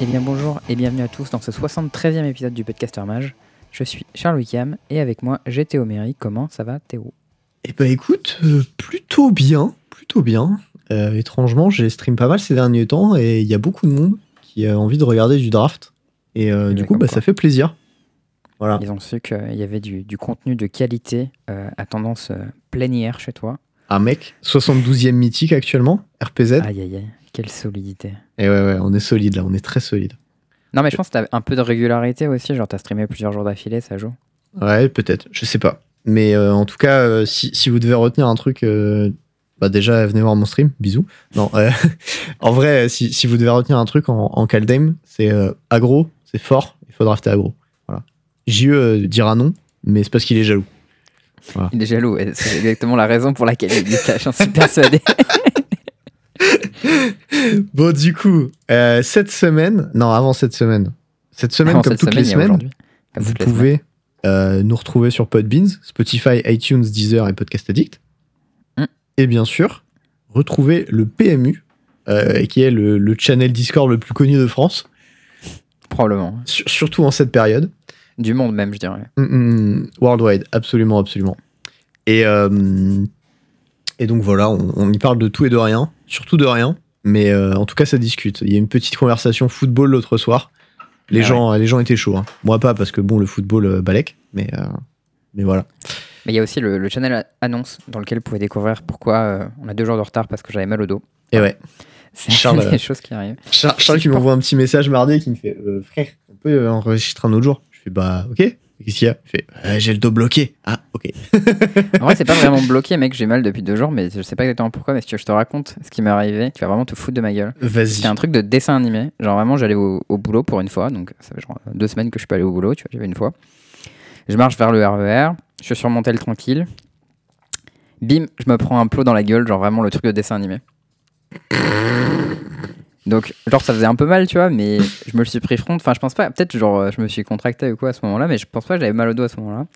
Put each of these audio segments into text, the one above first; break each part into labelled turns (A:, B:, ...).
A: Eh bien bonjour et bienvenue à tous dans ce 73e épisode du Podcaster Mage. Je suis Charles Wickham et avec moi j'ai Théo Méry. Comment ça va Théo?
B: Eh ben écoute, euh, plutôt bien, plutôt bien. Euh, étrangement, j'ai stream pas mal ces derniers temps et il y a beaucoup de monde qui a envie de regarder du draft. Et euh,
A: Eh
B: du
A: ben,
B: coup, bah, ça fait plaisir. Voilà.
A: Ils ont su qu'il y avait du, du contenu de qualité à tendance plénière chez toi.
B: Un mec, 72e mythique actuellement, RPZ.
A: Aïe aïe aïe, quelle solidité.
B: Et ouais, ouais, on est solide là, on est très solide.
A: Non mais je pense que t'as un peu de régularité aussi, genre t'as streamé plusieurs jours d'affilée, ça joue.
B: Ouais, peut-être, je sais pas. Mais euh, en tout cas, euh, si, si vous devez retenir un truc, euh, bah déjà, venez voir mon stream, bisous. Non, euh, en vrai, si, si vous devez retenir un truc en, en Kaldheim, c'est euh, aggro, c'est fort, il faut drafter aggro. Voilà. JE euh, dira non, mais c'est parce qu'il est jaloux.
A: Il est jaloux, et c'est exactement la raison pour laquelle il dit ça, j'en suis persuadé.
B: Bon, du coup, euh, cette semaine, non, avant cette semaine, cette semaine,
A: Avant
B: comme
A: cette
B: toutes
A: semaine,
B: les semaines, vous
A: semaines.
B: pouvez euh, nous retrouver sur Podbeans, Spotify, iTunes, Deezer et Podcast Addict.
A: Mm.
B: Et bien sûr, retrouver le PMU, euh, qui est le, le channel Discord le plus connu de France,
A: Probablement.
B: sur- surtout en cette période.
A: Du monde même, je dirais.
B: Mm, mm, worldwide, absolument, absolument. Et, et donc voilà, on, on y parle de tout et de rien, surtout de rien, mais euh, en tout cas ça discute. Il y a une petite conversation football l'autre soir. Les,
A: Ah
B: gens, les gens étaient chauds. hein. Moi pas, parce que bon, le football euh, balèque, mais, euh, mais voilà.
A: Mais il y a aussi le, le channel annonce dans lequel vous pouvez découvrir pourquoi euh, on a deux jours de retard parce que j'avais mal au dos.
B: Et ouais,
A: C'est des choses qui arrivent.
B: Char- Charles qui m'envoie un petit message mardi qui me fait Frère, on peut enregistrer un autre jour? Je fais Bah ok. Qu'est-ce qu'il y a? Il fait Euh, J'ai le dos bloqué. Ah ok.
A: En vrai, c'est pas vraiment bloqué, mec. J'ai mal depuis deux jours, mais je sais pas exactement pourquoi. Mais si tu veux, je te raconte ce qui m'est arrivé, tu vas vraiment te foutre de ma gueule.
B: Vas-y.
A: C'était un truc de dessin animé. Genre vraiment, j'allais au, au boulot pour une fois. Donc ça fait genre deux semaines que je suis pas allé au boulot. Tu vois, j'avais une fois. Je marche vers le RER. Je suis sur mon tel tranquille. Bim, je me prends un plot dans la gueule. Genre vraiment le truc de dessin animé. Donc, genre, ça faisait un peu mal, tu vois, mais je me le suis pris front. Enfin, je pense pas. Peut-être, genre, je me suis contracté ou quoi à ce moment-là, mais je pense pas que j'avais mal au dos à ce moment-là.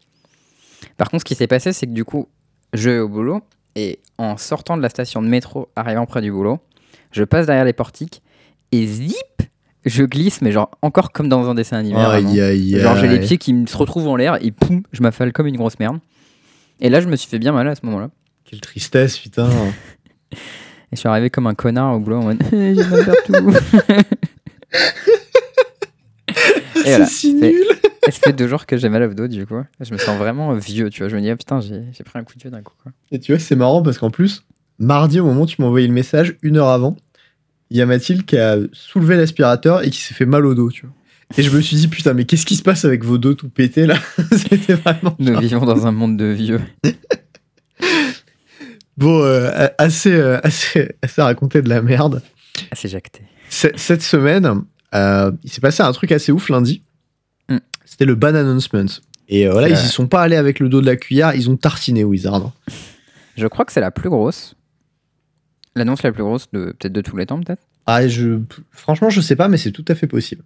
A: Par contre, ce qui s'est passé, c'est que du coup, je vais au boulot et en sortant de la station de métro, arrivant près du boulot, je passe derrière les portiques et zip, je glisse, mais genre encore comme dans un dessin animé. vraiment.
B: Aïe, aïe,
A: Genre j'ai les pieds qui me se retrouvent en l'air et poum, je m'affale comme une grosse merde. Et là, je me suis fait bien mal à ce moment-là.
B: Quelle tristesse, putain.
A: Et je suis arrivé comme un connard au boulot en mode j'ai mal partout. Voilà,
B: C'est si nul.
A: Et ça fait deux jours que j'ai mal au dos du coup. Je me sens vraiment vieux, tu vois. Je me dis, ah, putain, j'ai pris un coup de vieux d'un coup. Quoi.
B: Et tu vois, c'est marrant parce qu'en plus, mardi, au moment où tu m'as envoyé le message, une heure avant, il y a Mathilde qui a soulevé l'aspirateur et qui s'est fait mal au dos, tu vois. Et je me suis dit, putain, mais qu'est-ce qui se passe avec vos dos tout pétés là? C'était vraiment.
A: Nous vivons dans un monde de vieux.
B: Bon, euh, assez, euh, assez, assez raconté de la merde.
A: C'est jacté.
B: Cette semaine, euh, il s'est passé un truc assez ouf lundi.
A: Mm.
B: C'était le ban announcement. Et euh, voilà, ils y sont pas allés avec le dos de la cuillère, ils ont tartiné Wizard.
A: Je crois que c'est la plus grosse. L'annonce la plus grosse de peut-être de tous les temps, peut-être?
B: Ah, je, franchement, je sais pas, mais c'est tout à fait possible.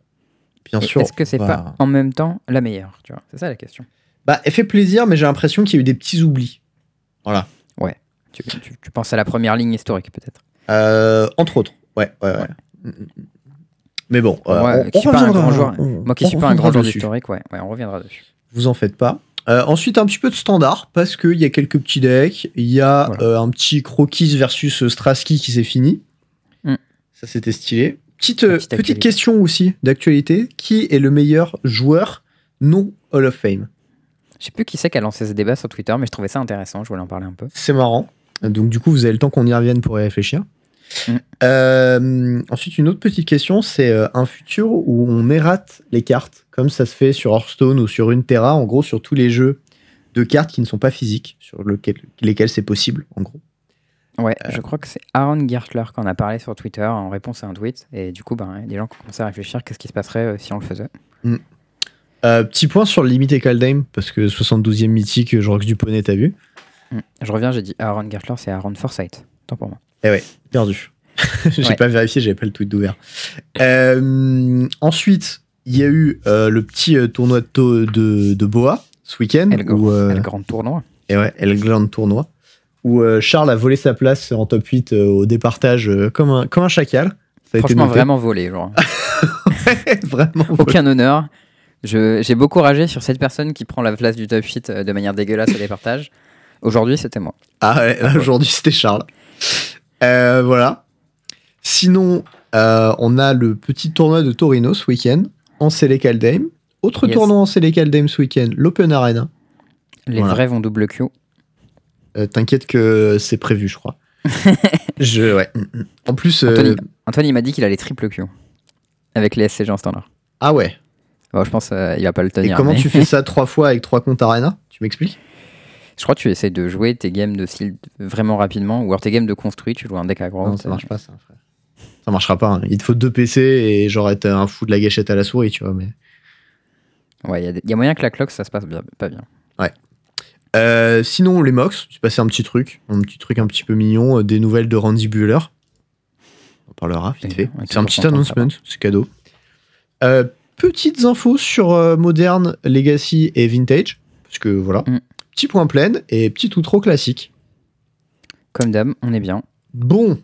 B: Bien
A: Et
B: sûr.
A: Est-ce que c'est pas en même temps la meilleure Tu vois, c'est ça la question.
B: Bah, elle fait plaisir, mais j'ai l'impression qu'il y a eu des petits oublis. Voilà.
A: Tu, tu- tu penses à la première ligne historique, peut-être.
B: Euh, entre autres. Ouais, ouais, ouais.
A: Ouais.
B: Mais bon, euh,
A: Moi,
B: on-
A: qui
B: on
A: suis pas un grand joueur-
B: on-
A: Moi qui suis pas un grand joueur
B: dessus.
A: d'historique, ouais, ouais, on reviendra dessus.
B: Vous en faites pas. Euh, ensuite, un petit peu de standard, parce qu'il y a quelques petits decks. Il y a
A: Voilà.
B: un petit Crokis versus Straski qui s'est fini.
A: Mm.
B: Ça, c'était stylé. Petite,
A: petite
B: petite
A: actualité.
B: question aussi d'actualité. Qui est le meilleur joueur non Hall of Fame?
A: Je sais plus qui c'est qui a lancé ce débat sur Twitter, mais je trouvais ça intéressant, je voulais en parler un peu.
B: C'est marrant. Donc, du coup, vous avez le temps qu'on y revienne pour y réfléchir.
A: Mm.
B: Euh, ensuite, une autre petite question c'est euh, un futur où on érate les cartes, comme ça se fait sur Hearthstone ou sur Runeterra, en gros, sur tous les jeux de cartes qui ne sont pas physiques, sur lequel- lesquels c'est possible, en gros.
A: Ouais,
B: Euh.
A: je crois que c'est Aaron Gertler qui en a parlé sur Twitter en réponse à un tweet. Et du coup, ben, des gens qui ont commencé à réfléchir qu'est-ce qui se passerait euh, si on le faisait.
B: Euh, petit point sur le limité Kaldheim, parce que 72e mythique, je du poney, t'as vu
A: Hmm. Je reviens, j'ai dit Aaron Gertler, c'est Aaron Forsyth. Tant pour moi.
B: Perdu. j'ai
A: Ouais.
B: pas vérifié, j'avais pas le tweet d'ouvert. Euh, ensuite, il y a eu euh, le petit euh, tournoi de, de, de Boa ce week-end.
A: Et le, grand,
B: euh,
A: le tournoi.
B: et ouais, El Grand tournoi. Où Charles a volé sa place en top 8 euh, au départage comme, un, comme un chacal. Ça a été
A: Franchement, vraiment volé. Genre.
B: vraiment.
A: Aucun honneur. J'ai beaucoup ragé sur cette personne qui prend la place du top 8 euh, de manière dégueulasse au départage. Aujourd'hui, c'était moi.
B: Ah ouais, aujourd'hui c'était Charles. Euh, voilà. Sinon, euh, on a le petit tournoi de Torino ce week-end en Sele Caldame. Autre
A: Yes.
B: tournoi en Sele Caldame ce week-end, l'Open Arena.
A: Les
B: Voilà.
A: vrais vont double Q.
B: Euh, T'inquiète que c'est prévu, je crois. je, ouais. mm, mm. En plus,
A: Anthony, Antoine, il m'a dit qu'il allait triple Q. Avec les SCG en standard.
B: ah ouais.
A: Bon, je pense qu'il va pas le
B: Et
A: tenir.
B: comment
A: mais
B: tu fais ça trois fois avec trois comptes Arena? Tu m'expliques?
A: Je crois que tu essaies de jouer tes games de style vraiment rapidement. Ou alors tes games de construit, tu joues un deck aggro.
B: Non, ça marche pas, ça, frère. Ça marchera pas. hein. Il te faut deux PC et genre être un fou de la gâchette à la souris, tu vois. Mais...
A: Ouais, il y a y, moyen que la clock, ça se passe bien, pas bien.
B: Euh, sinon, les Mox, j'ai passé un petit truc, un petit truc un petit peu mignon, euh, des nouvelles de Randy Bueller. On parlera vite fait. C'est un petit announcement, c'est cadeau. Euh, petites infos sur euh, Modern, Legacy et Vintage, parce que voilà,
A: Mm.
B: Petit point plein et petit outro classique.
A: Comme d'hab, on est bien.
B: Bon,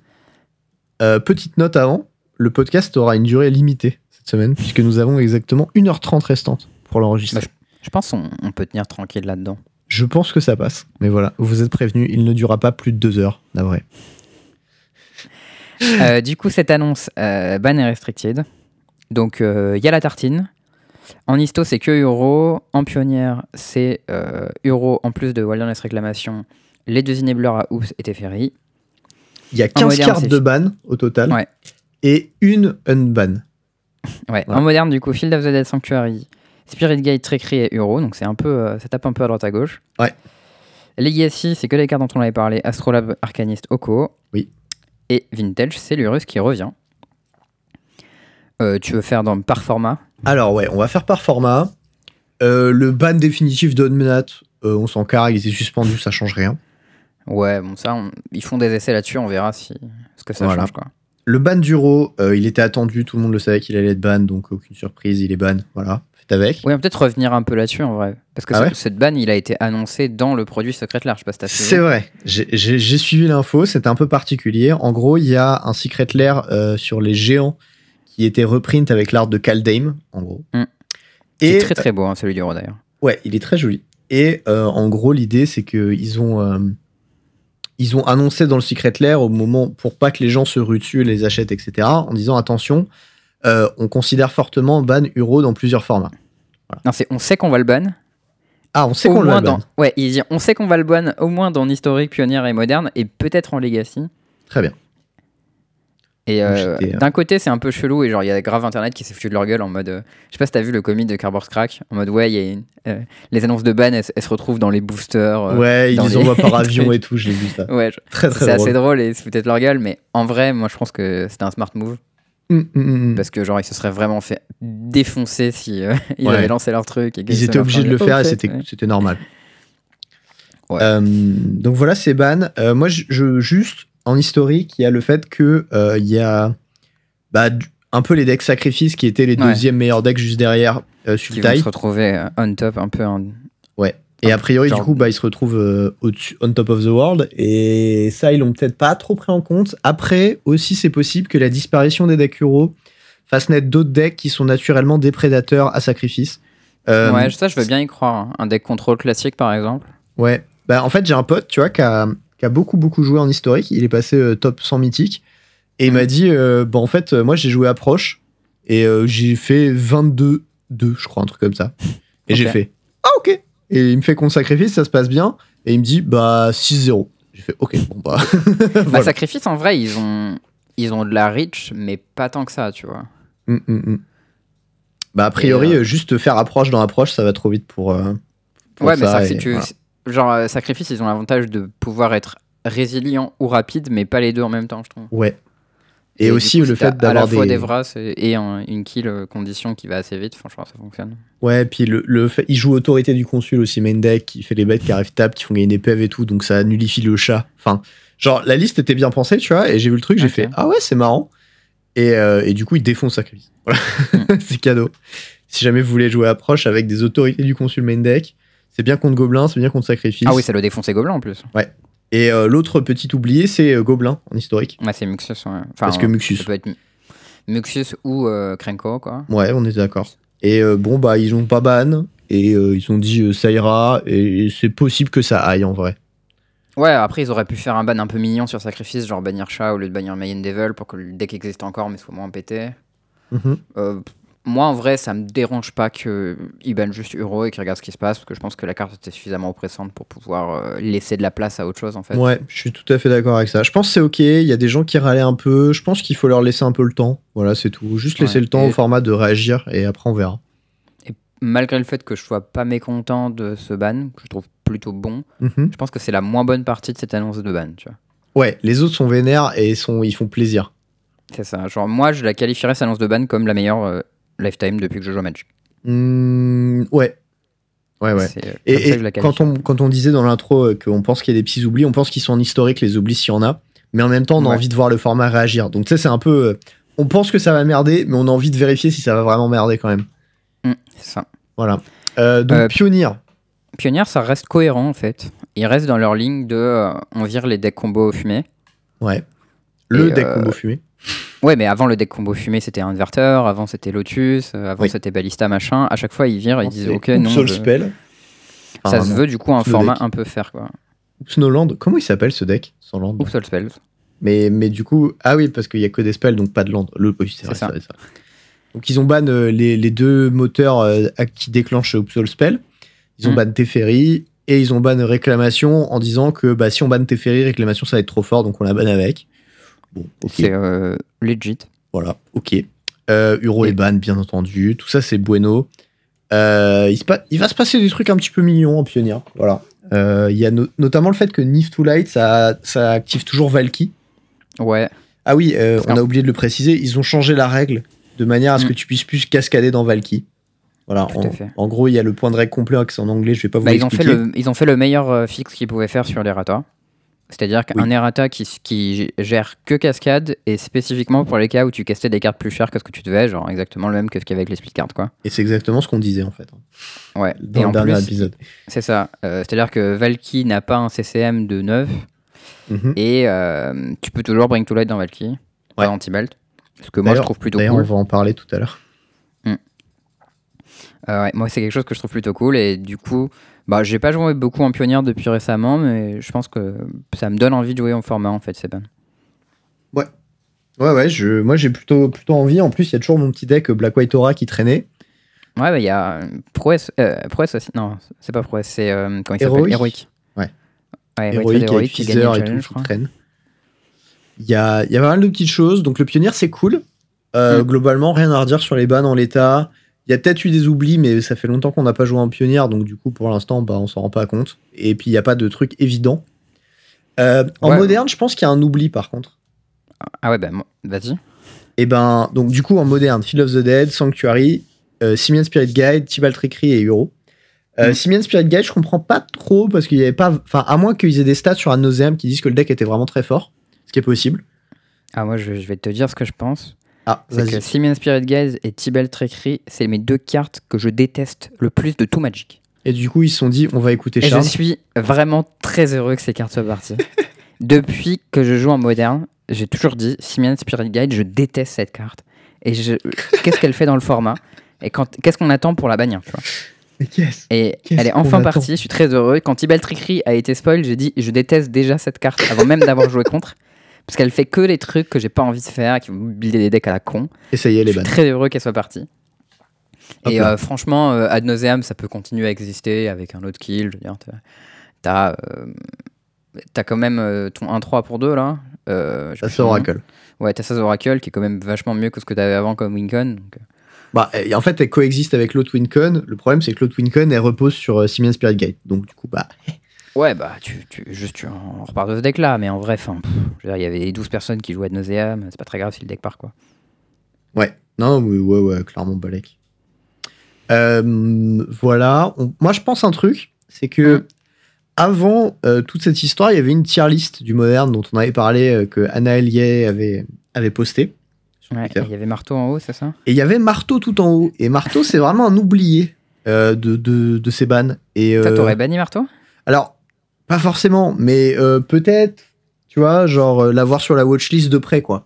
B: euh, petite note avant, le podcast aura une durée limitée cette semaine, puisque nous avons exactement 1h30 restante pour l'enregistrer.
A: Bah, Je pense qu'on on peut tenir tranquille là-dedans.
B: Je pense que ça passe. Mais voilà, vous êtes prévenus, il ne durera pas plus de deux heures, la vraie.
A: Euh, du coup, cette annonce, euh, ban est restricted. Donc, il y a la tartine. En histo, c'est que euro. En pionnière, c'est euh, euro en plus de Wilderness Réclamation. Les deux enablers à Oops et Teferi.
B: Il y a
A: En
B: 15
A: moderne,
B: cartes de ban au total.
A: Ouais.
B: Et une unban.
A: Ouais.
B: Voilà.
A: En moderne, du coup, Field of the Dead Sanctuary, Spirit Guide, Trickery et Euro. Donc, c'est un peu, euh, ça tape un peu à droite à gauche.
B: Ouais.
A: Legacy, c'est que les cartes dont on avait parlé Astrolabe, Arcanist, Oko.
B: Oui.
A: Et Vintage, c'est l'Urus qui revient. Euh, tu veux faire dans, par format?
B: Alors ouais, on va faire par format. Euh, le ban définitif d'Unmenat, euh, on s'en carre, il était suspendu, ça change rien.
A: Ouais, bon, ça, on- ils font des essais là-dessus, on verra si, ce que ça
B: Voilà.
A: change, quoi.
B: Le ban d'Uro, euh, il était attendu, tout le monde le savait qu'il allait être ban, donc aucune surprise, il est ban. Voilà, faites avec.
A: Oui, on peut peut-être revenir un peu là-dessus, en vrai. Parce que
B: Ah ouais
A: cette ban, il a été annoncé dans le produit Secret Lair, je sais pas si t'as.
B: C'est vrai, j'ai suivi l'info, c'était un peu particulier. En gros, il y a un Secret Lair euh, sur les géants qui était reprint avec l'art de Kaldheim, en gros.
A: Mm.
B: Et
A: C'est très très beau, hein, celui du Euro, d'ailleurs.
B: Ouais, il est très joli. Et euh, en gros, l'idée, c'est qu'ils ont, euh, ils ont annoncé dans le Secret Lair au moment, pour pas que les gens se ruent dessus les achètent, etc., en disant attention, euh, on considère fortement ban Euro dans plusieurs formats.
A: Non, c'est on sait qu'on va le ban.
B: Ah, on sait qu'on le ban.
A: Ouais, on sait qu'on va le ban au moins dans historique, pionnière et moderne, et peut-être en legacy.
B: Très bien.
A: Et euh,
B: euh,
A: d'un côté, c'est un peu chelou, et genre, il y a grave internet qui s'est foutu de leur gueule en mode. euh, je sais pas si t'as vu le comic de Cardboard Crack, en mode ouais, il y a une- euh, les annonces de ban, elles, elles se retrouvent dans les boosters.
B: ouais, ils les envoient par avion et tout, j'ai vu ça.
A: ouais, je-
B: Très, très
A: c'est assez drôle et ils se foutaient de leur gueule, mais en vrai, moi je pense que c'était un smart move.
B: Hum, hum, hum.
A: Parce que genre, ils se seraient vraiment fait défoncer si ils
B: Ouais.
A: avaient lancé leur truc. Et
B: Ils étaient obligés de le faire et c'était
A: ouais.
B: normal.
A: Ouais.
B: Donc voilà, c'est ban. Moi, je, je- juste en historique, il y a le fait que euh, il y a bah, un peu les decks sacrifices qui étaient les
A: Ouais.
B: deuxièmes meilleurs decks juste derrière euh,
A: Qui vont
B: Sultai.
A: se retrouver euh, on top un peu. en-
B: Ouais. Et a priori,
A: genre-
B: du coup, bah, ils se retrouvent euh, au-dessus, on top of the world. Et ça, ils l'ont peut-être pas trop pris en compte. Après, aussi, c'est possible que la disparition des decks Euro fasse naître d'autres decks qui sont naturellement des prédateurs à sacrifice. Euh,
A: ouais, ça je veux bien y croire. hein. Un deck contrôle classique par exemple.
B: Ouais. Bah, en fait, j'ai un pote, tu vois, qui a, qui a beaucoup, beaucoup joué en historique. Il est passé euh, top 100 mythique. Et il m'a dit, euh, bah, en fait, euh, moi, j'ai joué approche. Et j'ai fait 22, 2, je crois, un truc comme ça. Et j'ai fait, ah, ok. Et il me fait contre sacrifice, ça se passe bien. Et il me dit, bah, 6-0. J'ai fait, ok, bon, bah.
A: Bah, sacrifice en vrai, ils ont, ils ont de la reach, mais pas tant que ça, tu vois.
B: Mm, mm, mm. Bah, a priori,
A: euh,
B: juste faire approche dans approche, ça va trop vite pour. euh, pour
A: ouais, mais
B: ça,
A: ça,
B: et
A: si tu.
B: voilà.
A: Genre, euh, sacrifice, ils ont l'avantage de pouvoir être résilient ou rapide, mais pas les deux en même temps, je trouve.
B: Ouais. Et, aussi
A: coup,
B: le fait d'avoir
A: À la fois
B: des.
A: des vras et, et un- une kill euh, condition qui va assez vite, franchement, ça fonctionne.
B: Ouais, puis le, le fait, il joue autorité du consul aussi, main deck, qui fait les bêtes qui arrivent table, qui font gagner des PV et tout, donc ça nullifie le chat. Enfin, genre, la liste était bien pensée, tu vois, et j'ai vu le truc, j'ai fait, ah ouais, c'est marrant. Et, euh, et du coup, il défonce sacrifice. Voilà,
A: Mm.
B: c'est cadeau. Si jamais vous voulez jouer approche avec des autorités du consul main deck, c'est bien contre Gobelin, c'est bien contre sacrifice.
A: Ah oui, ça le défoncer gobelin en plus.
B: Et euh, l'autre petit oublié, c'est euh, Gobelin en historique.
A: Ouais, c'est Muxus. ouais. Enfin,
B: Parce que Muxus.
A: Ça peut être, Muxius ou euh, Krenko, quoi.
B: Ouais, on est d'accord. Et euh, bon, bah, ils ont pas ban. Et euh, ils ont dit euh, ça ira. Et c'est possible que ça aille en vrai.
A: Ouais, après, ils auraient pu faire un ban un peu mignon sur Sacrifice, genre bannir chat au lieu de bannir Mayen Devil pour que le deck existe encore mais soit moins pété. Euh, moi, en vrai, ça me dérange pas qu'ils bannent juste Uro et qu'ils regardent ce qui se passe, parce que je pense que la carte était suffisamment oppressante pour pouvoir euh, laisser de la place à autre chose, en fait.
B: Ouais, je suis tout à fait d'accord avec ça. Je pense que c'est ok. Il y a des gens qui râlaient un peu. Je pense qu'il faut leur laisser un peu le temps. Voilà, c'est tout. Juste laisser
A: Ouais.
B: le temps
A: Et-
B: au format de réagir et après on verra.
A: Malgré le fait que je sois pas mécontent de ce ban, que je trouve plutôt bon,
B: Mhm.
A: je pense que c'est la moins bonne partie de cette annonce de ban, tu vois.
B: Ouais, les autres sont vénères et sont, ils font plaisir.
A: C'est ça. Genre, moi, je la qualifierais cette annonce de ban comme la meilleure euh, lifetime depuis que je joue à Magic.
B: Hmm, ouais. Ouais, ouais.
A: Euh,
B: Et, et quand, on, quand on disait dans l'intro euh, qu'on pense qu'il y a des petits oublis, on pense qu'ils sont en historique, les oublis, s'il y en a. Mais en même temps, on a
A: Ouais.
B: envie de voir le format réagir. Donc, tu sais, c'est un peu. euh, on pense que ça va merder, mais on a envie de vérifier si ça va vraiment merder quand même.
A: Mm, c'est ça.
B: Voilà. Euh, donc,
A: Euh,
B: Pionnier.
A: Pionnier, ça reste cohérent en fait. Ils restent dans leur ligne de euh, on vire les decks combo au fumé.
B: Ouais. Le deck combo fumé.
A: Ouais, mais avant le deck combo fumé, c'était Inverter, avant c'était Lotus, euh, avant
B: Oui.
A: c'était Ballista, machin. À chaque fois, ils virent, ils disent ok, non.
B: Soul
A: je-
B: Spell.
A: Ça
B: Ah,
A: se
B: non.
A: veut du coup un format
B: deck.
A: un peu faire quoi.
B: Snowland. Comment il s'appelle ce deck sans land
A: Ou Soul Spells.
B: mais, mais du coup, ah oui, parce qu'il y a que des spells, donc pas de land. Le, oui, c'est
A: ça.
B: Donc ils ont ban euh, les, les deux moteurs euh, à- qui déclenchent Upsol Spell. Ils ont
A: Mm.
B: ban Teferi et ils ont ban Réclamation en disant que bah, si on ban Teferi, Réclamation ça va être trop fort, donc on la banne avec. Bon, ok,
A: C'est euh, legit.
B: voilà, ok. Euh, Uro
A: Et-
B: ban, bien entendu. Tout ça, c'est bueno. Euh, il, se pa- il va se passer des trucs un petit peu mignons en pionnier. Voilà. Euh, Il y a no- notamment le fait que Nif to Light, ça, ça active toujours Valky.
A: Ouais.
B: Ah oui, euh, on a oublié de le préciser, ils ont changé la règle de manière à ce
A: Mm.
B: que tu puisses plus cascader dans Valky. Voilà, en, en gros, il y a le point de règle complet qui est en anglais, je vais pas vous
A: Bah, ils, ont fait le, ils ont fait le meilleur fixe qu'ils pouvaient faire sur l'errata. C'est-à-dire qu'un
B: Oui.
A: errata qui, qui gère que cascade et spécifiquement pour les cas où tu castais des cartes plus chères que ce que tu devais, genre exactement le même que ce qu'il y avait avec les split cards quoi.
B: Et c'est exactement ce qu'on disait en fait, hein,
A: Ouais.
B: dans
A: et
B: le
A: en
B: dernier
A: plus,
B: épisode.
A: c'est ça. Euh, C'est-à-dire que Valky n'a pas un CCM de 9
B: Mhm.
A: et euh, tu peux toujours bring to light dans Valky,
B: Ouais.
A: pas anti-belt. Ce que moi je trouve plutôt cool.
B: on va en parler tout à l'heure.
A: Euh, ouais, moi, c'est quelque chose que je trouve plutôt cool. Et du coup, bah, j'ai pas joué beaucoup en pionnière depuis récemment, mais je pense que ça me donne envie de jouer en format en fait, c'est ban.
B: Ouais, ouais, je, moi j'ai plutôt, plutôt envie. En plus, il y a toujours mon petit deck Black White Aura qui traînait.
A: Ouais, bah, il y a euh, Prouesse, euh, aussi. Non, c'est pas Prouesse, c'est euh, comment il s'appelle?
B: Héroïque. Ouais.
A: Ouais,
B: avec
A: Héroïque qui gagne
B: et tout
A: je
B: qui
A: crois.
B: traîne. Il y a, y a pas mal de petites choses. Donc le pionnier, c'est cool. Euh,
A: Mm.
B: Globalement, rien à redire sur les bans en l'état. Il y a peut-être eu des oublis, mais ça fait longtemps qu'on n'a pas joué en pionnière, donc du coup, pour l'instant, bah, on s'en rend pas compte. Et puis, il n'y a pas de truc évident. Euh, en
A: Ouais.
B: moderne, je pense qu'il y a un oubli, par contre.
A: Ah ouais, bah moi- vas-y.
B: Et ben, donc du coup, en moderne, Field of the Dead, Sanctuary, euh, Simian Spirit Guide, Tibalt Trickery et Euro. Euh,
A: Mm.
B: Simian Spirit Guide, je comprends pas trop parce qu'il y avait pas. Enfin, à moins qu'ils aient des stats sur Nauseam qui disent que le deck était vraiment très fort, ce qui est possible.
A: Ah, moi, je, je vais te dire ce que je pense.
B: Ah,
A: C'est que. Simian Spirit Guys et Tibel Trickery, c'est mes deux cartes que je déteste le plus de tout Magic.
B: Et du coup, ils se sont dit, on va écouter
A: Et je
B: Charles.
A: suis vraiment très heureux que ces cartes soient parties. Depuis que je joue en moderne, j'ai toujours dit Simian Spirit Guide, je déteste cette carte. Et je... qu'est-ce qu'elle fait dans le format? Et quand... qu'est-ce qu'on attend pour la bannir tu vois? Et elle est enfin partie, je suis très heureux. Quand Tibel Trickery a été spoil, j'ai dit je déteste déjà cette carte avant même d'avoir joué contre. Parce qu'elle fait que les trucs que j'ai pas envie de faire, qui vont builder des decks à la con.
B: Et ça y est,
A: Je suis très heureux qu'elle soit partie.
B: Hop
A: Et
B: là.
A: euh, franchement, euh, Ad Nauseam, ça peut continuer à exister avec un autre kill. Je veux dire, t'as- euh, t'as quand même euh, ton 1-3 pour 2 là. Euh, je sais
B: Ça c'est. Oracle.
A: Ouais, t'as ça Oracle qui est quand même vachement mieux que ce que t'avais avant comme Wincon. Donc, euh,
B: Bah, et en fait, elle coexiste avec l'autre Wincon. Le problème, c'est que l'autre Wincon, elle repose sur euh, Simian Spirit Guide. Donc, du coup, bah,
A: Ouais, bah, tu, tu, juste, tu en repars de ce deck là. Mais en vrai, fin, pff, je veux dire, il y avait 12 personnes qui jouaient Ad Nauseam. C'est pas très grave si le deck part quoi.
B: ouais. Non, ouais, ouais, ouais, clairement, Balek. Euh, voilà. On- Moi, je pense un truc, c'est que
A: Mm.
B: avant euh, toute cette histoire, il y avait une tier list du moderne dont on avait parlé, euh, que Anna Elie avait, avait posté.
A: Ouais, il y avait Marteau en haut, c'est ça?
B: Et il y avait Marteau tout en haut. Et Marteau, c'est vraiment un oublié de, de, de ces bans. Et,
A: t'aurais banni Marteau?
B: Alors, pas forcément, mais euh, peut-être, tu vois, genre euh, l'avoir sur la watchlist de près, quoi.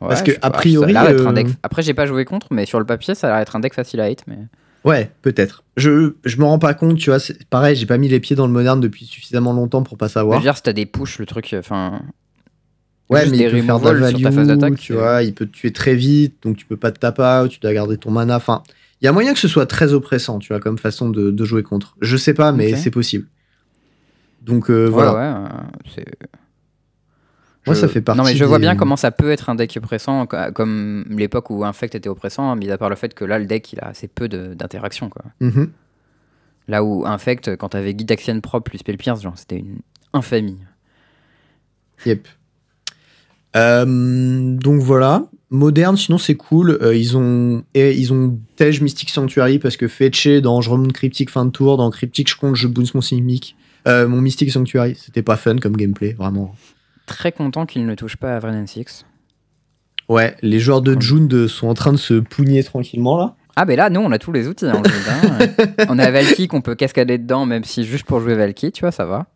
A: Ouais,
B: Parce que,
A: je
B: a priori,
A: ça a l'air d'être un
B: euh,
A: deck- Après, j'ai pas joué contre, mais sur le papier, ça a l'air d'être un deck facile à hit. Mais...
B: Ouais, peut-être. Je, je me rends pas compte, tu vois. Pareil, j'ai pas mis les pieds dans le moderne depuis suffisamment longtemps pour pas
A: Je
B: savoir.
A: veux dire, si t'as des push, le truc. Enfin.
B: Ouais, mais il peut faire de la
A: removals sur ta phase
B: value,
A: d'attaque.
B: tu vois, il peut te tuer très vite, donc tu peux pas te taper out, tu dois garder ton mana. Enfin, il y a moyen que ce soit très oppressant, tu vois, comme façon de, de jouer contre. Je sais pas, mais c'est possible. Donc euh,
A: Ouais,
B: voilà.
A: ouais, euh, c'est.
B: Moi,
A: Je-
B: ça fait partie
A: Non, mais je vois bien comment ça peut être un deck oppressant, co- comme l'époque où Infect était oppressant, mis à part le fait que là, le deck, il a assez peu de- d'interactions. quoi.
B: Mhm.
A: Là où Infect, quand t'avais Guide Axian propre plus Spell Pierce, genre, c'était une infamie.
B: Yep. Euh, donc voilà. Moderne, sinon c'est cool. Euh, ils ont et ils ont Tej Mystic Sanctuary parce que Fetché dans je remonte Cryptic fin de tour, dans Cryptic je compte je bounce mon Simic. Euh, mon Mystic Sanctuary, c'était pas fun comme gameplay, vraiment.
A: Très content qu'il ne touche pas à Vrennen Six.
B: Ouais, les joueurs de. June de- sont en train de se pougner tranquillement là.
A: Ah, ben là, nous, on a tous les outils. hein, jeu, hein. on a Valky qu'on peut cascader dedans, même si juste pour jouer Valky, tu vois, ça va.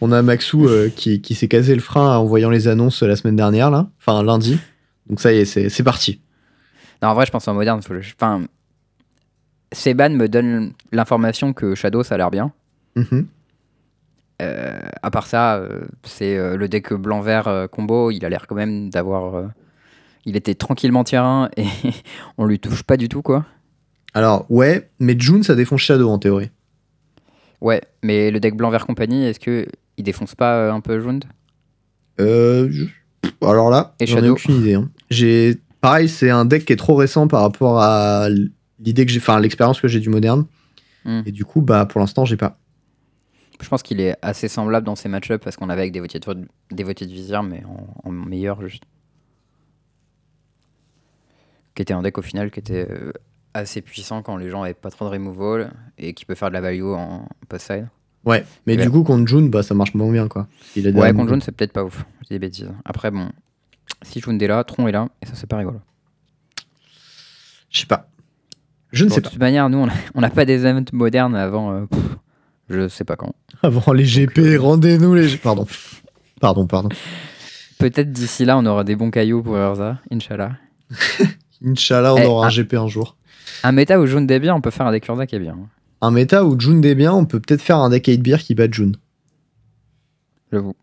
B: On a Maxou euh, qui, qui s'est casé le frein en voyant les annonces la semaine dernière là, enfin lundi. Donc ça y est, c'est parti.
A: Non, en vrai, je pense en moderne. Faut... le- Enfin, Seban me donne l'information que Shadow, ça a l'air bien.
B: Mhm.
A: À part ça, euh, c'est euh, le deck blanc-vert euh, combo. Il a l'air quand même d'avoir. euh, il était tranquillement tier 1 et on lui touche pas du tout, quoi.
B: Alors ouais, mais June ça défonce Shadow en théorie.
A: Ouais, mais le deck blanc-vert compagnie, est-ce que il défonce pas euh, un peu Jund?
B: Euh, je- Alors là, j'en ai aucune idée. hein. J'ai pareil, c'est un deck qui est trop récent par rapport à l'idée que j'ai, enfin l'expérience que j'ai du moderne.
A: Hmm.
B: Et du coup, bah pour l'instant, j'ai pas.
A: Je pense qu'il est assez semblable dans ses match-ups parce qu'on avait avec des votiers de, des votiers de mais en, en meilleur juste. Qui était un deck au final qui était euh, assez puissant quand les gens avaient pas trop de removal et qui peut faire de la value en post-side.
B: Ouais, mais du coup contre June, bah ça marche moins bien quoi. A
A: Ouais, contre jaune, c'est peut-être pas ouf. Je dis des bêtises. Après, bon, si June est là, Tron est là, et ça, c'est pas rigolo.
B: Je sais pas. Je ne sais
A: de
B: pas.
A: toute manière, nous, on n'a pas des events modernes avant. euh, pff, je sais pas quand.
B: Avant les GP, rendez-nous les. Pardon. Pardon, pardon.
A: Peut-être d'ici là, on aura des bons cailloux pour Urza, Inch'Allah.
B: Inch'Allah, on
A: Eh,
B: aura un GP un jour.
A: Un méta où June bien, on peut faire un deck Urza qui est bien.
B: Un méta où June bien, on peut peut-être faire un deck 8 beer qui bat June.
A: J'avoue.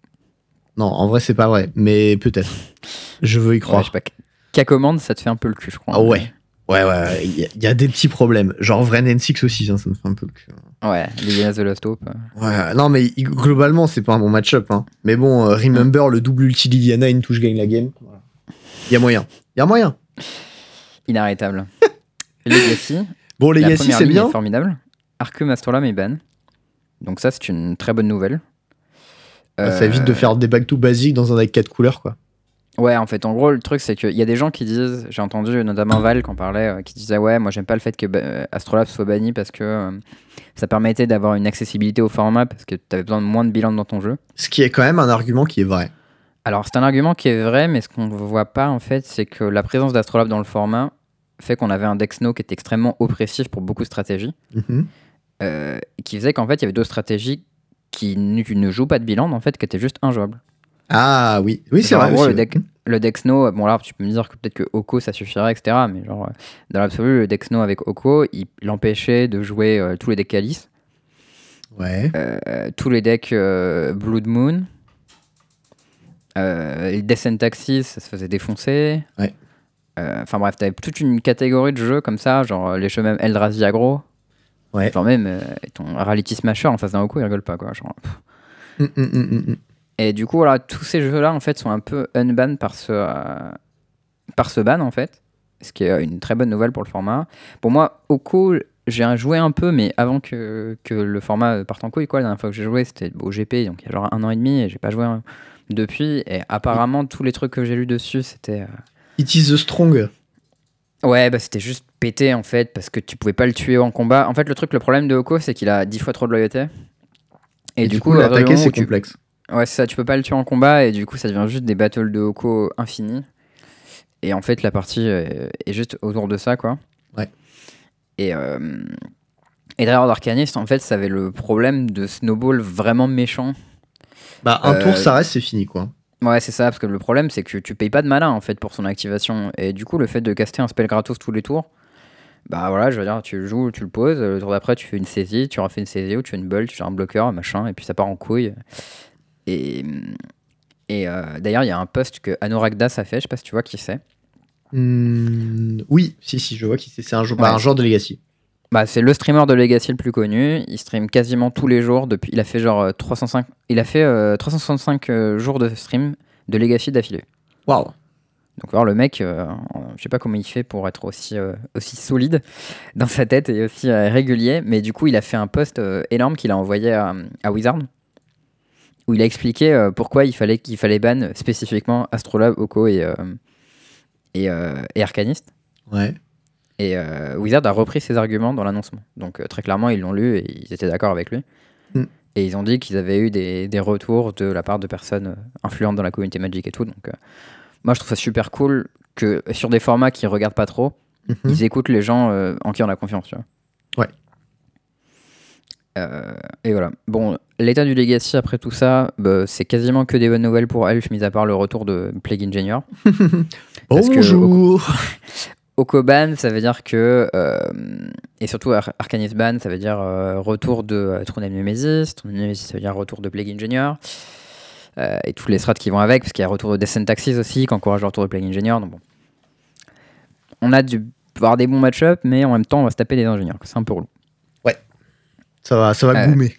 B: Non, en vrai, c'est pas vrai, mais peut-être. Je veux y
A: Ouais,
B: croire.
A: je sais pas. Qu'à commande, ça te fait un peu le cul, je crois.
B: Ah ouais. Ouais, ouais, ouais, il y, a- il y a des petits problèmes. Genre Vren N6 aussi, hein, ça me fait un peu le cul.
A: Ouais, les Yenas de Lost Hope. euh.
B: Ouais, non, mais globalement, c'est pas un bon match-up. Hein. Mais bon, euh, remember le double ulti Liliana, une touche gagne la game. Il y a moyen. Il y a moyen.
A: Inarrêtable. Legacy.
B: Bon, Legacy, c'est bien.
A: est formidable. Arcum Astrolam est ban. Donc ça, c'est une très bonne nouvelle.
B: Ça évite
A: Euh,
B: de faire des back to basiques dans un deck 4 couleurs, quoi.
A: Ouais, en fait, en gros, le truc, c'est qu'il y a des gens qui disent, j'ai entendu notamment Val qui en parlait, euh, qui disait Ouais, moi j'aime pas le fait que bah, Astrolabe soit banni parce que euh, ça permettait d'avoir une accessibilité au format parce que t'avais besoin de moins de bilan dans ton jeu.
B: Ce qui est quand même un argument qui est vrai.
A: Alors, c'est un argument qui est vrai, mais ce qu'on ne voit pas, en fait, c'est que la présence d'Astrolabe dans le format fait qu'on avait un deck Snow qui était extrêmement oppressif pour beaucoup de stratégies, euh, qui faisait qu'en fait, il y avait d'autres stratégies qui ne, qui ne jouent pas de bilan, en fait, qui étaient juste injouables.
B: Ah oui, oui, c'est vrai.
A: en gros, le deck, le deck Snow, bon là, tu peux me dire que peut-être que Oko ça suffirait, etc. Mais genre, euh, dans l'absolu, le deck Snow avec Oko, il, il empêchait de jouer euh, tous les decks Calice,
B: Ouais.
A: euh, tous les decks euh, Blood Moon, euh, les Descent Taxis, ça se faisait défoncer.
B: Ouais.
A: Enfin bref, t'avais toute une catégorie de jeux comme ça, genre les jeux même Eldrazi aggro.
B: Ouais.
A: Genre même ton Reality Smasher en face d'un Oko, il rigole pas quoi. Genre,
B: mm, mm, mm.
A: Et du coup, voilà, tous ces jeux-là, en fait, sont un peu unban par ce, euh, par ce ban, en fait. Ce qui est une très bonne nouvelle pour le format. Pour moi, Oko, j'ai joué un peu, mais avant que, que le format parte en couille, quoi. La dernière fois que j'ai joué, c'était au GP, donc il y a genre un an et demi, et j'ai pas joué hein, depuis. Et apparemment, tous les trucs que j'ai lus dessus, c'était. euh,
B: It is the strong.
A: Ouais, bah c'était juste pété, en fait, parce que tu pouvais pas le tuer en combat. En fait, le truc, le problème de Oko, c'est qu'il a 10 fois trop de loyauté.
B: Et, du, coup,
A: du
B: l'attaquer, c'est
A: tu-
B: complexe.
A: Ouais, c'est ça, tu peux pas le tuer en combat et du coup ça devient juste des battles de Oko infinis. Et en fait la partie euh, est juste autour de ça quoi.
B: Ouais.
A: Et, euh, et d'Arcanist en fait ça avait le problème de snowball vraiment méchant.
B: Bah, un
A: Euh,
B: tour, ça reste, c'est fini, quoi.
A: Ouais, c'est ça, parce que le problème, c'est que tu payes pas de mana en fait pour son activation. Et du coup, le fait de caster un spell gratos tous les tours, bah voilà, je veux dire, tu le joues, tu le poses, le tour d'après, tu fais une saisie, tu refais une saisie ou tu fais une bulle, tu fais un bloqueur, machin, et puis ça part en couille. Et, et euh, d'ailleurs, il y a un post que Anoragdas a fait, je sais pas si tu vois qui c'est.
B: Hmm, oui, si, si, je vois qui c'est. C'est un, jou- bah,
A: Ouais.
B: un joueur de Legacy.
A: Bah, c'est le streamer de Legacy le plus connu. Il stream quasiment tous les jours depuis. Il a fait genre euh, 305. Il a fait euh, 365 euh, jours de stream de Legacy d'affilée.
B: Waouh.
A: Donc alors le mec, euh, je sais pas comment il fait pour être aussi euh, aussi solide dans sa tête et aussi euh, régulier. Mais du coup, il a fait un post euh, énorme qu'il a envoyé à, à Wizard où il a expliqué euh, pourquoi il fallait qu'il fallait ban spécifiquement Astrolabe, Oko et euh, et, euh, et Arcanist.
B: Ouais.
A: Et Wizard a repris ses arguments dans l'annoncement. Donc très clairement, ils l'ont lu et ils étaient d'accord avec lui.
B: Mm.
A: Et ils ont dit qu'ils avaient eu des, des retours de la part de personnes influentes dans la communauté Magic et tout. Donc euh, moi, je trouve ça super cool que sur des formats qui regardent pas trop,
B: Mhm.
A: ils écoutent les gens euh, en qui on a confiance. Tu vois.
B: Ouais.
A: Euh, et voilà. Bon, l'état du Legacy après tout ça, bah, c'est quasiment que des bonnes nouvelles pour Elf, mis à part le retour de Plague Engineer. Parce que-
B: Bonjour.
A: Okoban, ça veut dire que. euh, et surtout Ar- Arcanist Ban, ça veut dire euh, retour de Trône Nemesis. Trône Nemesis, ça veut dire retour de Plague Engineer. Et tous les strats qui vont avec, parce qu'il y a retour de Descent Taxis aussi, qui encourage le retour de Plague Engineer. Donc bon. On a dû avoir des bons match-up, mais en même temps, on va se taper des ingénieurs. C'est un peu relou.
B: Ça va, ça va
A: Euh,
B: goumer.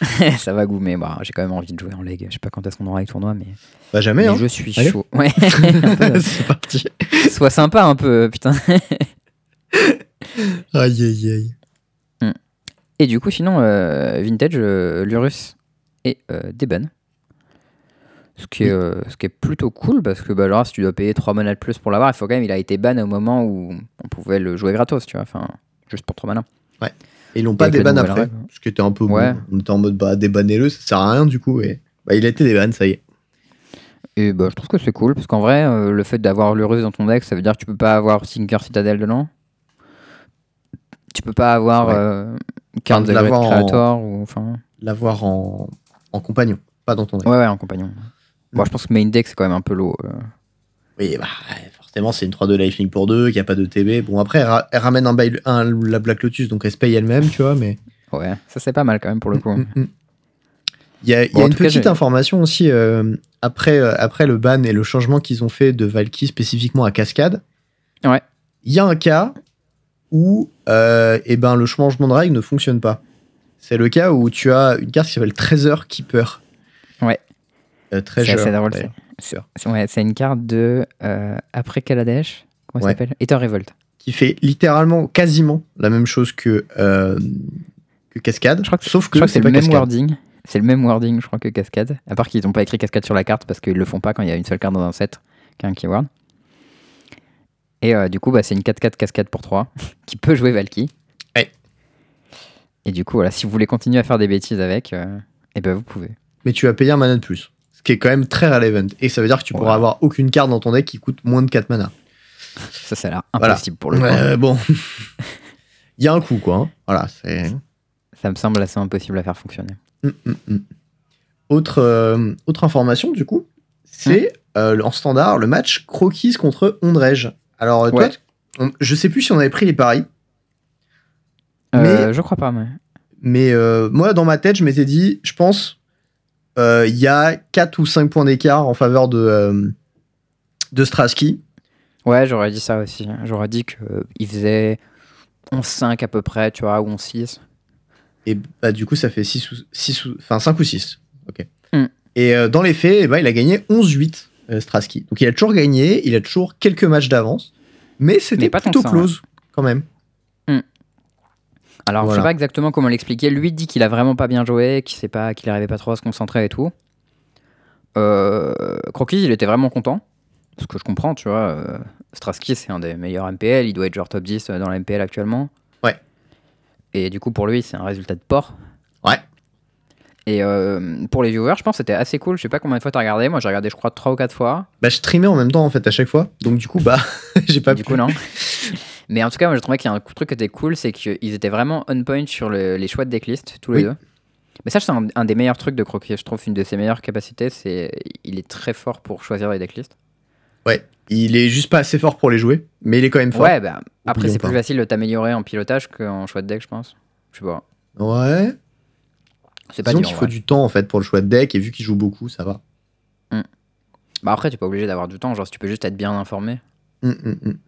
A: ça va goumer. Bah, J'ai quand même envie de jouer en leg. Je sais pas quand est-ce qu'on aura les tournois, mais,
B: Bah jamais,
A: mais
B: hein.
A: je suis
B: Allez.
A: chaud. Ouais.
B: C'est parti.
A: Sois sympa un peu, putain.
B: Aïe, aïe, aïe.
A: Et du coup, sinon, euh, Vintage, euh, Lurus et euh. Ce qui, est, ce qui est plutôt cool parce que bah, alors, si tu dois payer 3 manas de plus pour l'avoir, il faut quand même, il a été ban au moment où on pouvait le jouer gratos, tu vois, enfin, juste pour 3 manas.
B: Et ils l'ont pas
A: Avec les
B: déban
A: nouvelles
B: après.
A: règles.
B: Ce qui était un peu
A: Ouais.
B: bon. On était en mode bah débannez-le, ça sert à rien du coup. Et bah il a été déban, ça y est.
A: Et bah, je trouve que c'est cool parce qu'en vrai, euh, le fait d'avoir Lurus dans ton deck, ça veut dire que tu peux pas avoir Tinker Citadel dedans? Tu peux pas avoir
B: Ouais.
A: euh, Card Great
B: l'avoir en-
A: Creator ou enfin.
B: L'avoir en... en compagnon, pas dans ton deck.
A: Ouais, ouais, en compagnon. Bon, je pense que main deck c'est quand même un peu low. euh.
B: Oui, bah forcément c'est une 3-2 lifelink pour 2, qu'il n'y a pas de TB. Bon après elle, ra- elle ramène un, bail- un- la Black Lotus, donc elle se paye elle-même, tu vois, mais...
A: Ouais, ça c'est pas mal quand même pour le coup.
B: Mm, mm, mm. Il y a, il y
A: Bon,
B: a une
A: cas,
B: petite information aussi, euh, après, euh, après le ban et le changement qu'ils ont fait de Valky spécifiquement à Cascade,
A: Ouais.
B: il y a un cas où euh, eh ben, le changement de règle ne fonctionne pas. C'est le cas où tu as une carte qui s'appelle Treasure Keeper.
A: Ouais.
B: Euh,
A: C'est
B: Treasure.
A: assez drôle.
B: ouais.
A: c'est- c'est- Ouais, c'est une carte de euh, après Kaladesh. Comment ça
B: Ouais.
A: s'appelle? Ether Revolt.
B: Qui fait littéralement quasiment la même chose que, euh, que Cascade.
A: Je crois que
B: sauf que c'est
A: le même
B: Cascade.
A: wording. C'est le même wording, je crois, que Cascade. À part qu'ils n'ont pas écrit Cascade sur la carte parce qu'ils le font pas quand il y a une seule carte dans un set qui a un keyword. Et euh, du coup, bah, c'est une 4-4 Cascade pour 3 qui peut jouer Valky.
B: Ouais.
A: Et du coup, voilà, si vous voulez continuer à faire des bêtises avec, euh, eh ben vous pouvez.
B: mais tu vas payer un mana de plus. Ce qui est quand même très relevant. Et ça veut dire que tu pourras avoir aucune carte dans ton deck qui coûte moins de 4 mana.
A: Ça, ça a l'air
B: Voilà.
A: impossible pour le coup.
B: Ouais, bon. Il y a un coup, quoi. hein. Voilà, c'est.
A: Ça me semble assez impossible à faire fonctionner.
B: Hum, hum. Autre, euh, autre information, du coup, c'est euh, en standard le match Croquis contre Ondrej. Alors, euh, toi,
A: Ouais.
B: t- on- je sais plus si on avait pris les paris,
A: Euh,
B: Mais-
A: Je crois pas, mais.
B: mais euh, moi, dans ma tête, je m'étais dit, je pense, euh, il y a 4 ou 5 points d'écart en faveur de, euh, de Strasky.
A: Ouais, j'aurais dit ça aussi. J'aurais dit qu'il faisait 11-5 à peu près, tu vois, ou 11-6.
B: Et bah, du coup, ça fait 6 ou, 6 ou, enfin, 5 ou 6. Ok.
A: Hmm.
B: Et euh, dans les faits, eh ben, il a gagné 11-8, euh, Strasky. Donc il a toujours gagné, il a toujours quelques matchs d'avance, mais c'était plutôt close quand même.
A: Alors, je
B: Voilà.
A: sais pas exactement comment l'expliquer. Lui dit qu'il a vraiment pas bien joué, qu'il sait pas, qu'il arrivait pas trop à se concentrer et tout. Euh, Croquis, il était vraiment content. Ce que je comprends, tu vois. Euh, Strasky, c'est un des meilleurs MPL. Il doit être genre top 10 dans la MPL actuellement.
B: Ouais.
A: Et du coup, pour lui, c'est un résultat de port.
B: Ouais.
A: Et euh, pour les viewers, je pense que c'était assez cool. Je sais pas combien de fois t'as regardé. Moi, j'ai regardé, je crois, 3 ou 4 fois.
B: Bah, je streamais en même temps en fait à chaque fois, donc du coup, bah, j'ai pas
A: du
B: pu.
A: coup, non. Mais en tout cas, moi, je trouvais qu'il y a un truc qui était cool, c'est qu'ils étaient vraiment on point sur le- les choix de decklist, tous les
B: Oui.
A: deux. Mais ça, c'est un, un des meilleurs trucs de Croquis. Je trouve une de ses meilleures capacités, c'est il est très fort pour choisir les decklists.
B: Ouais, il est juste pas assez fort pour les jouer, mais il est quand même fort.
A: Ouais, bah, après, c'est plus facile de t'améliorer en pilotage qu'en choix de deck, je pense. Je sais pas.
B: Ouais.
A: C'est pas
B: Disons qu'il
A: ouais.
B: faut du temps en fait pour le choix de deck, et vu qu'il joue beaucoup, ça va.
A: Bah, après, tu es pas obligé d'avoir du temps. Genre, si tu peux juste être bien informé,
B: Hum, hum, hum.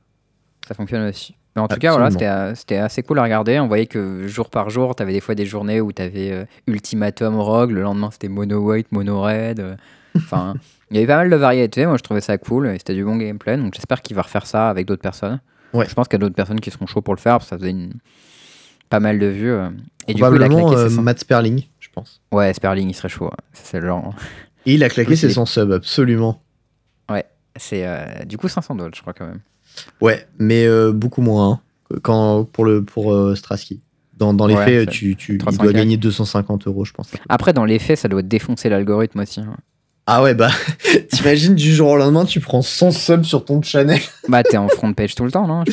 A: Ça fonctionne aussi. Mais en tout cas, voilà, c'était euh, c'était assez cool à regarder. On voyait que jour par jour, t'avais des fois des journées où t'avais euh, Ultimatum Rogue, le lendemain c'était Mono White, Mono Red. euh, Enfin, il y avait pas mal de variétés. Moi, je trouvais ça cool et c'était du bon gameplay. Donc, j'espère qu'il va refaire ça avec d'autres personnes.
B: Ouais.
A: Je pense qu'il y a d'autres personnes qui seront chauds pour le faire parce que ça faisait une... pas mal de vues. euh. Et du coup, il a claqué ses 100.
B: Matt Sperling, je pense.
A: Ouais, Sperling, il serait chaud. ouais. C'est le genre.
B: Et il a claqué ses
A: il est-
B: 100 subs, absolument.
A: C'est euh, du coup 500 dollars, je crois quand même.
B: Ouais, mais euh, beaucoup moins hein, quand, pour, le, pour euh, Strasky. Dans, dans les
A: Ouais,
B: faits, tu, tu, il
A: 300
B: doit gagner 250 euros, je pense.
A: Après, dans les faits, ça doit défoncer l'algorithme aussi. hein.
B: Ah ouais, bah, t'imagines du jour au lendemain, tu prends 100 subs sur ton channel.
A: Bah, t'es en front page tout le temps, non Je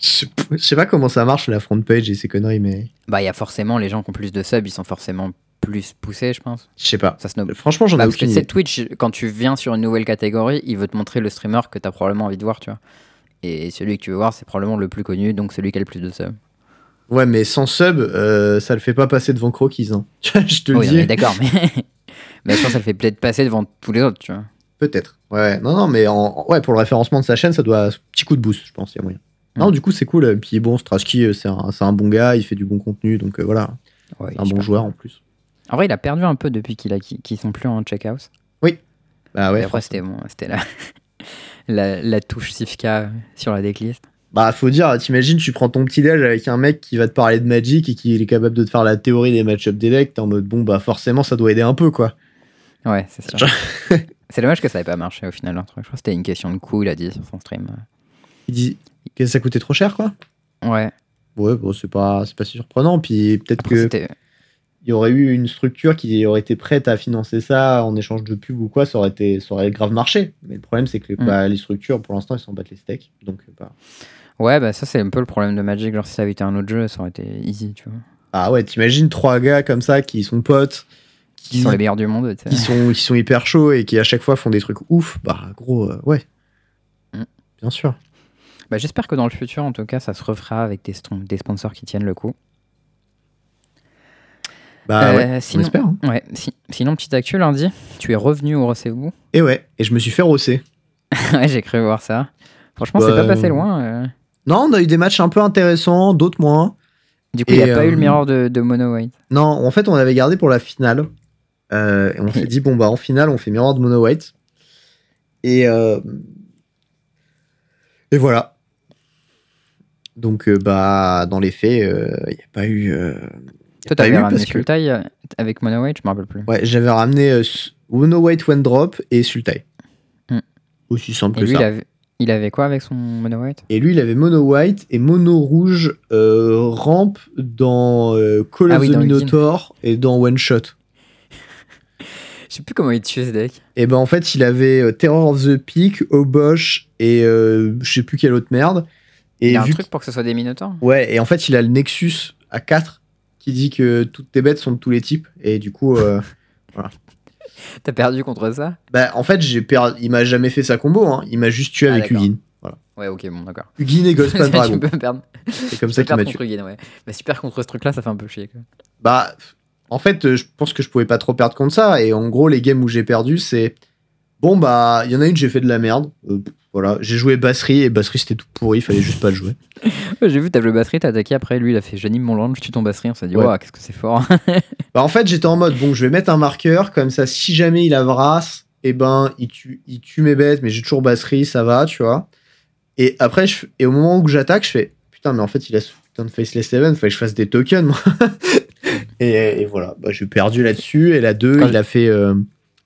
A: sais pas.
B: Je sais pas- comment ça marche, la front page et ces conneries, mais
A: Bah, il y a forcément les gens qui ont plus de subs, ils sont forcément plus poussés, je pense.
B: je sais pas.
A: Ça se nomme.
B: Franchement, j'en ai
A: Bah, parce que
B: aucune
A: c'est
B: idée.
A: Twitch, quand tu viens sur une nouvelle catégorie, il veut te montrer le streamer que t'as probablement envie de voir, tu vois. Et celui que tu veux voir, c'est probablement le plus connu, donc celui qui a le plus de subs.
B: Ouais, mais sans sub, euh, ça le fait pas passer devant Croquis. Hein. je te le
A: Oui,
B: dis.
A: d'accord, mais. mais je pense que ça le fait peut-être passer devant tous les autres, tu vois.
B: Peut-être. Ouais, non, non, mais en, ouais, pour le référencement de sa chaîne, ça doit. Petit coup de boost, je pense, il y a moyen. Non,
A: Mm.
B: du coup, c'est cool. Et Puis bon, Strasky, euh, c'est un, un bon gars, il fait du bon contenu, donc euh, voilà.
A: Ouais,
B: un bon joueur en plus.
A: En vrai, il a perdu un peu depuis qu'il a qu'ils sont plus en check-house.
B: Bah ouais.
A: Après, c'était bon, c'était la, la, la touche Sifka sur la decklist.
B: Bah, faut dire, t'imagines, tu prends ton petit déj avec un mec qui va te parler de Magic et qui est capable de te faire la théorie des match-up des decks, t'es en mode bon, bah forcément, ça doit aider un peu, quoi.
A: Ouais, c'est sûr. c'est dommage que ça n'ait pas marché au final. Je crois que c'était une question de coût, il a dit sur son stream.
B: Il dit que ça coûtait trop cher, quoi.
A: Ouais,
B: Ouais, bon, c'est pas, pas si surprenant. Puis peut-être que. Il y aurait eu une structure qui aurait été prête à financer ça en échange de pub ou quoi, ça aurait, été, ça aurait grave marché. Mais le problème, c'est que
A: Mm.
B: bah, les structures, pour l'instant, ils s'en battent les steaks. Donc, euh, bah...
A: Ouais, bah ça c'est un peu le problème de Magic. Genre si ça avait été un autre jeu, ça aurait été easy, tu vois.
B: Ah ouais, t'imagines trois gars comme ça qui sont potes,
A: Qui sont les meilleurs du monde,
B: qui sont, qui sont hyper chauds et qui à chaque fois font des trucs ouf. Bah, gros, euh, ouais.
A: Mm.
B: Bien sûr.
A: Bah, J'espère que dans le futur, en tout cas, ça se refera avec des sponsors qui tiennent le coup.
B: Bah
A: Euh,
B: ouais,
A: sinon-
B: on espère. hein.
A: Ouais, si- sinon, petite actu lundi, tu es revenu au Recevez-vous.
B: Et ouais, et je me suis fait rosser.
A: ouais, j'ai cru voir ça. Franchement,
B: Bah,
A: c'est pas passé loin. euh.
B: Non, on a eu des matchs un peu intéressants, d'autres moins.
A: Du coup, il n'y a pas
B: euh,
A: eu le mirror de, de Mono White.
B: Non, en fait, on avait gardé pour la finale. Euh, et on s'est dit, bon, bah, en finale, on fait Mirror de Mono White. Et, euh, et voilà. Donc, euh, bah, dans les faits, il n'y a pas eu.
A: Toi, t'avais ramené
B: parce que-
A: Sultai euh, avec Mono White, je me rappelle plus.
B: Ouais, j'avais ramené euh, S- Mono White One Drop et Sultai.
A: Hmm.
B: Aussi simple
A: Et
B: que
A: lui,
B: ça.
A: il avait, il avait quoi avec son Mono White?
B: Et lui, il avait Mono White et Mono Rouge euh, Ramp dans euh, Call
A: Ah
B: of
A: oui,
B: the. Minotaur et dans One Shot.
A: Je sais plus comment il tuait ce deck.
B: Et ben en fait, il avait euh, Terror of the Peak, Obosh et euh, je sais plus quelle autre merde. Et
A: il y a un truc pour que ce soit des Minotaurs?
B: Ouais, et en fait, il a le Nexus à 4 qui dit que toutes tes bêtes sont de tous les types et du coup euh,
A: T'as perdu contre ça?
B: Bah en fait, j'ai per... il m'a jamais fait sa combo hein. il m'a juste tué
A: Ah,
B: avec. Ugin. Voilà.
A: Ouais, ok, bon, d'accord.
B: Ugin et Ghostman Dragon. C'est comme ça qu'il m'a tué.
A: contre Ugin, ouais. Bah, super contre ce truc-là, ça fait un peu chier. Quoi.
B: Bah, en fait, euh, je pense que je pouvais pas trop perdre contre ça. Et en gros, les games où j'ai perdu, c'est. Bon, bah, il y en a une, j'ai fait de la merde. Euh, voilà, j'ai joué Basserie et Basserie c'était tout pourri, fallait juste pas le jouer.
A: Ouais, J'ai vu, t'as joué batterie, t'as attaqué après. Lui, il a fait j'anime mon land, je tue ton batterie. On s'est dit,
B: Ouais.
A: qu'est-ce que c'est fort.
B: Bah, en fait, j'étais en mode, bon, je vais mettre un marqueur, comme ça, si jamais il a Vras, et ben, il tue, il tue mes bêtes, mais j'ai toujours Basserie, ça va, tu vois. Et après, je, et au moment où j'attaque, je fais, putain, mais en fait, il a ce putain de Faceless Event, fallait que je fasse des tokens, moi. et, et voilà, bah, j'ai perdu là-dessus. Et la 2,
A: Quand
B: il a fait euh,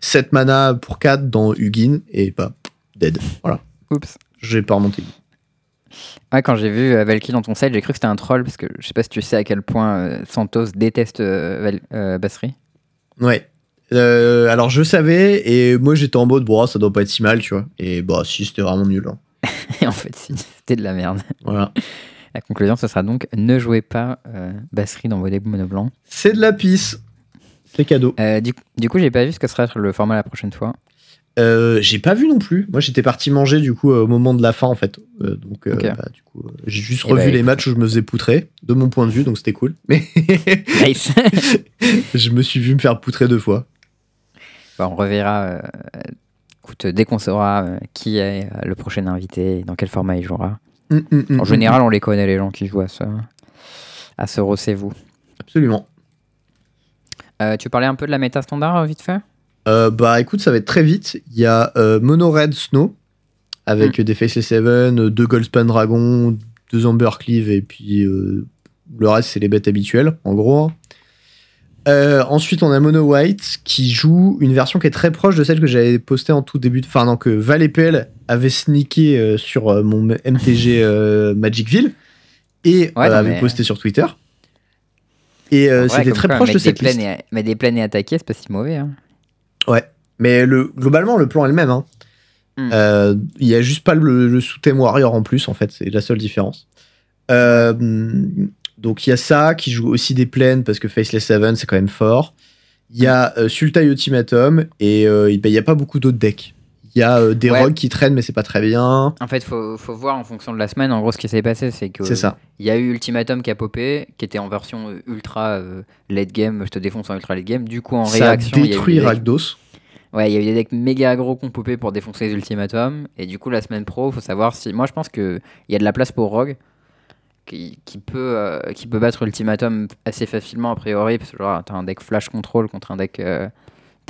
B: 7 mana pour 4 dans Ugin, et bah, dead. Voilà,
A: Oups.
B: j'ai pas remonté.
A: Ouais, quand j'ai vu euh, Valky dans ton set, j'ai cru que c'était un troll parce que je sais pas si tu sais à quel point euh, Santos déteste euh, Val- euh, Basserie.
B: Ouais. Euh, alors, je savais, et moi, j'étais en mode, bon, ça doit pas être si mal, tu vois. Et bah, si, c'était vraiment nul. hein.
A: Et en fait, si, c'était de la merde.
B: Voilà.
A: La conclusion, ce sera donc ne jouez pas Basserie dans vos decks mono blancs.
B: C'est de la pisse. C'est cadeau.
A: Euh, du, du coup, j'ai pas vu ce que sera le format la prochaine fois.
B: Euh, j'ai pas vu non plus. Moi, j'étais parti manger du coup euh, au moment de la fin en fait. Euh, donc, bah, du coup, j'ai juste
A: Eh
B: revu
A: bah,
B: les matchs où je me faisais poutrer, de mon point de vue, donc c'était cool. Mais
A: Nice.
B: je me suis vu me faire poutrer deux fois.
A: Bon, on reverra. écoute, dès qu'on saura qui est le prochain invité et dans quel format il jouera.
B: Mm, mm, mm,
A: En
B: mm,
A: général, on les connaît, les gens qui jouent à ce, à ce Rossez-vous.
B: Absolument.
A: Euh, tu parlais un peu de la méta standard, euh, vite fait?
B: Euh, bah écoute, ça va être très vite. Il y a euh, Mono Red Snow avec
A: Hmm.
B: des Faceless Seven, deux Goldspan Dragon, deux Amber Cleave et puis le reste c'est les bêtes habituelles en gros. Euh, ensuite on a Mono White qui joue une version qui est très proche de celle que j'avais postée en tout début, de... enfin non que Val et PL avait sneaké sur mon MTG Magicville et
A: Ouais,
B: avait
A: mais-
B: posté sur Twitter. Et euh, c'était très
A: quoi,
B: proche de cette liste.
A: et- Mais des plaines et attaquer, c'est pas si mauvais. Hein.
B: Ouais, mais le, globalement, le plan est le même. hein.
A: Hmm.
B: Euh, Il a juste pas le, le sous-thème Warrior en plus, en fait, c'est la seule différence. Euh, donc il y a ça qui joue aussi des plaines parce que Faceless Seven c'est quand même fort. Il y a Sultai Ultimatum et il n'y a pas beaucoup d'autres decks. Il y a euh, des
A: Ouais.
B: rogues qui traînent mais c'est pas très bien.
A: En fait, faut, faut voir en fonction de la semaine. En gros, ce qui s'est passé, c'est que
B: C'est ça.
A: il y a eu Ultimatum qui a popé, qui était en version euh, ultra euh, late game. Je te défonce en ultra late game. Du coup, en
B: ça
A: réaction, y a
B: détruit Rakdos.
A: Ouais, il y a eu des decks méga aggro qui ont popé pour défoncer les ultimatums. Et du coup, la semaine pro, faut savoir si. Moi, je pense qu'il y a de la place pour Rogue, qui, qui peut, euh, qui peut battre ultimatum assez facilement, a priori. Parce que, genre, t'as un deck flash control contre un deck. euh,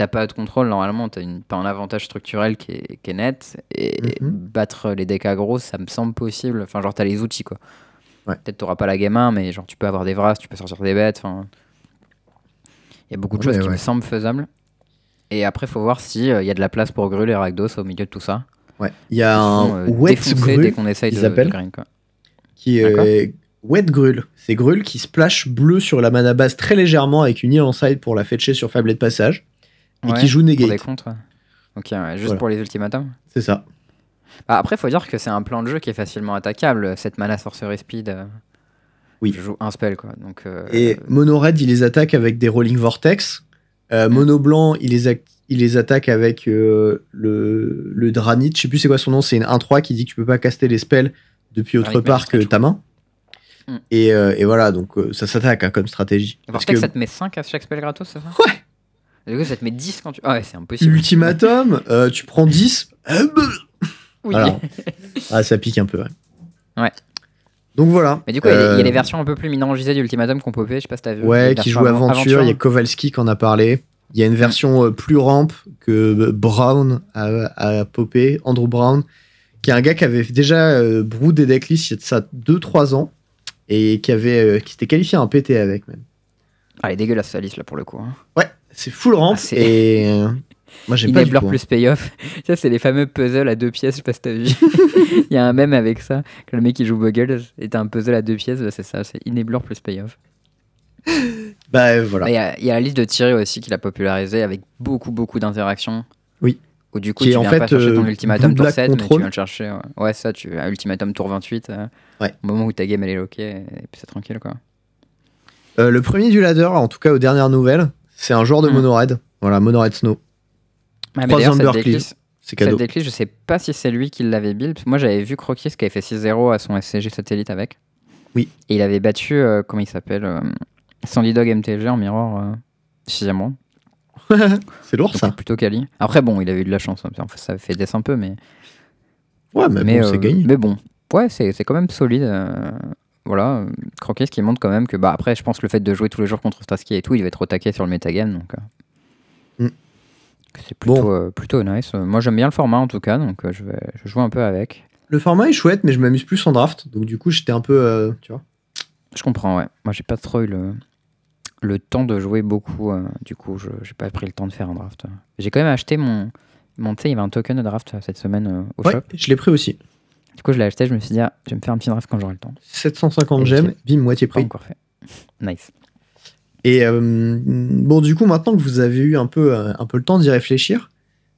A: T'as pas de contrôle, normalement, t'as une- pas un avantage structurel qui est, qui est net. Et
B: Mhm.
A: battre les decks aggro, ça me semble possible. Enfin, genre, t'as les outils, quoi.
B: Ouais.
A: Peut-être t'auras pas la game 1, mais genre, tu peux avoir des Vras, tu peux sortir des bêtes. Enfin, il y a beaucoup de
B: Ouais,
A: choses qui me semblent faisables. Et après, faut voir s'il y a de la place pour Grul et Rakdos au milieu de tout ça.
B: Ouais. Il y a un
A: euh,
B: Wet Grul
A: dès qu'on essaye de, de quoi.
B: qui est Wet Grul. C'est Grul qui splash bleu sur la mana base très légèrement avec une heal en side pour la fetcher sur faible de passage et
A: Ouais,
B: qui joue
A: Pour
B: negate.
A: des ouais. Ok, ouais, juste
B: Voilà.
A: pour les ultimatums.
B: C'est ça.
A: Bah, après, faut dire que c'est un plan de jeu qui est facilement attaquable. Cette mana sorcery speed. euh,
B: Oui.
A: Je joue un spell, quoi. Donc, euh,
B: Et Mono Red, il les attaque avec des Rolling Vortex. Euh. Mono Blanc, il les, ac- il les attaque avec le, le Dranit. Je sais plus c'est quoi son nom. C'est une 1-3 qui dit que tu peux pas caster les spells depuis autre part que ta main.
A: Mm.
B: Et, et voilà, donc ça s'attaque hein, comme stratégie. Parce que
A: ça te met 5 à chaque spell gratos, c'est ça?
B: Ouais.
A: Du coup, ça te met 10 quand tu. Ah ouais, c'est impossible.
B: Ultimatum, euh, tu prends 10. euh,
A: Oui.
B: ah, ça pique un peu. Ouais.
A: Ouais.
B: Donc voilà.
A: Mais du coup, il y a y, a
B: Euh,
A: versions un peu plus minangisées d'Ultimatum qu'on popé. Je sais pas si t'as vu.
B: Ouais,
A: Les
B: qui joue aventure. Il y a Kowalski qui en a parlé. Il y a une version euh, plus rampe que Brown a, a popé, Andrew Brown, qui est un gars qui avait déjà euh, des decklists il y a de ça 2-3 ans et qui avait qui s'était qualifié à un PT avec même.
A: Ah, elle est dégueulasse sa liste là pour le coup. hein.
B: Ouais, c'est full rampe
A: Ah,
B: et euh, moi j'ai pas
A: Enabler
B: tout. hein.
A: plus payoff. Ça, c'est les fameux puzzles à deux pièces, je sais pas si t'as vu. Il y a un même avec ça. Que le mec qui joue Buggles et t'as un puzzle à deux pièces, bah, c'est ça, c'est Enabler plus payoff.
B: Bah euh, voilà.
A: Bah, Il y, a- il y a la liste de Thierry aussi qu'il a popularisé avec beaucoup, beaucoup d'interactions.
B: Oui.
A: Où du coup,
B: Qui est
A: tu
B: en
A: viens
B: fait,
A: pas chercher ton
B: euh,
A: ultimatum tour
B: Black
A: 7, mais tu
B: Control.
A: viens le chercher. Ouais, Ouais, ça, tu as ultimatum tour 28. euh,
B: Ouais.
A: Au moment où ta game elle est loquée, et puis c'est tranquille quoi.
B: Euh, le premier du ladder, en tout cas aux dernières nouvelles, c'est un joueur de
A: Mm.
B: Red. Voilà, Mono Red Snow.
A: Ah, mais
B: Trois
A: d'ailleurs, cette
B: Amber
A: decklist,
B: C'est
A: cette
B: cadeau.
A: decklist, je sais pas si c'est lui qui l'avait build. Moi, j'avais vu Croquis qui avait fait 6-0 à son SCG satellite avec.
B: Oui.
A: Et il avait battu, euh, comment il s'appelle euh, Sandy Dog MTG en mirror, euh, 6 round.
B: c'est lourd
A: Donc
B: ça.
A: plutôt quali. Après, bon, il avait eu de la chance. hein, Enfin, ça fait des un peu, mais.
B: Ouais, mais,
A: mais,
B: bon,
A: euh,
B: c'est gagné.
A: mais bon, ouais, c'est c'est quand même solide. Voilà, euh, Croquis qui montre quand même que, bah, après, je pense que le fait de jouer tous les jours contre Starsky et tout, il va être au taquet sur le metagame. Donc. euh,
B: Mm.
A: C'est plutôt,
B: Bon.
A: euh, plutôt nice. Moi, j'aime bien le format en tout cas, donc euh, je vais je joue un peu avec.
B: Le format est chouette, mais je m'amuse plus en draft. Donc du coup, j'étais un peu, tu vois.
A: Je comprends, ouais. Moi, j'ai pas trop eu le, le temps de jouer beaucoup. euh, du coup, je j'ai pas pris le temps de faire un draft. J'ai quand même acheté mon. mon tu sais, il y avait un token de draft cette semaine euh, au
B: Ouais,
A: shop.
B: je l'ai pris aussi.
A: Du coup, je l'ai acheté. Je me suis dit, ah, je vais me faire un petit draft quand j'aurai le temps.
B: 750
A: Ok.
B: gemmes, bim, moitié
A: Pas
B: prix.
A: encore fait. Nice.
B: Et euh, bon, du coup, maintenant que vous avez eu un peu, euh, un peu le temps d'y réfléchir,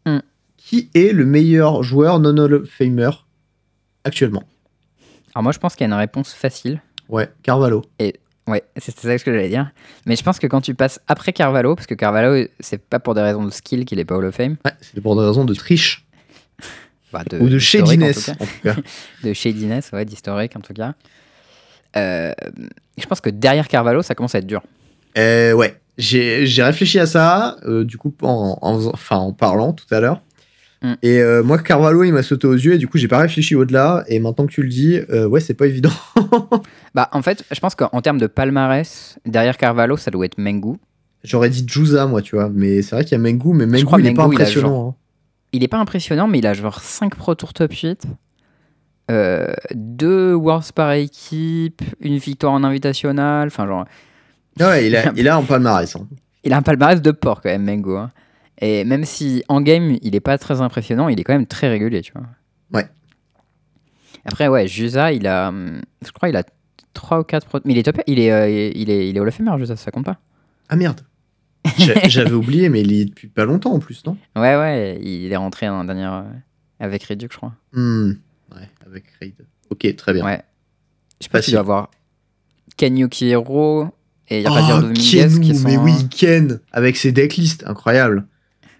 A: Hmm.
B: qui est le meilleur joueur non Hall of Famer actuellement?
A: Alors, moi, je pense qu'il y a une réponse facile.
B: Ouais, Carvalho.
A: Ouais, c'est ça ce que j'allais dire. Mais je pense que quand tu passes après Carvalho, parce que Carvalho, c'est pas pour des raisons de skill qu'il est pas Hall of Fame.
B: Ouais, c'est pour des raisons de triche.
A: bah,
B: Ou de shadiness,
A: tout cas.
B: en tout cas.
A: De shadiness, ouais, d'historique en tout cas. Euh, je pense que derrière Carvalho, ça commence à être dur.
B: Euh, ouais, j'ai j'ai réfléchi à ça, euh, du coup, en, enfin, en parlant tout à l'heure.
A: Mm.
B: Et euh, moi, Carvalho, il m'a sauté aux yeux, et du coup, j'ai pas réfléchi au-delà. Et maintenant que tu le dis, euh, ouais, c'est pas évident.
A: Bah, en fait, je pense qu'en termes de palmarès, derrière Carvalho, ça doit être Mengu.
B: J'aurais dit Juza, moi, tu vois. Mais c'est vrai qu'il y a Mengu, mais Mengu, il est pas
A: Mengu, il a
B: impressionnant.
A: Il est pas impressionnant, mais il a genre 5 Pro Tour top 8, 2 Worlds par équipe, une victoire en invitational. Enfin, genre,
B: Ouais, il a, il a un palmarès. hein.
A: il a un palmarès de porc quand même, Mengu. hein. Et même si en game, il est pas très impressionnant, il est quand même très régulier, tu vois.
B: Ouais.
A: Après, ouais, Jusa, il a. Je crois il a 3 ou 4 Pro. Mais il est top. Il est, euh, il est, il est Hall of Famer, Jusa, ça compte pas.
B: Ah merde. J'a- J'avais oublié, mais il y est depuis pas longtemps en plus, non?
A: Ouais, ouais, il est rentré en dernière. euh, avec Reduc, je crois.
B: Hmm, Ouais, avec Raid. Ok, très bien.
A: Ouais. Je pense
B: Facile.
A: qu'il doit avoir Kenyuki Hero et il y a pas
B: Oh,
A: Dominguez qui sont.
B: mais oui, Ken, avec ses decklists, incroyable.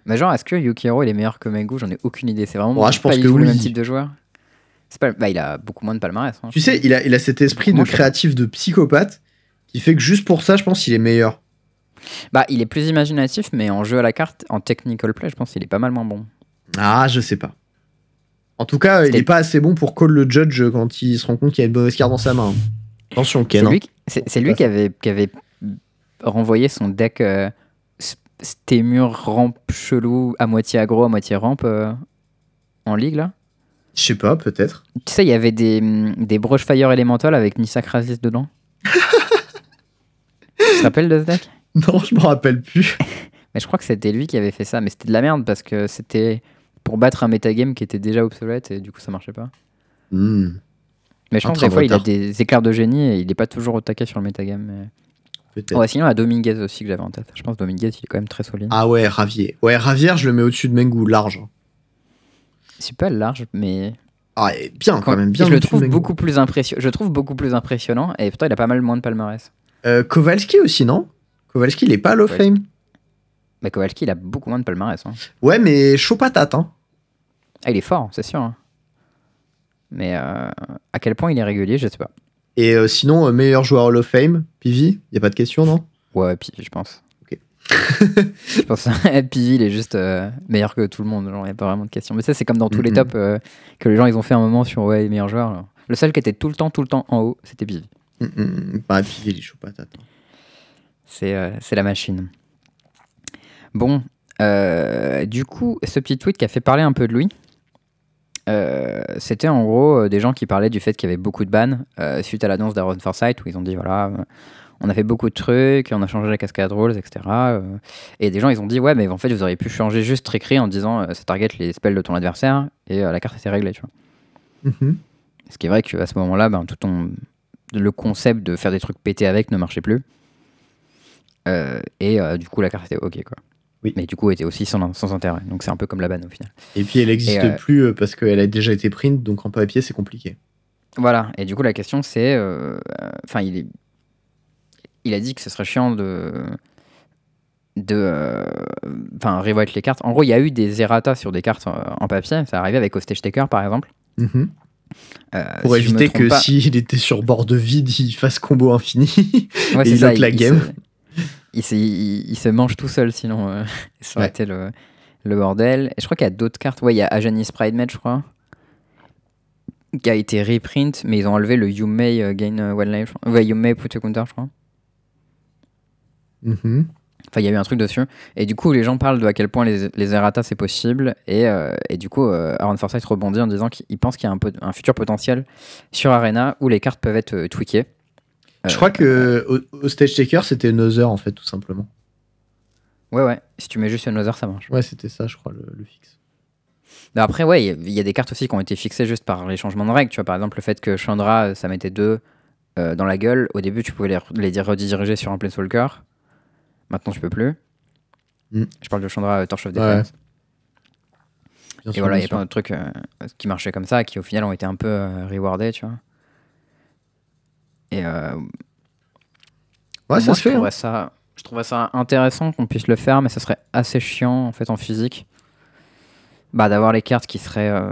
A: Mais genre, est-ce que Yukihiro il est meilleur que Mengu J'en ai aucune idée. C'est vraiment
B: Ouais, je
A: pas
B: pense
A: du
B: que
A: tout le
B: oui.
A: même type de joueur. Pas... bah, il a beaucoup moins de palmarès. hein.
B: Tu sais, il a, il a cet esprit de
A: sais pas.
B: créatif de psychopathe qui fait que juste pour ça, je pense qu'il est meilleur.
A: Bah, il est plus imaginatif, mais en jeu à la carte, en technical play, je pense qu'il est pas mal moins bon.
B: Ah, je sais pas. En tout cas, il est pas assez bon pour call le judge quand il se rend compte qu'il y a une mauvaise carte dans sa main. Attention, Ken.
A: C'est
B: hein.
A: lui, qui- c'est- lui qui, avait, qui avait renvoyé son deck euh, S- Stemur rampe chelou, à moitié aggro, à moitié rampe euh, en ligue là?
B: Je sais pas, peut-être.
A: Tu sais, il y avait des, hum, des Brush Fire Elemental avec Nissa Krasis dedans. tu te rappelles de ce deck?
B: Non, je me rappelle plus.
A: Mais je crois que c'était lui qui avait fait ça, mais c'était de la merde parce que c'était pour battre un metagame qui était déjà obsolète et du coup ça marchait pas.
B: Hmm,
A: Mais je pense que des
B: de
A: fois il a des éclairs de génie et il est pas toujours au taquet sur le metagame. mais-. Ouais, sinon, il y a Dominguez aussi que j'avais en tête. Je pense que Dominguez, il est quand même très solide.
B: Ah ouais, Ravier. Ouais, Ravière, je le mets au-dessus de Mengu, large.
A: C'est pas large, mais
B: Ah, et bien quand,
A: quand-
B: même, bien
A: je le trouve beaucoup plus impressionnant. Je le trouve beaucoup plus impressionnant et pourtant il a pas mal moins de palmarès.
B: Euh, Kowalski aussi, non? Kowalski, il est pas à. Fame
A: Mais Kowalski, il a beaucoup moins de palmarès. hein.
B: Ouais, mais chaud patate, hein.
A: Ah, il est fort, c'est sûr. hein. Mais euh, à quel point il est régulier, je sais pas.
B: Et euh, sinon, euh, meilleur joueur Hall of Fame, Pivi, y a pas de question, non?
A: Ouais, puis je pense.
B: Ok.
A: je pense que puis il est juste meilleur que tout le monde. Il n'y a pas vraiment de question. Mais ça, c'est comme dans tous les tops que les gens ils ont fait un moment sur ouais, les meilleurs joueurs. là. Le seul qui était tout le temps, tout le temps en haut, c'était Pivi.
B: Bah, Pivi, il est chaud patate. hein.
A: C'est euh, c'est la machine. Bon, euh, du coup, ce petit tweet qui a fait parler un peu de lui, euh, c'était en gros des gens qui parlaient du fait qu'il y avait beaucoup de bans euh, suite à l'annonce d'Aaron Forsyth où ils ont dit voilà, on a fait beaucoup de trucs, on a changé la cascade rules, etc. et des gens ils ont dit ouais, mais en fait vous auriez pu changer juste écrit en disant ça target les spells de ton adversaire et la carte était réglée, tu vois.
B: Mhm.
A: Ce qui est vrai qu'à ce moment-là, ben, tout ton... le concept de faire des trucs pétés avec ne marchait plus. Euh, et euh, du coup, la carte était OK. Quoi.
B: Oui.
A: Mais du coup, était aussi sans, sans intérêt. Donc c'est un peu comme la banne au final.
B: Et puis, elle n'existe
A: euh,
B: plus parce qu'elle a déjà été print, donc en papier, c'est compliqué.
A: Voilà. Et du coup, la question c'est. Enfin, il, est... il a dit que ce serait chiant de. de Enfin, rewrite les cartes. En gros, il y a eu des errata sur des cartes en papier. Ça arrivait avec Hostage Taker par exemple.
B: Mhm.
A: Euh,
B: Pour
A: si
B: éviter que s'il était sur bord de vide, il fasse combo infini.
A: Ouais,
B: Et il
A: ça,
B: lock la
A: il
B: game.
A: Il, se, il- il se mange tout seul, sinon euh, ça aurait
B: Ouais.
A: été le, le bordel. Et je crois qu'il y a d'autres cartes. Ouais, il y a Ajanis Pride Match, je crois, qui a été reprint, mais ils ont enlevé le You May euh, Gain euh, One Life. je crois. Ouais, You May Put a Counter, je crois.
B: Mhm.
A: Enfin, il y a eu un truc dessus. Et du coup, les gens parlent de à quel point les, les errata c'est possible. Et, euh, et du coup, euh, Aaron Forsyth rebondit en disant qu'il pense qu'il y a un, peu, un futur potentiel sur Arena où les cartes peuvent être euh, tweakées.
B: Je
A: Euh,
B: crois que au, au Stage Taker, c'était Another, en fait, tout simplement.
A: Ouais, ouais. Si tu mets juste Another, ça marche.
B: Ouais, c'était ça, je crois, le, le fixe.
A: Mais après, ouais, il y a- il y, a des cartes aussi qui ont été fixées juste par les changements de règles. Tu vois, par exemple, le fait que Chandra, euh, ça mettait deux euh, dans la gueule. Au début, tu pouvais les, les rediriger sur un Planeswalker. Maintenant, tu peux plus.
B: Mm.
A: Je parle de Chandra euh, Torch of. Defense. Et
B: sûr,
A: voilà, il y a plein de trucs euh, qui marchaient comme ça, qui au final ont été un peu rewardés, tu vois. Et euh,
B: Ouais, ça
A: Moi,
B: se
A: je
B: fait. hein.
A: ça, je trouverais ça intéressant qu'on puisse le faire, mais ça serait assez chiant en fait en physique. Bah, d'avoir les cartes qui seraient euh,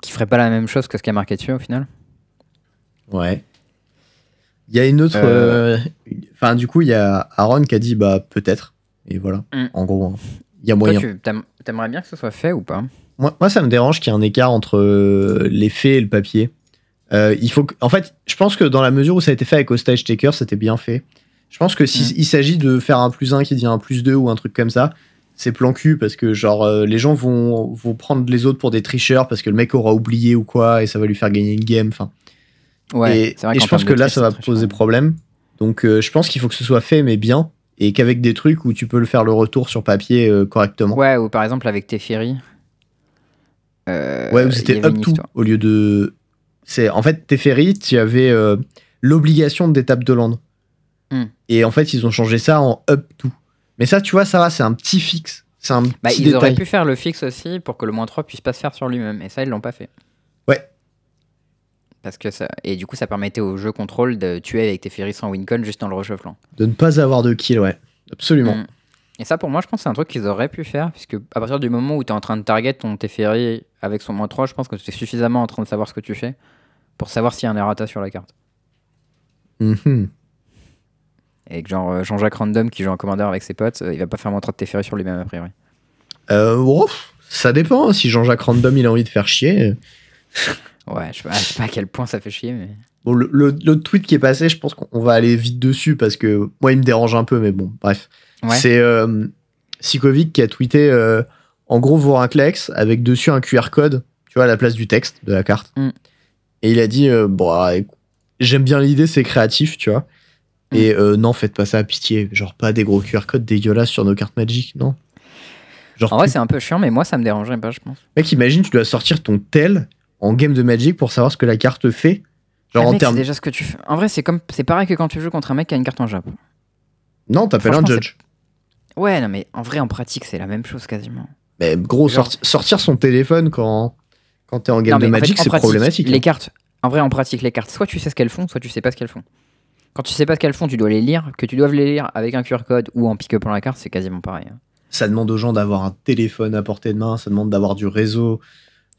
A: qui feraient pas la même chose que ce qui est marqué dessus au final.
B: Ouais. Il y a une autre.
A: Euh.
B: euh, Enfin, du coup, il y a Aaron qui a dit bah peut-être. Et voilà.
A: Mm.
B: En gros, hein. il y a
A: Toi,
B: moyen.
A: tu t'aimerais bien que ce soit fait ou pas?
B: Moi, moi, ça me dérange qu'il y ait un écart entre faits et le papier. Euh, il faut que- en fait, je pense que dans la mesure où ça a été fait avec Hostage Taker, c'était bien fait. Je pense que s'il
A: Mm.
B: il s'agit de faire un plus 1 qui dit un plus 2 ou un truc comme ça, c'est plan cul parce que genre euh, les gens vont, vont prendre les autres pour des tricheurs parce que le mec aura oublié ou quoi et ça va lui faire gagner une game. Enfin,
A: Ouais,
B: et,
A: vrai
B: je pense que là, ça va poser problème. Donc, euh, je pense qu'il faut que ce soit fait, mais bien, et qu'avec des trucs où tu peux le faire le retour sur papier euh, correctement.
A: Ouais, ou par exemple avec Teferi.
B: Ouais, où c'était up to au lieu de. C'est en fait Teferi, tu avais euh, l'obligation d'étape de land.
A: Hmm.
B: Et en fait, ils ont changé ça en up to. Mais ça, tu vois, ça va, c'est un petit fixe. C'est un
A: Bah,
B: petit
A: ils auraient pu faire le fixe aussi pour que le moins 3 puisse pas se faire sur lui-même. Et ça, ils l'ont pas fait.
B: Ouais.
A: Parce que ça... Et du coup, ça permettait au jeu contrôle de tuer avec Teferi sans wincon juste en le reshufflant.
B: De ne pas avoir de kill, ouais. Absolument.
A: Mm. Et ça, pour moi, je pense que c'est un truc qu'ils auraient pu faire. Puisque à partir du moment où tu es en train de target ton Teferi avec son moins 3, je pense que tu es suffisamment en train de savoir ce que tu fais pour savoir s'il y a un errata sur la carte.
B: Mhm.
A: Et que genre euh, Jean-Jacques Random qui joue en commandeur avec ses potes, euh, il va pas faire moins 3 de Teferi sur lui-même a priori.
B: Euh, oh, ça dépend. Si Jean-Jacques Random il a envie de faire chier.
A: Ouais, je sais pas, je sais pas à quel point ça fait chier, mais.
B: Bon, le- tweet qui est passé, je pense qu'on va aller vite dessus parce que moi, il me dérange un peu, mais bon, bref.
A: Ouais.
B: C'est euh, Sikovic qui a tweeté euh, en gros Vorinclex avec dessus un QR code, tu vois, à la place du texte de la carte.
A: Mm.
B: Et il a dit euh, ah, j'aime bien l'idée, c'est créatif, tu vois.
A: Mm.
B: Et euh, non, faites pas ça à pitié. Genre, pas des gros QR codes dégueulasses sur nos cartes Magic, non Genre,
A: En vrai,
B: tu-
A: c'est un peu chiant, mais moi, ça me dérangerait pas, je pense.
B: mec, imagine, tu dois sortir ton tel en game de Magic pour savoir ce que la carte fait. Genre,
A: Ah,
B: en termes.
A: déjà ce que tu fais. En vrai, c'est comme, c'est pareil que quand tu joues contre un mec qui a une carte en Jap.
B: Non, t'appelles un judge.
A: Ouais, non, mais en vrai, en pratique, c'est la même chose quasiment.
B: Mais gros,
A: Genre-
B: sorti- sortir son téléphone quand, quand t'es en game
A: Non,
B: de Magic, c'est
A: pratique,
B: problématique.
A: Les
B: hein.
A: cartes, en vrai, en pratique, les cartes, soit tu sais ce qu'elles font, soit tu sais pas ce qu'elles font. Quand tu sais pas ce qu'elles font, tu dois les lire. Que tu doives les lire avec un QR code ou en pick-up la carte, c'est quasiment pareil. hein.
B: Ça demande aux gens d'avoir un téléphone à portée de main, ça demande d'avoir du réseau.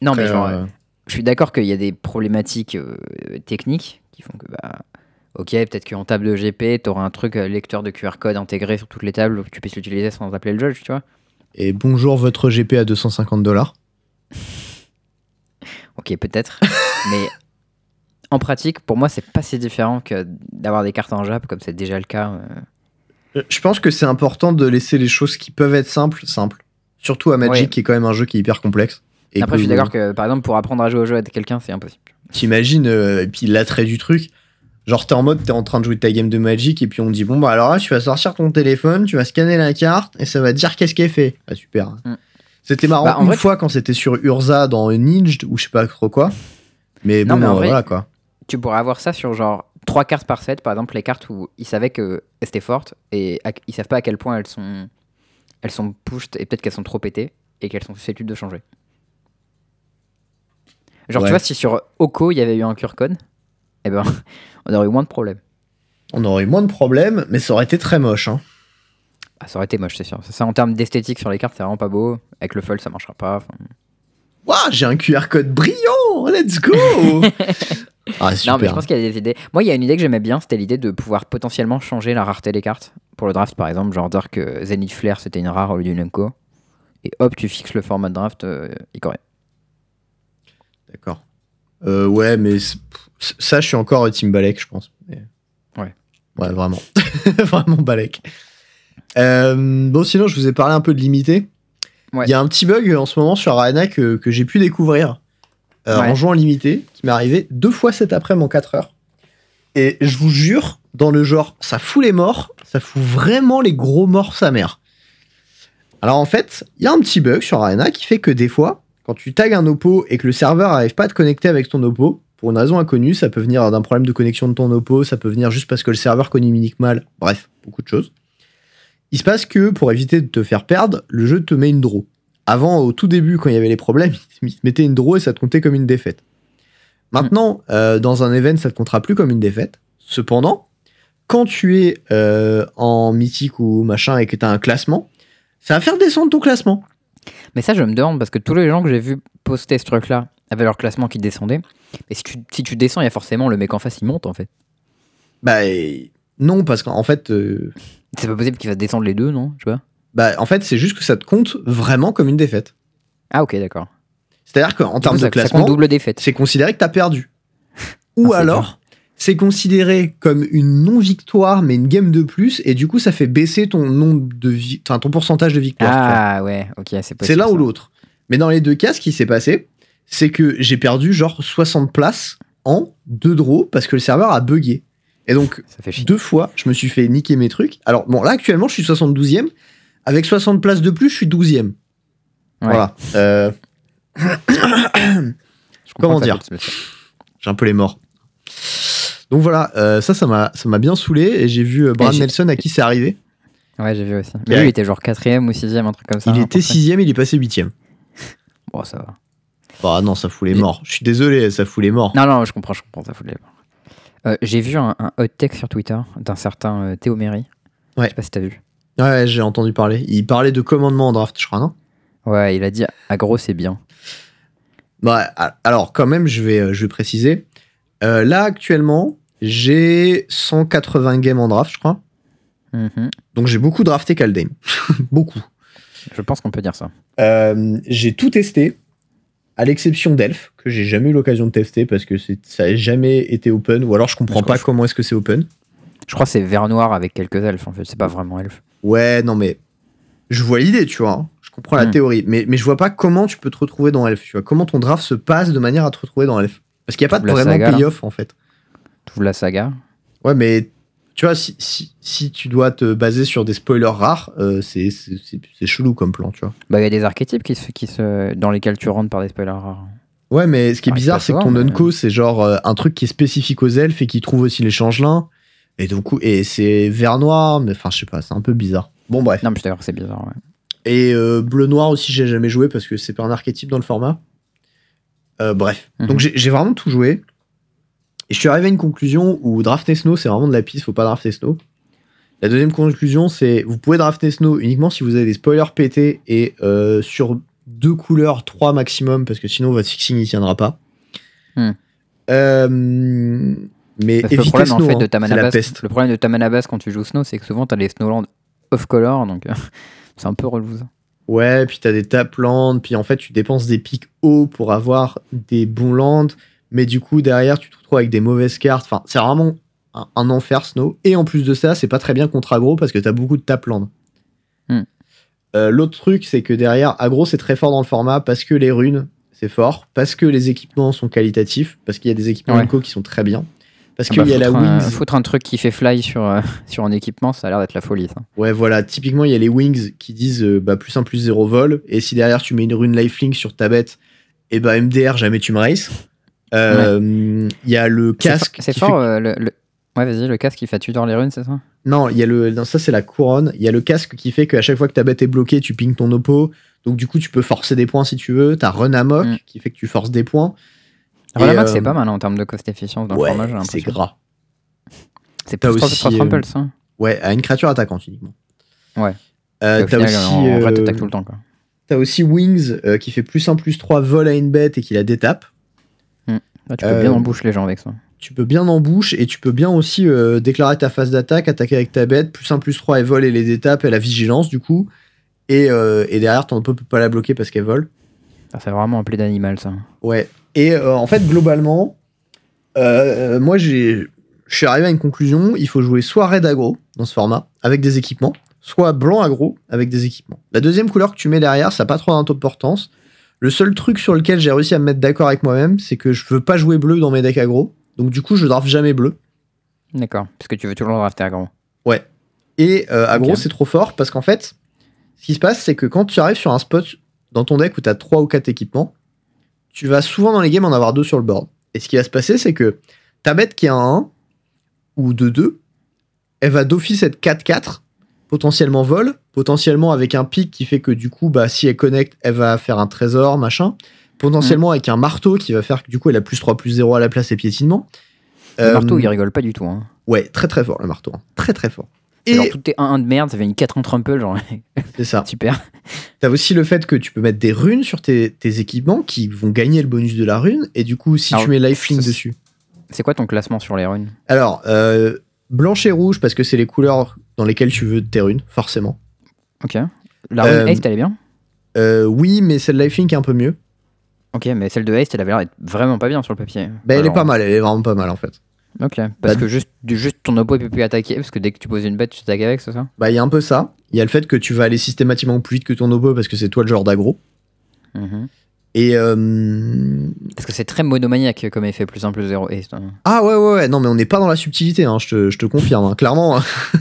A: Non, mais genre,
B: euh,
A: je suis d'accord qu'il y a des problématiques euh, techniques qui font que, bah, ok, peut-être qu'en table de GP, tu auras un truc euh, lecteur de QR code intégré sur toutes les tables, que tu puisses l'utiliser sans appeler le judge, tu vois.
B: Et bonjour, votre GP à 250 dollars.
A: Ok, peut-être. mais en pratique, pour moi, c'est pas si différent que d'avoir des cartes en Jap, comme c'est déjà le cas. euh.
B: Je pense que c'est important de laisser les choses qui peuvent être simples, simples. Surtout à Magic,
A: Ouais.
B: qui est quand même un jeu qui est hyper complexe. Et
A: Après,
B: que-
A: je suis d'accord que, par exemple, pour apprendre à jouer au jeu avec quelqu'un, c'est impossible.
B: T'imagines, euh, et puis l'attrait du truc. Genre, t'es en mode, t'es en train de jouer ta game de Magic, et puis on te dit, bon, bah alors là, tu vas sortir ton téléphone, tu vas scanner la carte, et ça va te dire qu'est-ce qu'elle fait. Ah, super.
A: Mm.
B: C'était marrant
A: Bah, en
B: une
A: vrai,
B: fois quand c'était sur Urza dans Ninged, ou je sais pas trop quoi. Mais
A: Non,
B: bon,
A: mais en
B: euh,
A: vrai-
B: voilà quoi.
A: Tu pourrais avoir ça sur genre trois cartes par set, par exemple les cartes où ils savaient que elles étaient fortes et à- ils savent pas à quel point elles sont elles sont pushed et peut-être qu'elles sont trop pétées et qu'elles sont susceptibles de changer. Genre
B: Ouais.
A: tu vois si sur Oko il y avait eu un code, eh ben on aurait eu moins de problèmes.
B: On aurait eu moins de problèmes, mais ça aurait été très moche. Hein.
A: Ah, ça aurait été moche c'est sûr. Ça en termes d'esthétique sur les cartes c'est vraiment pas beau. Avec le fold ça marchera pas.
B: Waouh, j'ai un QR code brillant, let's go Ah, super.
A: Non mais je pense qu'il y a des idées. Moi il y a une idée que j'aimais bien, c'était l'idée de pouvoir potentiellement changer la rareté des cartes. Pour le draft par exemple, genre dire que Zenith Flare c'était une rare au lieu d'une unco. Et hop tu fixes le format de draft euh, Icoré.
B: D'accord. Euh, ouais, mais ça, je suis encore Team Balek, je pense. Mais-
A: Ouais.
B: Ouais, vraiment. vraiment Balek. Euh, bon, sinon, je vous ai parlé un peu de limité. Il
A: Ouais.
B: y a un petit bug en ce moment sur Arena que, que j'ai pu découvrir euh,
A: Ouais.
B: en jouant limité, qui m'est arrivé deux fois cet après-midi en 4 heures. Et je vous jure, dans le genre, ça fout les morts, ça fout vraiment les gros morts sa mère. Alors en fait, il y a un petit bug sur Arena qui fait que des fois, quand tu tags un oppo et que le serveur n'arrive pas à te connecter avec ton oppo, pour une raison inconnue, ça peut venir d'un problème de connexion de ton oppo, ça peut venir juste parce que le serveur communique mal, bref, beaucoup de choses. Il se passe que pour éviter de te faire perdre, le jeu te met une draw. Avant, au tout début, quand il y avait les problèmes, il te mettait une draw et ça te comptait comme une défaite. Maintenant, euh, dans un event, ça te comptera plus comme une défaite. Cependant, quand tu es euh, en mythique ou machin et que tu as un classement, ça va faire descendre ton classement.
A: Mais ça, je me demande parce que tous les gens que j'ai vu poster ce truc-là avaient leur classement qui descendait. Et si tu, si tu descends, il y a forcément le mec en face, il monte en fait.
B: Bah non, parce qu'en fait, euh,
A: C'est pas possible qu'il va descendre les deux, non Tu vois
B: bah, en fait, c'est juste que ça te compte vraiment comme une défaite.
A: Ah, ok, d'accord.
B: C'est-à-dire qu'en termes
A: coup,
B: de classement,
A: double défaite.
B: c'est considéré que tu as perdu. Ou
A: Ah, c'est
B: alors, c'est considéré comme une non-victoire, mais une game de plus, et du coup, ça fait baisser ton nombre de vi- enfin, ton pourcentage de victoire.
A: Ah, ouais, ok, c'est possible.
B: c'est l'un ou l'autre. Mais dans les deux cas, ce qui s'est passé, c'est que j'ai perdu genre 60 places en deux draws parce que le serveur a bugué. Et donc, deux fois, je me suis fait niquer mes trucs. Alors, bon, là, actuellement, je suis 72e. Avec 60 places de plus, je suis 12e.
A: Ouais.
B: Voilà. Euh,
A: Je
B: comment dire j'ai un peu les morts. Donc voilà, euh, ça, ça m'a, ça m'a bien saoulé. Et j'ai vu euh, Brad Nelson à qui c'est arrivé.
A: Ouais, j'ai vu aussi. Mais lui, il était genre quatrième ou sixième, un truc comme ça.
B: il était
A: près.
B: 6e, il est passé 8e.
A: Bon, ça va.
B: Bah non, ça fout les morts. Je suis désolé, ça fout les morts.
A: Non, non, je comprends, je comprends, ça fout les euh, J'ai vu un, un hot take sur Twitter d'un certain euh, Théo Méry.
B: Ouais.
A: Je sais pas si t'as vu.
B: Ouais, j'ai entendu parler. Il parlait de commandement en draft, je crois, non?
A: Ouais, il a dit agro, c'est bien.
B: Bah, alors, quand même, je vais, euh, je vais préciser. Euh, là, actuellement, j'ai 180 games en draft, je crois.
A: Mhm.
B: Donc, j'ai beaucoup drafté Kaldheim. beaucoup.
A: Je pense qu'on peut dire ça.
B: J'ai tout testé, à l'exception d'Elf, que j'ai jamais eu l'occasion de tester parce que c'est- ça n'a jamais été open, ou alors je comprends
A: Je
B: pas comment est-ce que c'est open.
A: Je crois que c'est vert noir avec quelques elfes en fait. C'est pas vraiment elfe.
B: Ouais, non, mais je vois l'idée, tu vois. hein. Je comprends la
A: Hmm.
B: théorie, mais, mais je vois pas comment tu peux te retrouver dans Elf, tu vois. Comment ton draft se passe de manière à te retrouver dans Elf. Parce qu'il n'y a pas de vraiment payoff, en fait.
A: Tout la saga.
B: Ouais, mais tu vois, si, si, si tu dois te baser sur des spoilers rares, euh, c'est chelou comme plan, tu vois.
A: Bah, il y a des archétypes qui se, qui se, dans lesquels tu rentres par des spoilers rares.
B: Ouais, mais ce qui est
A: Ouais,
B: bizarre, c'est que ton
A: mais-
B: unco, c'est genre euh, un truc qui est spécifique aux elfes et qui trouve aussi les changelins. Et donc, et c'est vert noir, mais enfin, je sais pas, c'est un peu bizarre. Bon, bref.
A: Non, mais d'ailleurs, c'est bizarre, ouais.
B: Et euh, bleu noir aussi, j'ai jamais joué parce que c'est pas un archétype dans le format. Bref.
A: Mhm.
B: Donc, j'ai vraiment tout joué. Et je suis arrivé à une conclusion où drafter Snow, c'est vraiment de la piste, faut pas drafter Snow. La deuxième conclusion, c'est vous pouvez drafter Snow uniquement si vous avez des spoilers pétés et euh, sur deux couleurs, trois maximum, parce que sinon votre fixing n'y tiendra pas.
A: Hmm.
B: Euh, mais
A: Parce que le
B: évitez
A: problème,
B: Snow,
A: en fait,
B: hein,
A: de ta
B: c'est
A: mana
B: la
A: base,
B: peste.
A: le problème de ta mana base quand tu joues Snow, c'est que souvent, t'as les Snowlands off-color, donc euh, c'est un peu relou, ça.
B: Ouais, puis t'as des taplands, puis en fait tu dépenses des pics hauts pour avoir des bons lands, mais du coup derrière tu te retrouves avec des mauvaises cartes. Enfin, c'est vraiment un, un enfer Snow. Et en plus de ça, c'est pas très bien contre aggro parce que t'as beaucoup de taplands.
A: Hmm.
B: Euh, L'autre truc, c'est que derrière, aggro c'est très fort dans le format parce que les runes c'est fort, parce que les équipements sont qualitatifs, parce qu'il y a des équipements
A: Ouais.
B: Qui sont très bien, parce
A: Ah
B: qu'il
A: bah,
B: y a la
A: un-
B: Wings.
A: foutre un truc qui fait fly sur, euh, sur un équipement, ça a l'air d'être la folie, ça.
B: Ouais, voilà, typiquement, il y a les wings qui disent euh, bah, plus 1 plus 0 vol, et si derrière tu mets une rune lifelink sur ta bête, et bah MDR, jamais tu me races. Euh, Il y a le casque.
A: C'est
B: qui
A: fort,
B: fait-
A: euh, le, le- Ouais, vas-y, le casque, il fait Tudor les runes, c'est ça?
B: Non, il y a le. Non, ça c'est la couronne. Il y a le casque qui fait qu'à chaque fois que ta bête est bloquée, tu pings ton oppo. Donc du coup, tu peux forcer des points si tu veux. T'as run amok
A: Mm.
B: qui fait que tu forces des points.
A: Relamax,
B: euh,
A: c'est pas mal hein, en termes de cost efficience dans
B: ouais,
A: le j'ai
B: c'est gras.
A: C'est plus 3
B: aussi,
A: 3
B: euh,
A: tramples, ça
B: Ouais, à une créature attaquante uniquement.
A: Ouais.
B: Euh, t'as aussi,
A: en vrai,
B: euh,
A: t'attaques tout le temps, quoi.
B: t'as aussi Wings euh, qui fait plus 1 plus 3 vol à une bête et qui la détape.
A: Là, tu peux
B: euh,
A: bien emboucher les gens avec ça.
B: tu peux bien en bouche et tu peux bien aussi euh, déclarer ta phase d'attaque, attaquer avec ta bête, plus 1 plus 3 elle vole et les étapes et la vigilance du coup. Et, euh, et derrière ton oppo peut pas la bloquer parce qu'elle vole.
A: Ah, c'est vraiment un play d'animal, ça.
B: Ouais. Et euh, en fait globalement, euh, moi j'ai, je suis arrivé à une conclusion, il faut jouer soit red aggro dans ce format avec des équipements, soit blanc aggro avec des équipements. La deuxième couleur que tu mets derrière, ça n'a pas trop d'importance. Le seul truc sur lequel j'ai réussi à me mettre d'accord avec moi-même, c'est que je veux pas jouer bleu dans mes decks aggro. Donc du coup, je draft jamais bleu.
A: D'accord. Parce que tu veux toujours drafter à grand.
B: Et euh, aggro, c'est trop fort parce qu'en fait, ce qui se passe, c'est que quand tu arrives sur un spot dans ton deck où tu as 3 ou 4 équipements, tu vas souvent dans les games en avoir deux sur le board. Et ce qui va se passer, c'est que ta bête qui a un 1 ou 2-2, elle va d'office être 4-4, potentiellement vol, potentiellement avec un pic qui fait que du coup, bah, si elle connecte, elle va faire un trésor, machin. Potentiellement avec un marteau qui va faire que du coup, elle a plus 3 plus 0 à la place et piétinement.
A: Le
B: Euh,
A: marteau, il rigole pas du tout. Hein.
B: Ouais, très très fort le marteau. hein. Très très fort.
A: Et... Genre, tout est 1-1 de merde, ça fait une 4 en trample, genre,
B: c'est ça.
A: super.
B: T'as aussi le fait que tu peux mettre des runes sur tes, tes équipements qui vont gagner le bonus de la rune. Et du coup, si
A: Alors,
B: tu mets lifelink dessus.
A: C'est quoi ton classement sur les runes?
B: Alors, euh, blanche et rouge, parce que c'est les couleurs dans lesquelles tu veux tes runes, forcément.
A: Ok. La rune
B: Euh,
A: Haste, elle est bien
B: Euh, oui, mais celle lifelink est un peu mieux.
A: Ok, mais celle de Haste, elle avait l'air d'être vraiment pas bien sur le papier.
B: Bah, elle est pas mal, elle est vraiment pas mal en fait.
A: Ok, parce
B: Bah,
A: que juste, juste ton oppo peut plus attaquer, parce que dès que tu poses une bête, tu t'attaques avec, c'est ça?
B: Bah, il y a un peu ça. Il y a le fait que tu vas aller systématiquement plus vite que ton oppo parce que c'est toi le genre d'aggro.
A: Mhm.
B: Et. euh,
A: Parce que c'est très monomaniaque comme effet plus 1 plus 0 Haste. hein.
B: Ah ouais, ouais, ouais, non, mais on n'est pas dans la subtilité, hein, je, te, je te confirme. hein. Clairement,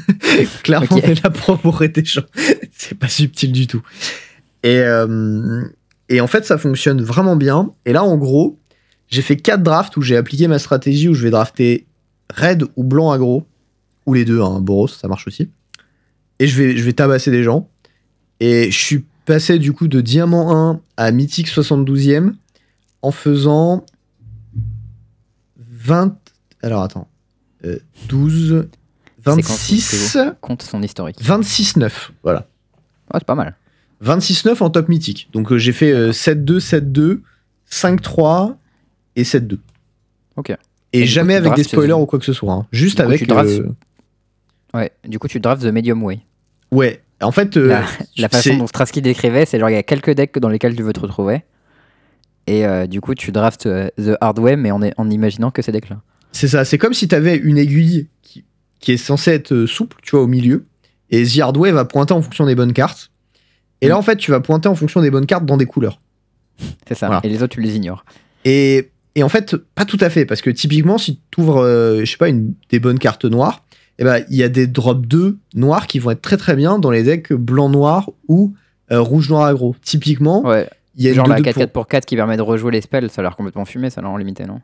B: clairement
A: Ok.
B: on est là pour bourrer des gens. c'est pas subtil du tout. Et, euh, et en fait, ça fonctionne vraiment bien. Et là, en gros, j'ai fait quatre drafts où j'ai appliqué ma stratégie où je vais drafter red ou blanc aggro, ou les deux, hein, Boros, ça marche aussi. Et je vais, je vais tabasser des gens. Et je suis passé du coup de diamant 1 à mythique 72e en faisant 20. Alors attends. Euh, 12.
A: quand
B: 26.
A: Compte son historique.
B: 26-9. Voilà.
A: Ouais, c'est pas mal.
B: 26-9 en top mythique. Donc euh, j'ai fait euh, 7-2, 7-2, 5-3 et 7-2.
A: Ok.
B: Et, jamais
A: coup,
B: avec des spoilers
A: euh,
B: ou quoi que ce soit. hein. Juste
A: du coup,
B: avec.
A: tu draftes-
B: euh,
A: Ouais, du coup, tu drafts The Medium Way.
B: Ouais. En fait. euh,
A: La, la façon dont Stratsky décrivait, c'est genre il y a quelques decks dans lesquels tu veux te retrouver. Et euh, du coup, tu drafts euh, The Hard Way, mais en, est- en imaginant que ces decks-là.
B: C'est ça, c'est comme si tu avais une aiguille qui, qui est censée être euh, souple, tu vois, au milieu, et The Hardway va pointer en fonction des bonnes cartes. Et là, en fait, tu vas pointer en fonction des bonnes cartes dans des couleurs.
A: C'est ça.
B: Voilà.
A: Et les autres, tu les ignores.
B: Et, et en fait, pas tout à fait, parce que typiquement, si tu ouvres, je sais pas, une, des bonnes cartes noires, eh ben, il y a des drops 2 noirs qui vont être très très bien dans les decks blanc-noir ou euh, rouge-noir aggro. Typiquement,
A: Ouais.
B: il y a
A: Genre la
B: 2-2
A: 4-4 pour 4 qui permet de rejouer les spells, ça a l'air complètement fumé, ça a l'air en limité, non?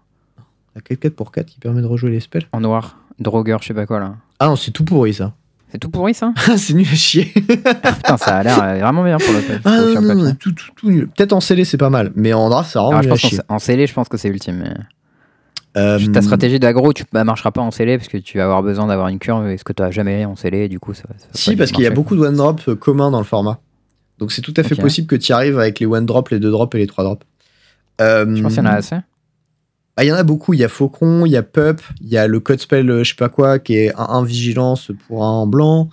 B: La 4-4 pour 4 qui permet de rejouer les spells?
A: En noir. Drogueur, je sais pas quoi là.
B: Ah non, c'est tout pourri ça.
A: C'est tout pourri ça?
B: C'est nul à chier.
A: Putain, ça a l'air euh, vraiment bien pour le.
B: Ah non, non,
A: papier.
B: non, tout, tout, tout nul. Peut-être en scellé, c'est pas mal, mais en draft, ça rend
A: je
B: nul à chier.
A: en scellé, je pense que c'est ultime. Mais...
B: Euh,
A: Ta stratégie d'aggro, tu bah, marchera pas en scellé parce que tu vas avoir besoin d'avoir une curve et ce que tu as jamais en scellé, du coup ça ça
B: Si, parce qu'il y a beaucoup de one drop euh, communs dans le format. Donc c'est tout à fait possible que tu y arrives avec les one drop, les deux drop et les trois drop. Euh,
A: Je pense qu'il y en a assez?
B: bah, il y en a beaucoup. Il y a Faucon, il y a Pup, il y a le code spell, euh, je sais pas quoi, qui est un, un vigilance pour un blanc.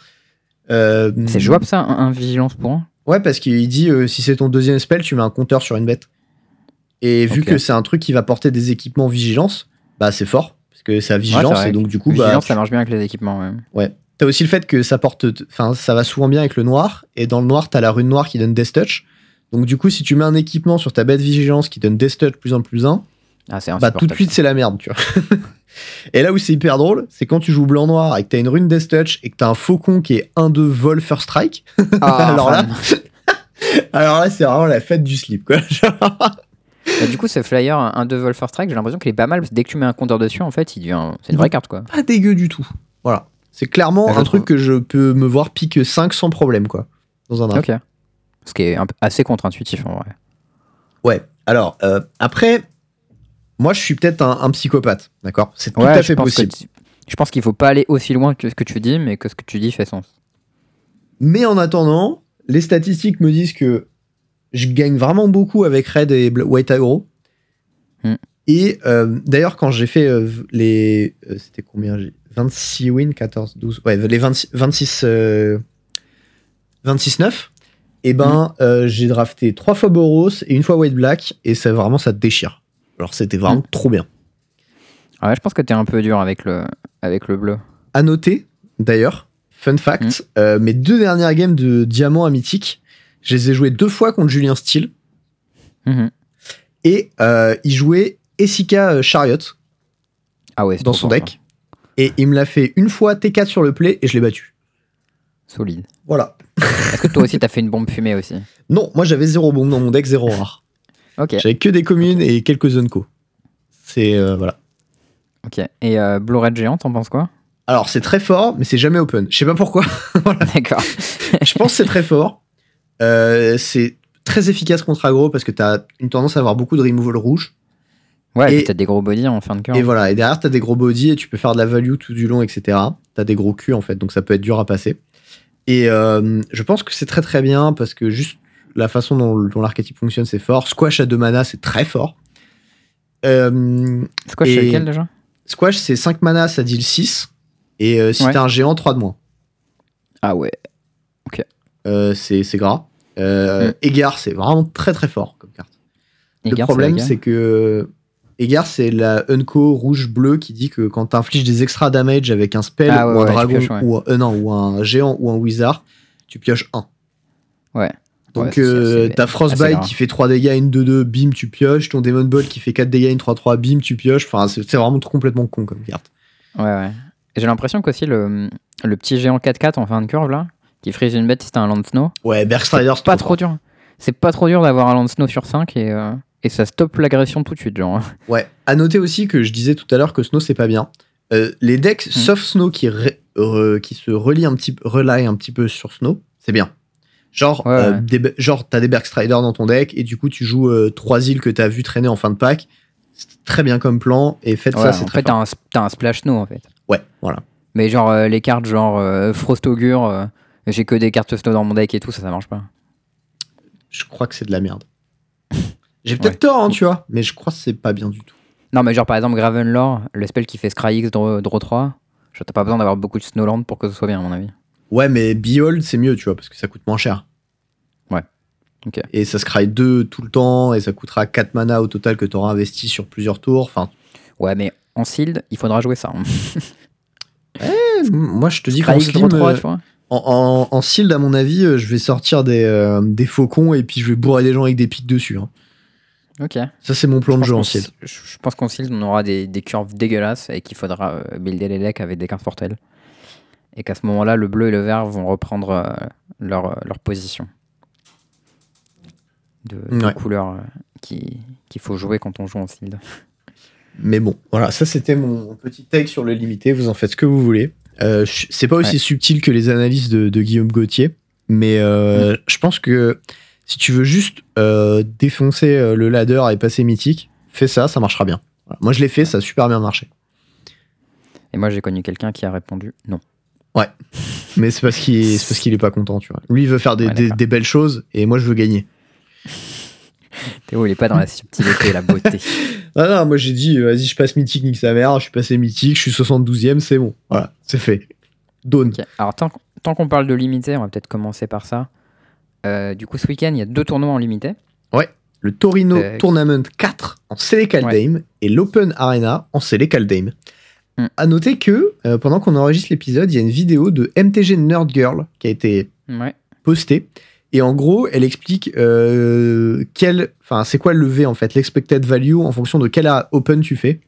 B: Euh,
A: C'est jouable ça, un, un vigilance pour un?
B: Ouais, parce qu'il dit euh, si c'est ton deuxième spell, tu mets un compteur sur une bête. Et vu que c'est un truc qui va porter des équipements vigilance, bah c'est fort. Parce que c'est à
A: Ouais,
B: vigilance, et donc du coup, bah,
A: ça marche bien avec les équipements. ouais.
B: T'as aussi le fait que ça porte, enfin, ça va souvent bien avec le noir, et dans le noir, t'as la rune noire qui donne Death Touch. Donc, du coup, si tu mets un équipement sur ta bête vigilance qui donne Death Touch plus un plus un,
A: Ah, c'est
B: bah tout de suite, c'est la merde, tu vois. et là où c'est hyper drôle, c'est quand tu joues blanc-noir et que t'as une rune Death Touch et que t'as un faucon qui est 1-2 vol first strike.
A: Ah,
B: Alors là. Alors là, c'est vraiment la fête du slip, quoi. Genre,
A: Bah, du coup, ce flyer, un 2 vol first strike, j'ai l'impression qu'il est pas mal parce que dès que tu mets un compteur dessus, en fait, il devient. C'est une vraie carte quoi.
B: pas dégueu du tout. Voilà. C'est clairement
A: Bah,
B: un truc que je peux me voir pique 5 sans problème, quoi. Dans un draft.
A: Ok. Ce qui est un assez contre-intuitif en vrai.
B: Ouais. Alors, euh, après, moi, je suis peut-être un, un psychopathe, d'accord? C'est tout
A: Ouais,
B: à fait possible.
A: tu- Je pense qu'il faut pas aller aussi loin que ce que tu dis, mais que ce que tu dis fait sens.
B: Mais en attendant, les statistiques me disent que je gagne vraiment beaucoup avec Red et White Aggro.
A: Hmm.
B: Et euh, d'ailleurs, quand j'ai fait euh, les. euh, C'était combien j'ai 26 wins, 14, 12. Ouais, les 26, 26, euh, 26 9. Et ben, euh, j'ai drafté trois fois Boros et une fois White Black. Et ça, vraiment, ça te déchire. Alors, c'était vraiment trop bien.
A: Ouais, je pense que t'es un peu dur avec le, avec le bleu.
B: À noter, d'ailleurs, fun fact,
A: Mm.
B: euh, mes deux dernières games de diamant à mythique, je les ai jouées deux fois contre Julien Steele.
A: Mhm.
B: Et euh, il jouait Essika euh, Chariot
A: Ah ouais, c'est
B: dans son deck. Et il me l'a fait une fois T4 sur le play et je l'ai battu.
A: Solide.
B: Voilà.
A: Est-ce que toi aussi t'as fait une bombe fumée aussi?
B: Non, moi j'avais zéro bombe dans mon deck, zéro rare.
A: Ok.
B: J'avais que des communes et quelques zones co. C'est. euh, voilà.
A: Ok. Et euh, Blue Red Géant, t'en penses quoi?
B: Alors c'est très fort, mais c'est jamais open. Je sais pas pourquoi.
A: D'accord.
B: je pense que c'est très fort. Euh, c'est très efficace contre aggro parce que tu as une tendance à avoir beaucoup de removal rouge.
A: Ouais, et
B: Et-
A: t'as des gros bodies en fin de curve.
B: Et voilà, et derrière, tu as des gros body et tu peux faire de la value tout du long, etc. Tu as des gros culs, en fait, donc ça peut être dur à passer. Et euh, je pense que c'est très très bien parce que juste la façon dont, dont l'archétype fonctionne, c'est fort. Squash à 2 mana, c'est très fort. Euh,
A: C'est sais
B: et-
A: lequel déjà?
B: Squash, c'est 5 mana, ça deal 6. Et euh, si
A: Ouais.
B: t'as un géant, 3 de moins.
A: Ah ouais.
B: C'est c'est gras. Euh,
A: Mm.
B: Égard, c'est vraiment très très fort comme carte. Le problème, c'est que Égard, c'est la Unco rouge-bleu qui dit que quand tu infliges des extra damage avec un spell
A: Ah ouais,
B: ou un
A: ouais,
B: dragon
A: pioches, ouais.
B: ou, un- euh, non, ou un géant ou un wizard, tu pioches 1.
A: Ouais.
B: Donc euh, t'as Frostbite qui fait 3 dégâts, une 2-2, bim, tu pioches. Ton Demon Ball qui fait 4 dégâts, une 3-3, bim, tu pioches. Enfin, c'est vraiment complètement con comme carte.
A: Ouais, ouais. J'ai l'impression qu'aussi le, le petit géant 4-4 en fin de curve là, qui frise une bête si t'as un Land Snow,
B: Ouais, Bergstrider, c'est
A: pas trop dur. C'est pas trop dur d'avoir un Land Snow sur 5 et, euh, et ça stoppe l'agression tout de suite, genre.
B: Ouais, à noter aussi que je disais tout à l'heure que Snow c'est pas bien. Euh, les decks
A: Mm.
B: sauf Snow qui, ré- qui se relient un petit, un petit peu sur Snow, c'est bien. Genre,
A: Ouais,
B: euh,
A: ouais.
B: des genre t'as des Bergstrider dans ton deck et du coup tu joues trois îles que t'as vu traîner en fin de pack. C'est très bien comme plan et faites
A: Ouais,
B: ça, c'est très
A: fait, t'as un, t'as un Splash Snow en fait.
B: Ouais, voilà.
A: Mais genre euh, les cartes genre euh, Frost Augure, j'ai que des cartes Snow dans mon deck et tout, ça, ça marche pas.
B: Je crois que c'est de la merde. J'ai peut-être tort, hein, tu vois, mais je crois que c'est pas bien du tout.
A: Non, mais genre par exemple Gravenlore, le spell qui fait Scryx draw, draw 3, genre, t'as pas besoin d'avoir beaucoup de Snowland pour que ce soit bien, à mon avis.
B: Ouais, mais Behold, c'est mieux, tu vois, parce que ça coûte moins cher.
A: Ouais. Ok.
B: Et ça se cry 2 tout le temps, et ça coûtera 4 mana au total que tu auras investi sur plusieurs tours. Enfin,
A: Ouais, mais en sealed, il faudra jouer ça. hein.
B: moi je te dis qu'en
A: Scryx draw
B: slim,
A: 3,
B: euh,
A: tu vois.
B: En, en, en sealed, à mon avis, euh, je vais sortir des, euh, des faucons et puis je vais bourrer des gens avec des pics dessus. hein.
A: Ok.
B: Ça, c'est mon plan de
A: Je
B: jeu en
A: qu'en- Je pense qu'en sealed, on aura des, des curves dégueulasses et qu'il faudra euh, builder les decks avec des cartes fortelles. Et qu'à ce moment-là, le bleu et le vert vont reprendre euh, leur, leur position de, de
B: Ouais.
A: couleur qui- qu'il faut jouer quand on joue en sealed.
B: Mais bon, voilà, ça c'était mon petit take sur le limité. Vous en faites ce que vous voulez. Euh, c'est pas aussi
A: Ouais.
B: subtil que les analyses de, de Guillaume Gauthier, mais euh, je pense que si tu veux juste euh, défoncer le ladder et passer mythique, fais ça, ça marchera bien. Voilà. Moi je l'ai fait, ça a super bien marché.
A: Et moi, j'ai connu quelqu'un qui a répondu non.
B: Mais c'est parce qu'il est, c'est parce qu'il est pas content, tu vois. Lui il veut faire des,
A: Ouais,
B: des-
A: d'accord.
B: des belles choses et moi je veux gagner.
A: Théo, il est pas dans la subtilité et la beauté.
B: Ah non, moi j'ai dit, vas-y, je passe mythique, nique sa mère, je suis passé mythique, je suis 72ème, c'est bon. Voilà, c'est fait. Dawn.
A: Ok. Alors, tant, tant qu'on parle de limité, on va peut-être commencer par ça. Euh, du coup, ce week-end, il y a deux tournois en limité.
B: le Torino
A: Euh,
B: Tournament 4 en Select Kaldheim et l'Open Arena en Select Kaldheim.
A: Hmm.
B: À noter que euh, pendant qu'on enregistre l'épisode, il y a une vidéo de MTG Nerd Girl qui a été
A: Ouais.
B: postée. Et en gros, elle explique euh, quel, enfin, c'est quoi le lever en fait, l'expected value en fonction de quel Open tu fais.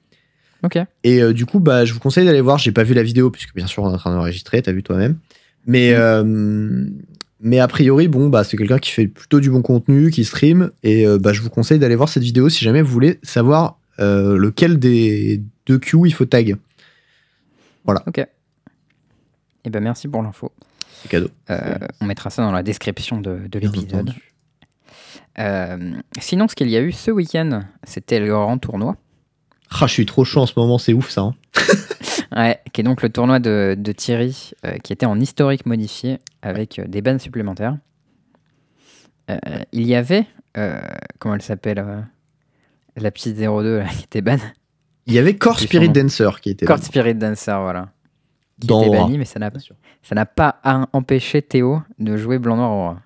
A: Ok.
B: Et euh, du coup, bah, je vous conseille d'aller voir. J'ai pas vu la vidéo puisque bien sûr on est en train d'enregistrer. T'as vu toi-même. Mais
A: Mm.
B: euh, mais a priori, bon, bah, c'est quelqu'un qui fait plutôt du bon contenu, qui stream. Et bah, je vous conseille d'aller voir cette vidéo si jamais vous voulez savoir lequel des deux Q il faut tag.
A: Ok. Et ben merci pour l'info.
B: C'est cadeau.
A: Euh, on mettra ça dans la description de, l'épisode. Euh, sinon, ce qu'il y a eu ce week-end, c'était le grand tournoi.
B: Ah, je suis trop chaud en ce moment, c'est ouf ça. hein.
A: Ouais, qui est donc le tournoi de, de Thierry, euh, qui était en historique modifié avec euh, des bannes supplémentaires. Euh, il y avait, comment elle s'appelle La petite 02 là, qui était ban.
B: Il y avait Core Spirit. Dancer qui était
A: Court Spirit Dancer, voilà. Qui
B: Dans
A: était banni, mais ça n'a
B: Bien sûr.
A: Ça n'a pas empêché Théo de jouer blanc-noir Aura.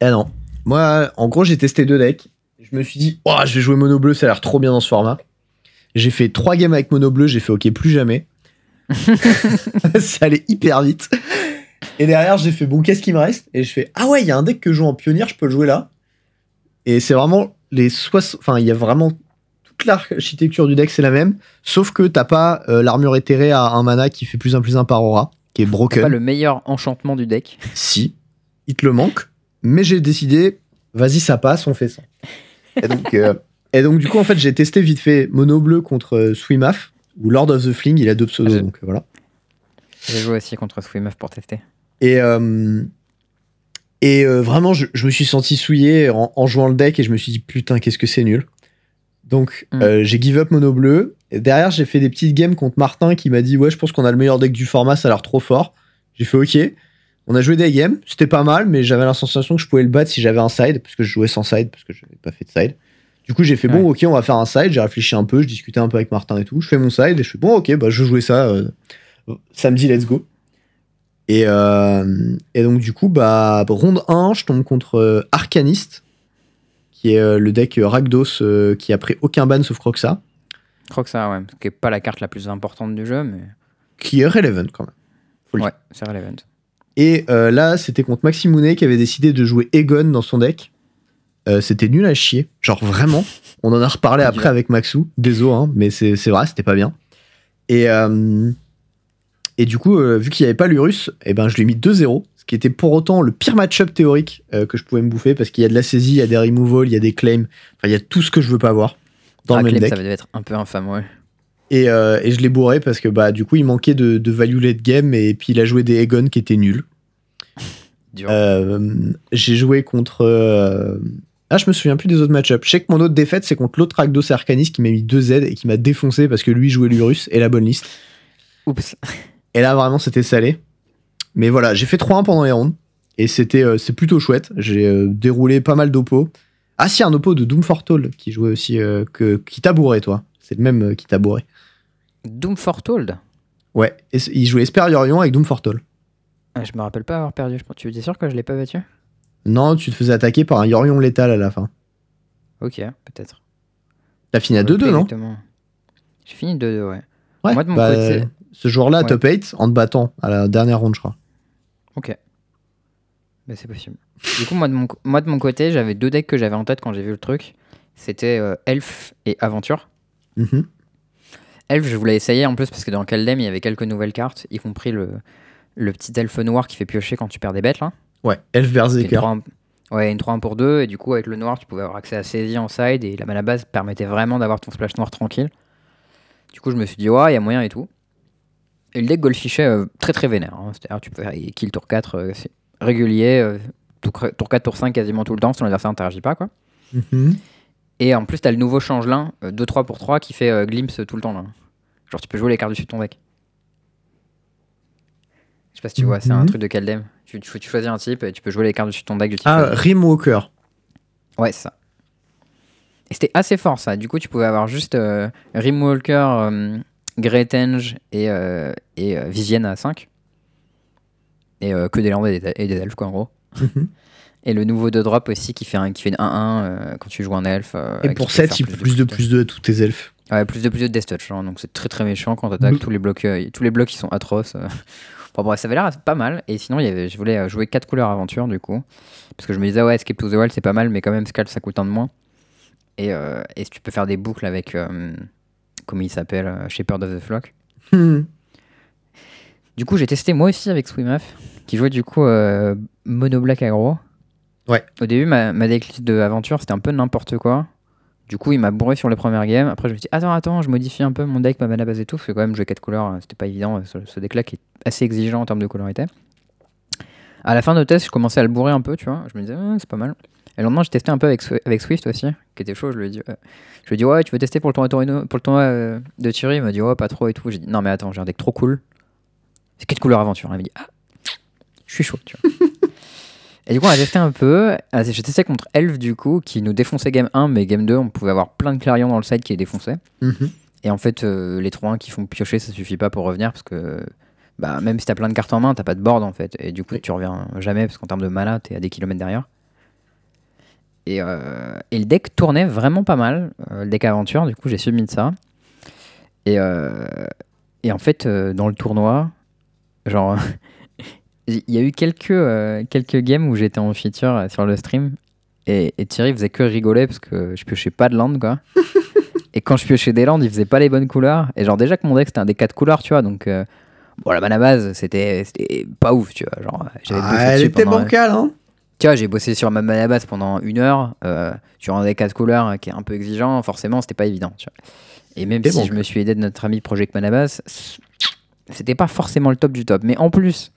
B: Eh non. Moi, en gros, j'ai testé deux decks. Je me suis dit, oh, je vais jouer mono bleu, ça a l'air trop bien dans ce format. J'ai fait trois games avec mono bleu, j'ai fait ok, plus jamais. ça allait hyper vite. Et derrière, j'ai fait bon, qu'est-ce qui me reste? Et je fais ah ouais, il y a un deck que je joue en pionnier, je peux le jouer là. Et c'est vraiment les 60. Enfin, il y a vraiment toute l'architecture du deck, c'est la même. Sauf que t'as pas euh, l'armure éthérée à un mana qui fait plus un plus un par aura, qui est
A: C'est
B: broken.
A: pas le meilleur enchantement du deck.
B: Si, il te le manque, mais j'ai décidé, vas-y, ça passe, on fait ça. Et donc, euh, et donc du coup, en fait, j'ai testé vite fait Mono Bleu contre euh, Swimaf, ou Lord of the Fling, il a deux pseudos,
A: Ah,
B: donc euh, voilà.
A: J'ai joué aussi contre Swimmeuf pour tester.
B: Et, euh, et euh, vraiment, je, je me suis senti souillé en, en jouant le deck, et je me suis dit, putain, qu'est-ce que c'est nul. Donc,
A: Mm.
B: euh, j'ai give up mono bleu. Et derrière, j'ai fait des petites games contre Martin qui m'a dit Ouais, je pense qu'on a le meilleur deck du format, ça a l'air trop fort. J'ai fait Ok. On a joué des games, c'était pas mal, mais j'avais la sensation que je pouvais le battre si j'avais un side, parce que je jouais sans side, parce que je n'avais pas fait de side. Du coup, j'ai fait Bon, ok, on va faire un side. J'ai réfléchi un peu, je discutais un peu avec Martin et tout. Je fais mon side et je fais Bon, ok, bah, je jouais ça euh, samedi, let's go. Et, euh, et donc, du coup, bah, ronde 1, je tombe contre euh, Arcanist, qui est euh, le deck euh, Rakdos euh, qui a pris aucun ban sauf Croxa,
A: ça, ouais. Qui est pas la carte la plus importante du jeu, mais.
B: qui est relevant quand même. Faut
A: Ouais, c'est relevant.
B: Et euh, là, c'était contre Maximounet qui avait décidé de jouer Egon dans son deck. Euh, c'était nul à chier. Genre vraiment. On en a reparlé après avec Maxou. Désolé, hein, mais c'est vrai, c'était pas bien. Et, euh, et du coup, vu qu'il n'y avait pas l'Urus, eh ben, je lui ai mis 2-0. Ce qui était pour autant le pire match-up théorique euh, que je pouvais me bouffer parce qu'il y a de la saisie, il y a des removals, il y a des claims. Enfin, il y a tout ce que je veux pas voir dans
A: Ah,
B: le même deck.
A: ça devait être un peu infâme, ouais.
B: Et, euh, et je l'ai bourré parce que bah du coup il manquait de, de value late game et puis il a joué des Egon qui étaient nuls. Euh, j'ai joué contre. Ah, je me souviens plus des autres match-ups. Je sais que mon autre défaite, c'est contre l'autre Rakdos Arcanis qui m'a mis 2 Z et qui m'a défoncé parce que lui jouait l'Urus et la bonne liste.
A: Oups.
B: Et là, vraiment, c'était salé. Mais voilà, j'ai fait 3-1 pendant les rounds et c'était euh, c'est plutôt chouette. J'ai euh, déroulé pas mal d'oppos. Ah, si, un oppo de Doom Fortall qui jouait aussi. euh, que, qui t'a bourré, toi. C'est le même qui t'a bourré.
A: Doom Foretold
B: Ouais, et il jouait Esper Yorion avec Doom Fortall.
A: Ah, Je me rappelle pas avoir perdu. je pense. Tu es sûr que je l'ai pas battu?
B: Non, tu te faisais attaquer par un Yorion létal à la fin.
A: Ok, peut-être.
B: T'as fini à
A: Ouais,
B: 2-2, non?
A: exactement. J'ai fini 2-2, ouais.
B: Ouais,
A: Moi, de mon
B: bah,
A: côté-
B: Ce jour-là,
A: Ouais.
B: top 8, en te battant à la dernière ronde, je crois.
A: Ok. Bah, c'est possible. Du coup, moi de, mon, co- moi, de mon côté, j'avais deux decks que j'avais en tête quand j'ai vu le truc. C'était euh, Elf et Aventure.
B: Mhm.
A: Elf, je voulais essayer en plus parce que dans Kaldem, il y avait quelques nouvelles cartes, y compris le, le petit elfe noir qui fait piocher quand tu perds des bêtes là.
B: Ouais, Elf
A: C'était
B: Berserker.
A: 3-1 Ouais, une 3-1 pour 2, et du coup, avec le noir, tu pouvais avoir accès à saisie en side, et la mana base permettait vraiment d'avoir ton splash noir tranquille. Du coup, je me suis dit, ouais, il y a moyen et tout. Et le deck Goldfish euh, très très vénère. hein. C'est-à-dire, tu peux faire il kill tour 4 euh, c'est régulier, euh, tour, tour 4, tour 5 quasiment tout le temps, si ton adversaire n'interagit pas, quoi.
B: Mhm.
A: Et en plus, t'as le nouveau changelin, euh, 2-3 pour 3, qui fait euh, glimpse tout le temps, là. Genre, tu peux jouer les cartes dessus de ton deck. Je sais pas si tu vois, c'est un
B: Mhm.
A: truc de Kaldem. Tu, tu, tu choisis un type, et tu peux jouer les cartes dessus de ton deck du type.
B: Ah,
A: euh,
B: Rimwalker.
A: Ouais, c'est ça. Et c'était assez fort ça. Du coup, tu pouvais avoir juste euh, Rimwalker, Greytenge et, euh, et euh, Vivienne à 5. Et euh, que des landes et des, et des elfes, quoi, en gros.
B: Mhm.
A: Et le nouveau 2 drop aussi qui fait, un, qui fait une 1-1 euh, quand tu joues un elfe. euh,
B: Et pour
A: peut
B: 7,
A: faire
B: il plus de plus de à tous tes elfes.
A: Ouais, plus de plus de death touch. hein, donc c'est très très méchant quand t'attaques.
B: Mhm.
A: Tous les blocs, euh, tous les blocs qui sont atroces. Bon, bref, ça avait l'air pas mal. Et sinon, il y avait, je voulais jouer 4 couleurs aventure du coup. Parce que je me disais, ouais, Escape to the Wild c'est pas mal, mais quand même, Scald ça coûte un de moins. Et, et si tu peux faire des boucles avec. Comment il s'appelle euh, Shepherd of the Flock.
B: Hmm.
A: Du coup, j'ai testé moi aussi avec Swimaf, qui jouait du coup euh, Mono Black.
B: Ouais.
A: Au début, ma, ma decklist de aventure, c'était un peu n'importe quoi. Du coup, il m'a bourré sur les premières games. Après, je me suis dit, attends, attends, je modifie un peu mon deck, ma mana base et tout. Parce que quand même, jouer 4 couleurs, euh, c'était pas évident. euh, Ce, ce deck-là qui est assez exigeant en termes de colorité. À la fin de test, je commençais à le bourrer un peu, tu vois. Je me disais, Ah, c'est pas mal. Et le lendemain, j'ai testé un peu avec, Swi- avec Swift aussi, qui était chaud. Je lui ai dit, euh, je lui ai dit ouais, tu veux tester pour le tournoi, Torino- pour le tournoi euh, de Thierry? Il m'a dit, ouais, pas trop et tout. J'ai dit, non, mais attends, j'ai un deck trop cool. C'est 4 couleurs aventure. Il m'a dit, ah, je suis chaud, tu vois. et du coup, on a testé un peu. Ah, J'ai testé contre Elf, du coup, qui nous défonçait game 1, mais game 2, on pouvait avoir plein de clarions dans le side qui les défonçaient.
B: Mhm.
A: Et en fait, euh, les 3-1 qui font piocher, ça suffit pas pour revenir parce que bah, même si t'as plein de cartes en main, t'as pas de board en fait. Et du coup,
B: Oui.
A: tu reviens jamais parce qu'en termes de mana, t'es à des kilomètres derrière. Et, euh, et le deck tournait vraiment pas mal, euh, le deck aventure, du coup, j'ai submis de ça. Et, euh, et en fait, dans le tournoi, genre, il y a eu quelques, quelques games où j'étais en feature sur le stream. Et, et Thierry faisait que rigoler parce que je piochais pas de land, quoi. Et quand je piochais des landes, il faisait pas les bonnes couleurs. Et genre, déjà que mon deck c'était un des 4 couleurs, tu vois. Donc, euh, bon, la mana base, c'était pas ouf, tu vois. Genre, j'avais
B: Ah, elle était bancale, hein
A: Tu vois, j'ai bossé sur ma mana base pendant une heure, euh, sur un deck 4 couleurs euh, qui est un peu exigeant. Forcément, c'était pas évident, tu vois. Et même si je me suis aidé de notre ami Project Mana Base, c'était pas forcément le top du top. Mais en plus,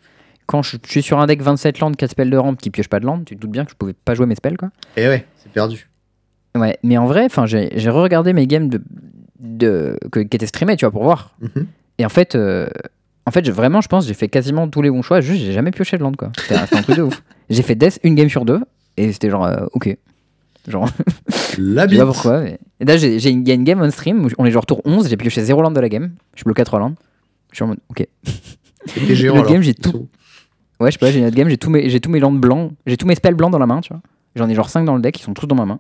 A: quand je je suis sur un deck 27 landes, 4 spells de rampe qui pioche pas de landes, tu te doutes bien que je pouvais pas jouer mes spells, quoi.
B: Et ouais, c'est perdu.
A: Ouais, mais en vrai, j'ai re-regardé mes games de, de, que- qui étaient streamés, tu vois, pour voir.
B: Mhm.
A: Et en fait, euh, en fait, vraiment, je pense, j'ai fait quasiment tous les bons choix. Juste, j'ai jamais pioché de land, quoi. C'était un truc de ouf. J'ai fait Death une game sur deux, et c'était genre, euh, ok. Genre,
B: La
A: je sais pas pourquoi. Mais... Et là, j'ai une, une game on stream où on est genre tour 11, j'ai pioché 0 land de la game. Je bloque 4 land. Je suis en mode, ok. Le
B: alors,
A: game, j'ai tout-
B: sont-
A: Ouais, je sais pas, j'ai une autre game, j'ai tous mes, tous mes lands blancs, j'ai tous mes spells blancs dans la main, tu vois. J'en ai genre 5 dans le deck, ils sont tous dans ma main.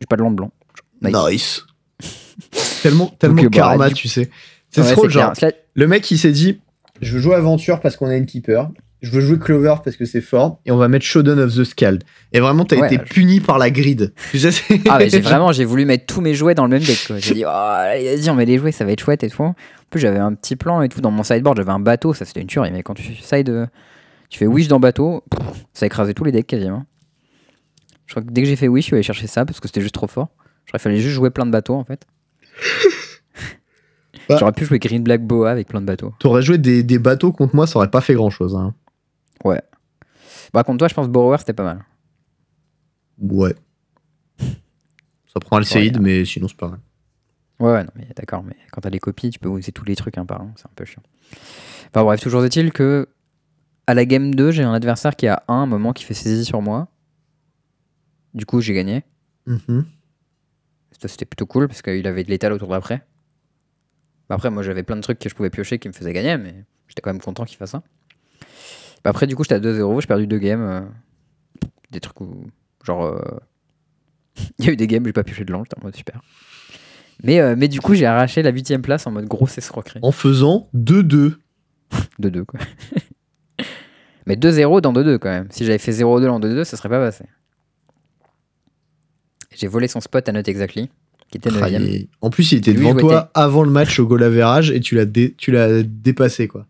A: J'ai pas de land blanc. Nice.
B: Nice. tellement tellement
A: Donc, euh, bah,
B: karma, tu sais. C'est
A: Ouais,
B: trop genre.
A: clair.
B: Le mec, il s'est dit Je veux jouer Aventure parce qu'on a une keeper. Je veux jouer Clover parce que c'est fort. Et on va mettre Shodown of the Scald. Et vraiment, t'as
A: Ouais,
B: été
A: je-
B: puni par la grid.
A: Ah, mais j'ai vraiment, j'ai voulu mettre tous mes jouets dans le même deck. J'ai dit, oh, vas-y, on met les jouets, ça va être chouette et tout. En plus, j'avais un petit plan et tout dans mon sideboard. J'avais un bateau, ça c'était une tuerie. Mais quand tu fais side, euh, tu fais wish dans bateau, ça a écrasé tous les decks quasiment. Je crois que dès que j'ai fait wish, je suis allé chercher ça parce que c'était juste trop fort. J'aurais fallu juste jouer plein de bateaux en fait.
B: Bah.
A: J'aurais pu jouer Green Black Boa avec plein de bateaux.
B: T'aurais joué des, des bateaux contre moi, ça aurait pas fait grand chose. Hein.
A: Bah, contre toi, je pense Borrower c'était pas mal.
B: Ouais. Ça prend Alcéide,
A: Ouais.
B: mais sinon, c'est pas mal.
A: Ouais, ouais, non, mais d'accord, mais quand t'as les copies, tu peux user tous les trucs un par un, c'est un peu chiant. Enfin bref, toujours est-il que à la game 2, j'ai un adversaire qui a un moment qui fait saisie sur moi. Du coup, j'ai gagné.
B: Mhm.
A: Ça, c'était plutôt cool parce qu'il avait de l'étal autour d'après. Bah, Après, moi, j'avais plein de trucs que je pouvais piocher qui me faisaient gagner, mais j'étais quand même content qu'il fasse ça. Bah, après, du coup, j'étais à 2-0, j'ai perdu deux games. euh, des trucs où. Genre. euh, Il y a eu des games j'ai pas pioché de l'ange, j'étais en mode super. Mais, euh, mais du coup, j'ai arraché la 8ème place en mode grosse escroquerie.
B: En faisant 2-2.
A: 2-2, quoi. mais 2-0 dans 2-2 quand même. Si j'avais fait 0-2 en 2-2, ça serait pas passé. J'ai volé son spot à Not Exactly, qui était 9ème.
B: Trahi. En plus, il était devant toi avant le match au goal average et tu l'as dé- tu l'as dépassé, quoi.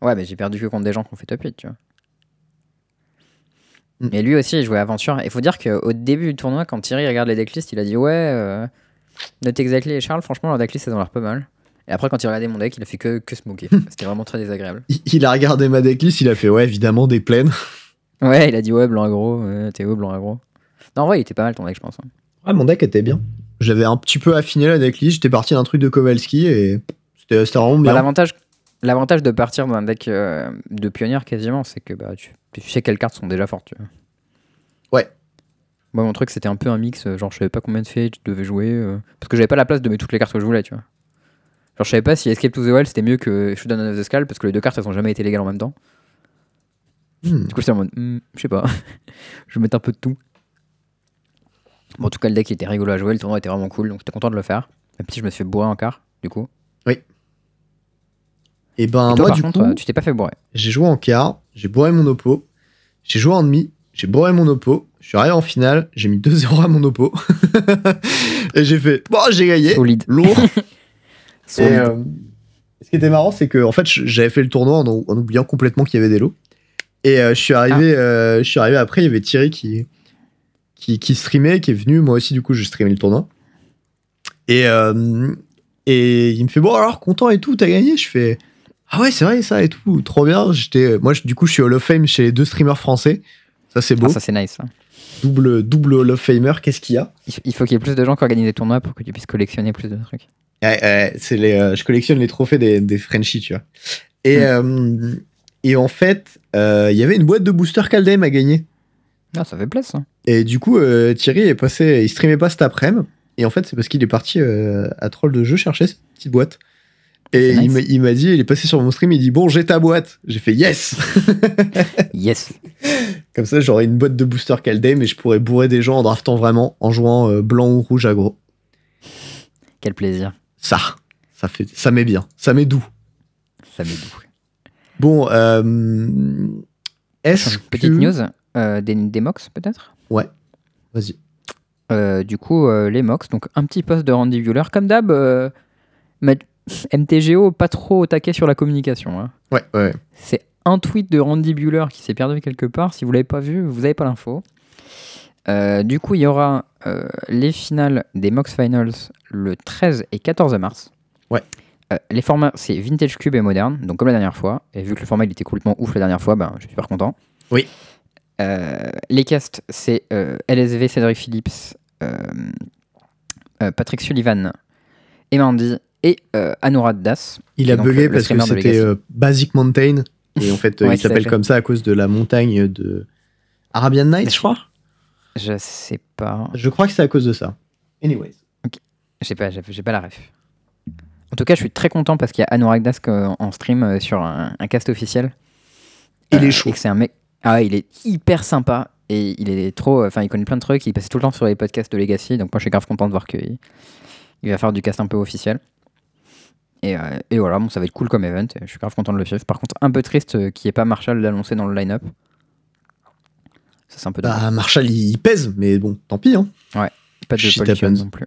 A: Ouais, mais j'ai perdu que contre des gens qui ont fait top 8, tu vois.
B: Mm.
A: Mais lui aussi, il jouait Aventure. Il faut dire qu'au début du tournoi, quand Thierry regarde les decklists, il a dit Ouais, euh, Not Exactly et Charles, franchement, leur decklist, ça ont l'air pas mal. Et après, quand il regardait mon deck, il a fait que, que se moquer. C'était vraiment très désagréable.
B: Il, il a regardé ma decklist, il a fait Ouais, évidemment, des plaines.
A: Ouais, il a dit Ouais, blanc aggro, euh, t'es où, blanc aggro Non, en vrai, il était pas mal ton deck, je pense. hein.
B: Ah, mon deck était bien. J'avais un petit peu affiné la decklist, j'étais parti d'un truc de Kowalski et c'était vraiment
A: Bah,
B: bien.
A: L'avantage. L'avantage de partir d'un deck euh, de pionnière quasiment, c'est que bah, tu, tu sais quelles cartes sont déjà fortes. Tu vois.
B: Ouais.
A: Moi, mon truc, c'était un peu un mix. euh, Genre, je savais pas combien de fates je devais jouer. euh, parce que j'avais pas la place de mettre toutes les cartes que je voulais, tu vois. Genre, je savais pas si Escape to the Wild c'était mieux que Showdown of the Skull parce que les deux cartes elles ont jamais été légales en même temps.
B: Hmm.
A: Du coup, j'étais en mode, Hmm, je sais pas. je vais mettre un peu de tout. Bon, en tout cas, le deck était rigolo à jouer. Le tournoi était vraiment cool donc j'étais content de le faire. Même si je me suis fait bourrer en quart, du coup.
B: Et ben,
A: Et toi,
B: moi,
A: par
B: du
A: contre,
B: coup,
A: tu t'es pas fait bourrer.
B: j'ai joué en quart, j'ai bourré mon oppo, j'ai joué en demi, j'ai bourré mon oppo, je suis arrivé en finale, j'ai mis 2-0 à mon oppo. et j'ai fait Bon, j'ai gagné.
A: Solide.
B: Lourd. Et, euh, ce qui était marrant, c'est que en fait, j'avais fait le tournoi en, en oubliant complètement qu'il y avait des lots. Et euh, je suis arrivé,
A: Ah.
B: euh, je suis arrivé après, il y avait Thierry qui, qui, qui streamait, qui est venu. Moi aussi, du coup, je streamais le tournoi. Et, euh, et il me fait bon alors content et tout, t'as gagné? Je fais ah ouais c'est vrai ça et tout, trop bien. J'étais, moi je- du coup, je suis Hall of Fame chez les deux streamers français. Ça c'est beau,
A: Ah, ça c'est nice. ça.
B: double double Hall of Famer. Qu'est-ce qu'il y a?
A: Il faut qu'il y ait plus de gens qui organisent des tournois pour que tu puisses collectionner plus de trucs.
B: Ouais, ouais, c'est les, euh, je collectionne les trophées des, des Frenchies, tu vois. Et,
A: Hmm.
B: euh, et en fait, il y avait une boîte de booster Caldem à gagner.
A: Ah, ça fait plaisir.
B: Et du coup, euh, Thierry est passé, il streamait pas cet après-midi. Et en fait, c'est parce qu'il est parti euh, à Troll de jeu chercher cette petite boîte. Et il
A: nice.
B: m'a- il m'a dit, il est passé sur mon stream, il dit Bon, j'ai ta boîte. J'ai fait Yes
A: Yes.
B: Comme ça, j'aurai une boîte de booster Caldem et je pourrais bourrer des gens en draftant vraiment, en jouant euh, blanc ou rouge aggro.
A: Quel plaisir.
B: Ça, ça, fait, ça met bien, ça met doux.
A: Ça met doux.
B: Bon, euh, est-ce que.
A: Petite news euh, des, des MOX peut-être?
B: Vas-y.
A: Euh, Du coup, euh, les MOX, donc un petit post de Randy Bueller. Comme d'hab, MTGO pas trop au taquet sur la communication. hein.
B: Ouais, ouais.
A: C'est un tweet de Randy Bueller qui s'est perdu quelque part. Si vous l'avez pas vu, vous n'avez pas l'info. Du coup, il y aura les finales des MOX Finals le 13 et 14 mars.
B: Ouais.
A: Euh, les formats, c'est Vintage Cube et Moderne, donc comme la dernière fois. Et vu que le format il était complètement ouf la dernière fois, ben, je suis super content.
B: Oui.
A: Euh, les casts, c'est euh, LSV Cédric Phillips, euh, euh, Patrick Sullivan, et Mandy et euh, Anurad Das.
B: Il a bugué parce que c'était euh, Basic Mountain. Et en fait,
A: Ouais,
B: il s'appelle comme ça à cause de la montagne de Arabian Nights, je crois.
A: Je sais pas.
B: Je crois que c'est à cause de ça. Anyways.
A: Je sais pas, j'ai j'ai pas la ref. En tout cas, je suis très content parce qu'il y a Anurag Das euh, en stream sur un, un cast officiel.
B: Il est chaud.
A: et que c'est un mec. Ah ouais, il est hyper sympa et il est trop. Enfin, il connaît plein de trucs. Il passe tout le temps sur les podcasts de Legacy. Donc moi, je suis grave content de voir qu'il il va faire du cast un peu officiel. Et, euh, et voilà, bon, ça va être cool comme event. Je suis grave content de le suivre. Par contre, un peu triste euh, qu'il n'y ait pas Marshall l'annoncer dans le line-up. Ça, c'est un peu dommage.
B: Bah, Marshall, il, pèse, mais bon, tant pis. Hein.
A: pas de
B: shit
A: pollution
B: happens.
A: non plus.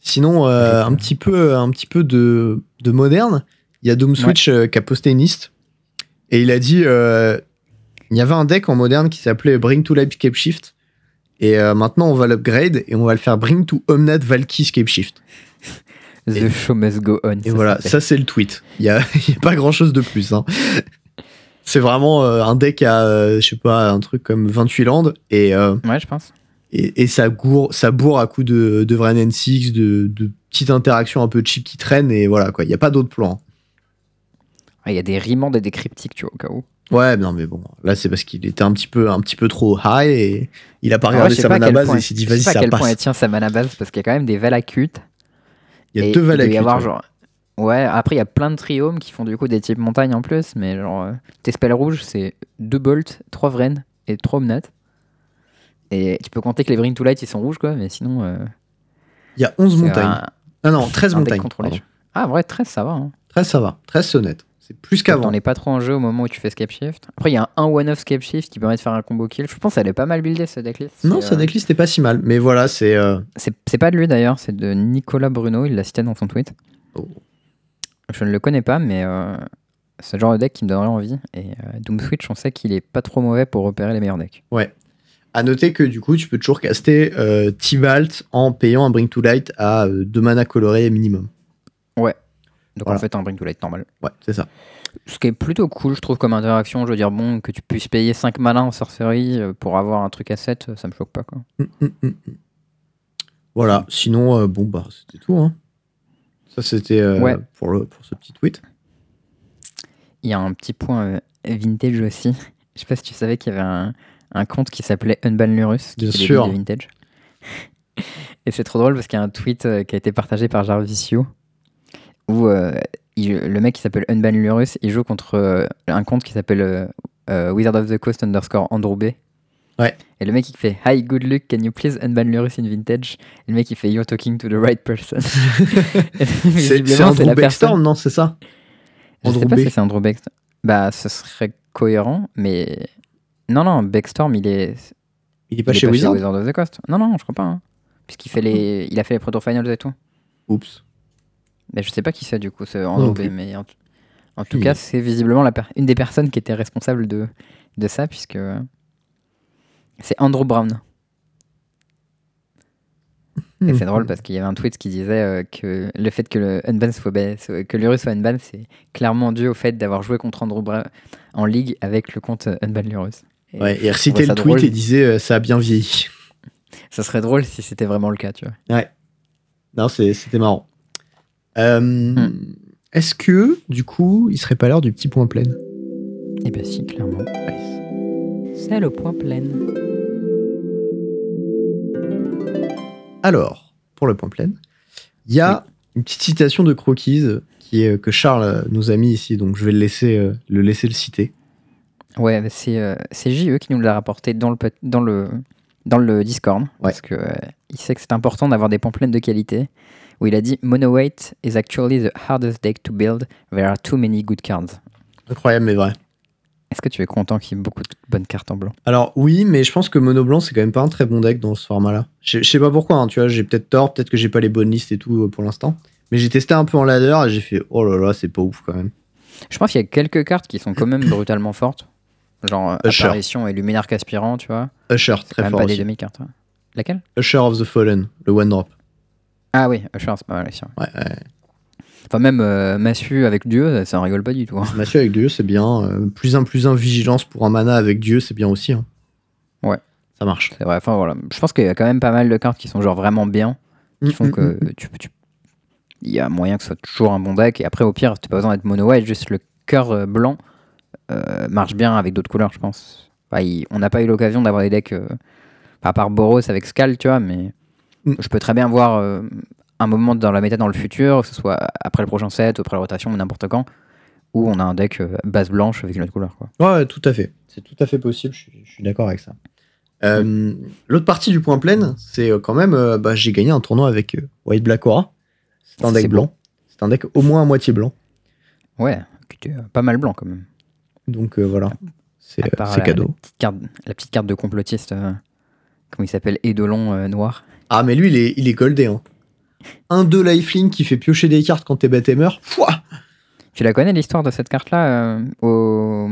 B: Sinon, euh, un petit peu, un petit peu de, de moderne. Il y a Doom Switch euh, qui a posté une liste et il a dit il y avait un deck en moderne qui s'appelait Bring to Life Shift et euh, maintenant on va l'upgrade et on va le faire Bring to Omnat Valky Shift.
A: The
B: Et-
A: show must go on.
B: Et
A: ça
B: voilà, ça c'est le tweet. Il y a, y a pas grand chose de plus. hein. C'est vraiment euh, un deck à, euh, je sais pas, un truc comme 28 landes et, euh,
A: Ouais, je pense.
B: et, et ça, gourre, ça bourre à coups de, de vrai N6, de, de petites interactions un peu cheap qui traînent et voilà quoi. Il n'y a pas d'autre plan.
A: Ah, Il y a des rimandes et des cryptiques, tu vois, au cas où.
B: Ouais, non, mais bon, là, c'est parce qu'il était un petit peu, un petit peu trop high et il a pas
A: ouais,
B: regardé sa
A: pas à
B: mana
A: quel
B: base
A: point-
B: et il s'est dit,
A: je sais
B: vas-y,
A: pas à
B: ça
A: quel point elle
B: passe.
A: tient sa mana base parce qu'il y a quand même des Valacutes.
B: Il y a deux
A: il y avoir
B: ouais.
A: genre. Ouais, après il y a plein de triomes qui font du coup des types montagne en plus, mais genre euh, tes spells rouges c'est 2 bolts, 3 Vren et 3 Omnat. Et tu peux compter que les Bring to Light ils sont rouges quoi, mais sinon. euh,
B: Il y a 11
A: c'est
B: montagnes.
A: un-
B: Ah non, 13
A: un deck
B: montagnes.
A: Ah, vrai, 13 ça va. Hein.
B: 13, ça va. 13, c'est honnête. C'est plus qu'avant.
A: T'en es pas trop en jeu au moment où tu fais Scape Shift. Après il y a un one-off Scape Shift qui permet de faire un combo kill. Je pense qu'elle est pas mal buildée ce decklist.
B: Non, sa
A: euh,
B: decklist est pas si mal. Mais voilà, c'est. euh,
A: C'est pas de lui d'ailleurs, c'est de Nicolas Bruno, il l'a cité dans son tweet.
B: Oh.
A: Je ne le connais pas, mais euh, c'est le genre de deck qui me donnerait envie. Et euh, Doom Switch, on sait qu'il est pas trop mauvais pour repérer les meilleurs decks.
B: À noter que du coup, tu peux toujours caster euh, Tibalt en payant un Bring to Light à 2 mana colorés minimum.
A: Donc
B: Voilà.
A: en fait, un Bring to Light normal.
B: Ouais, c'est ça.
A: Ce qui est plutôt cool, je trouve, comme interaction. Je veux dire, bon, que tu puisses payer 5 malins en sorcerie euh, pour avoir un truc à 7, ça me choque pas. Quoi.
B: Mm, mm, mm, mm. Voilà, sinon, euh, bon, bah, c'était tout. Hein. Ça, c'était euh,
A: Ouais.
B: pour, le, pour ce petit tweet.
A: Il y a un petit point euh, vintage aussi. Je sais pas si tu savais qu'il y avait un, un compte qui s'appelait Unban Lurus.
B: Bien sûr.
A: vintage. Et c'est trop drôle parce qu'il y a un tweet euh, qui a été partagé par Jarvisio où euh, il- le mec qui s'appelle Unban Lurus, il joue contre euh, un compte qui s'appelle euh, Wizard of the Coast underscore Andrew B.
B: Ouais.
A: Et le mec il fait Hi, good luck, can you please unban Lurus in vintage? Et le mec il fait You're talking to the right person.
B: C'est Andrew Backstorm, non C'est ça
A: je sais
B: Andrew
A: pas
B: B.
A: si c'est Andrew Beckstorm. Bah, ce serait cohérent, mais. Non, non, Beckstorm, il est.
B: Il est pas
A: il est
B: chez Wizard
A: of the Coast. Non, non, je crois pas. hein. Puisqu'il fait les... il a fait les Proto Finals et tout.
B: Oups.
A: Mais je sais pas qui c'est du coup,
B: non
A: B.
B: plus.
A: Mais en, tout- en tout
B: Aucune
A: cas, c'est visiblement la une des personnes qui était responsable de, de ça, puisque. C'est Andrew Brown. Et c'est drôle parce qu'il y avait un tweet qui disait euh, que le fait que le unban soit que Lurus soit unban, c'est clairement dû au fait d'avoir joué contre Andrew Brown en ligue avec le compte unban Lurus. Et
B: Ouais, et
A: trouvais
B: le tweet
A: drôle.
B: et disait euh, ça a bien vieilli.
A: Ça serait drôle si c'était vraiment le cas, tu vois.
B: Non, c'est- c'était marrant. Euh,
A: Hmm.
B: Est-ce que, du coup, il serait pas l'heure du petit point plein?
A: Et bah si, clairement. C'est le point plein.
B: Alors, pour le point plein, il y a une petite citation de Croquise qui est, que Charles euh, nous a mis ici, donc je vais le laisser euh, le, laisser le citer.
A: Ouais, c'est euh, c'est JE qui nous l'a rapporté dans le, pot- dans le, dans le Discord. Parce que euh, il sait que c'est important d'avoir des pomplaines de qualité. Où il a dit Mono Weight is actually the hardest deck to build. There are too many good cards.
B: Incroyable, mais vrai.
A: Est-ce que tu es content qu'il y ait beaucoup de bonnes cartes en blanc?
B: Alors oui, mais je pense que Mono Blanc, c'est quand même pas un très bon deck dans ce format-là. Je je sais pas pourquoi, hein, tu vois, j'ai peut-être tort, peut-être que j'ai pas les bonnes listes et tout euh, pour l'instant. Mais j'ai testé un peu en ladder et j'ai fait, oh là là, c'est pas ouf quand même.
A: Je pense qu'il y a quelques cartes qui sont quand même brutalement fortes. Genre euh,
B: Usher.
A: Apparition et Luminarque Aspirant, tu vois.
B: Usher, très
A: même
B: fort
A: pas des
B: aussi.
A: demi-cartes. ouais. Laquelle?
B: Usher of the Fallen, le one drop.
A: Ah oui, Usher, c'est pas mal aussi. ouais.
B: Ouais, ouais.
A: Enfin, même euh, Massu avec Dieu, ça, ça rigole pas du tout. hein.
B: Mathieu avec Dieu, c'est bien. Euh, plus un plus un vigilance pour un mana avec Dieu, c'est bien aussi. hein. ça marche.
A: C'est vrai. Enfin voilà. Je pense qu'il y a quand même pas mal de cartes qui sont genre vraiment bien, qui font
B: Mm,
A: que
B: mm, mm.
A: tu, tu- il y a moyen que ce soit toujours un bon deck. Et après, au pire, t'as pas besoin d'être mono white, juste le cœur euh, blanc euh, marche bien avec d'autres couleurs, je pense. Enfin, il- on n'a pas eu l'occasion d'avoir des decks, euh, à part Boros avec Skull, tu vois, mais
B: Mm.
A: Je peux très bien voir euh, un moment dans la méta dans le futur, que ce soit après le prochain set, après la rotation ou n'importe quand, où on a un deck euh, base blanche avec une autre couleur. Quoi.
B: Ouais, tout à fait. C'est tout à fait possible, je suis, je suis d'accord avec ça. Euh, L'autre partie du point plein, c'est quand même, euh, bah, j'ai gagné un tournoi avec euh, White Black Aura. C'est un deck blanc. C'est un deck au moins à moitié blanc.
A: Ouais, qui était, pas mal blanc quand même.
B: Donc euh, voilà, c'est cadeau.
A: La petite carte, la petite carte de complotiste, euh, comment il s'appelle, Eidolon euh, noir.
B: Ah, mais lui, il est, il est goldé. Hein. Un 2 lifelink qui fait piocher des cartes quand t'es bête et meurt. Pouah
A: Tu la connais l'histoire de cette carte-là euh, au,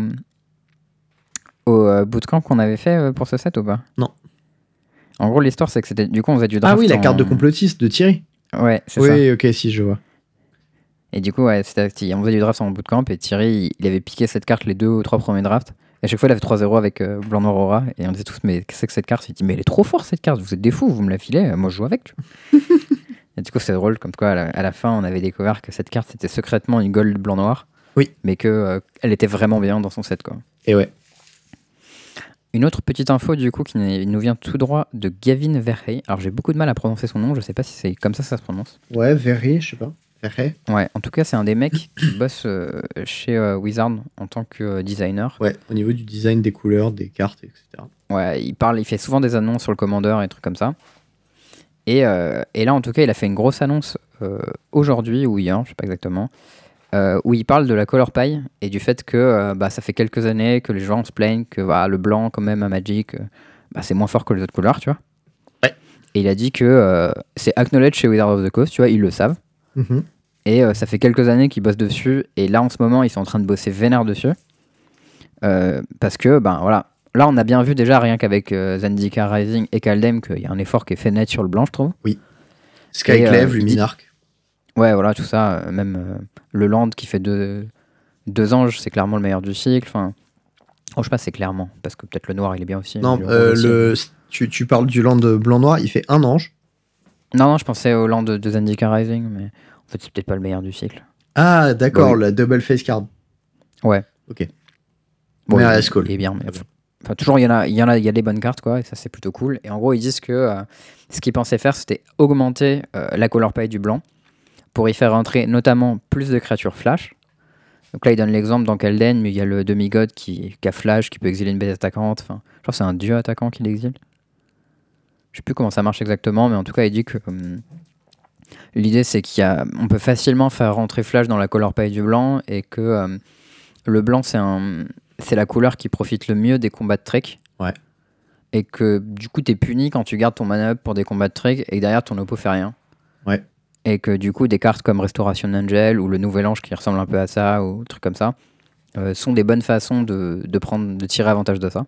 A: au euh, bootcamp qu'on avait fait euh, pour ce set ou pas?
B: Non.
A: En gros, l'histoire, c'est que c'était. Du coup, on faisait du
B: Ah
A: draft.
B: oui, la
A: en-
B: carte de complotiste de Thierry.
A: Ouais, c'est ça.
B: Oui, ok, si, je vois.
A: Et du coup, ouais, c'était on faisait du draft en bootcamp et Thierry, il, il avait piqué cette carte les deux ou trois premiers drafts. Et à chaque fois, il avait 3-0 avec euh, Blanc Noir Aura. Et on disait tous, mais qu'est-ce que c'est que cette carte? Il dit, mais elle est trop forte cette carte, vous êtes des fous, vous me la filez, euh, moi je joue avec. Tu vois. et du coup, c'est drôle, comme quoi à la, à la fin, on avait découvert que cette carte c'était secrètement une gold Blanc Noir.
B: Oui.
A: Mais que euh, elle était vraiment bien dans son set, quoi.
B: Et ouais.
A: Une autre petite info du coup qui nous vient tout droit de Gavin Verhey. Alors j'ai beaucoup de mal à prononcer son nom, je sais pas si c'est comme ça que ça se prononce.
B: Ouais, Verré, je sais pas.
A: Ouais, en tout cas c'est un des mecs qui bosse euh, chez euh, Wizard en tant que euh, designer.
B: Ouais, au niveau du design des couleurs, des cartes, etc.
A: Ouais, il parle, il fait souvent des annonces sur le commandeur et trucs comme ça. Et, euh, et là en tout cas il a fait une grosse annonce aujourd'hui ou hier, je sais pas exactement, où il parle de la color pie et du fait que bah, ça fait quelques années que les gens se plaignent que bah, le blanc quand même à Magic, bah, c'est moins fort que les autres couleurs, tu vois.
B: Ouais.
A: Et il a dit que euh, c'est acknowledged chez Wizard of the Coast, tu vois, ils le savent.
B: Mhm.
A: Et euh, ça fait quelques années qu'ils bossent dessus. Et là, en ce moment, ils sont en train de bosser vénère dessus. Euh, parce que, ben voilà. Là, on a bien vu déjà, rien qu'avec euh, Zendika Rising et Kaldheim, qu'il y a un effort qui est fait net sur le blanc, je trouve.
B: Skyclave,
A: euh,
B: Luminarch.
A: Ouais, voilà, tout ça. euh, même euh, le Land qui fait deux, deux anges, c'est clairement le meilleur du cycle. Enfin, oh, je sais pas, c'est clairement. Parce que peut-être le noir, il est bien aussi.
B: Non,
A: le
B: euh,
A: rouge aussi.
B: le, tu, tu parles du land blanc-noir, il fait un ange.
A: Non, non, je pensais au Land de, Zendika Rising, mais fait, c'est peut-être pas le meilleur du cycle.
B: Ah, d'accord,
A: Bah oui.
B: la double face card.
A: Ouais.
B: Ok.
A: Bon,
B: Mais
A: il,
B: Skull.
A: il est bien, mais enfin, toujours il y en a, il y en a, il y a des bonnes cartes quoi, et ça c'est plutôt cool. Et en gros ils disent que euh, ce qu'ils pensaient faire c'était augmenter euh, la color pie du blanc pour y faire entrer notamment plus de créatures flash. Donc là il donne l'exemple dans Kelden, mais il y a le demi-god qui, qui a flash, qui peut exiler une bête attaquante. Enfin, que c'est un dieu attaquant qui l'exile. Je sais plus comment ça marche exactement, mais en tout cas il dit que hum, l'idée c'est qu'il y a, on peut facilement faire rentrer flash dans la color pie du blanc et que hum, le blanc c'est un la couleur qui profite le mieux des combats de trek.
B: Ouais.
A: Et que du coup, t'es puni quand tu gardes ton mana up pour des combats de trek et que derrière ton oppo fait rien.
B: Ouais.
A: Et que du coup, des cartes comme Restoration Angel ou le Nouvel Ange qui ressemble un peu à ça ou des trucs comme ça euh, sont des bonnes façons de, de, prendre, de tirer avantage de ça.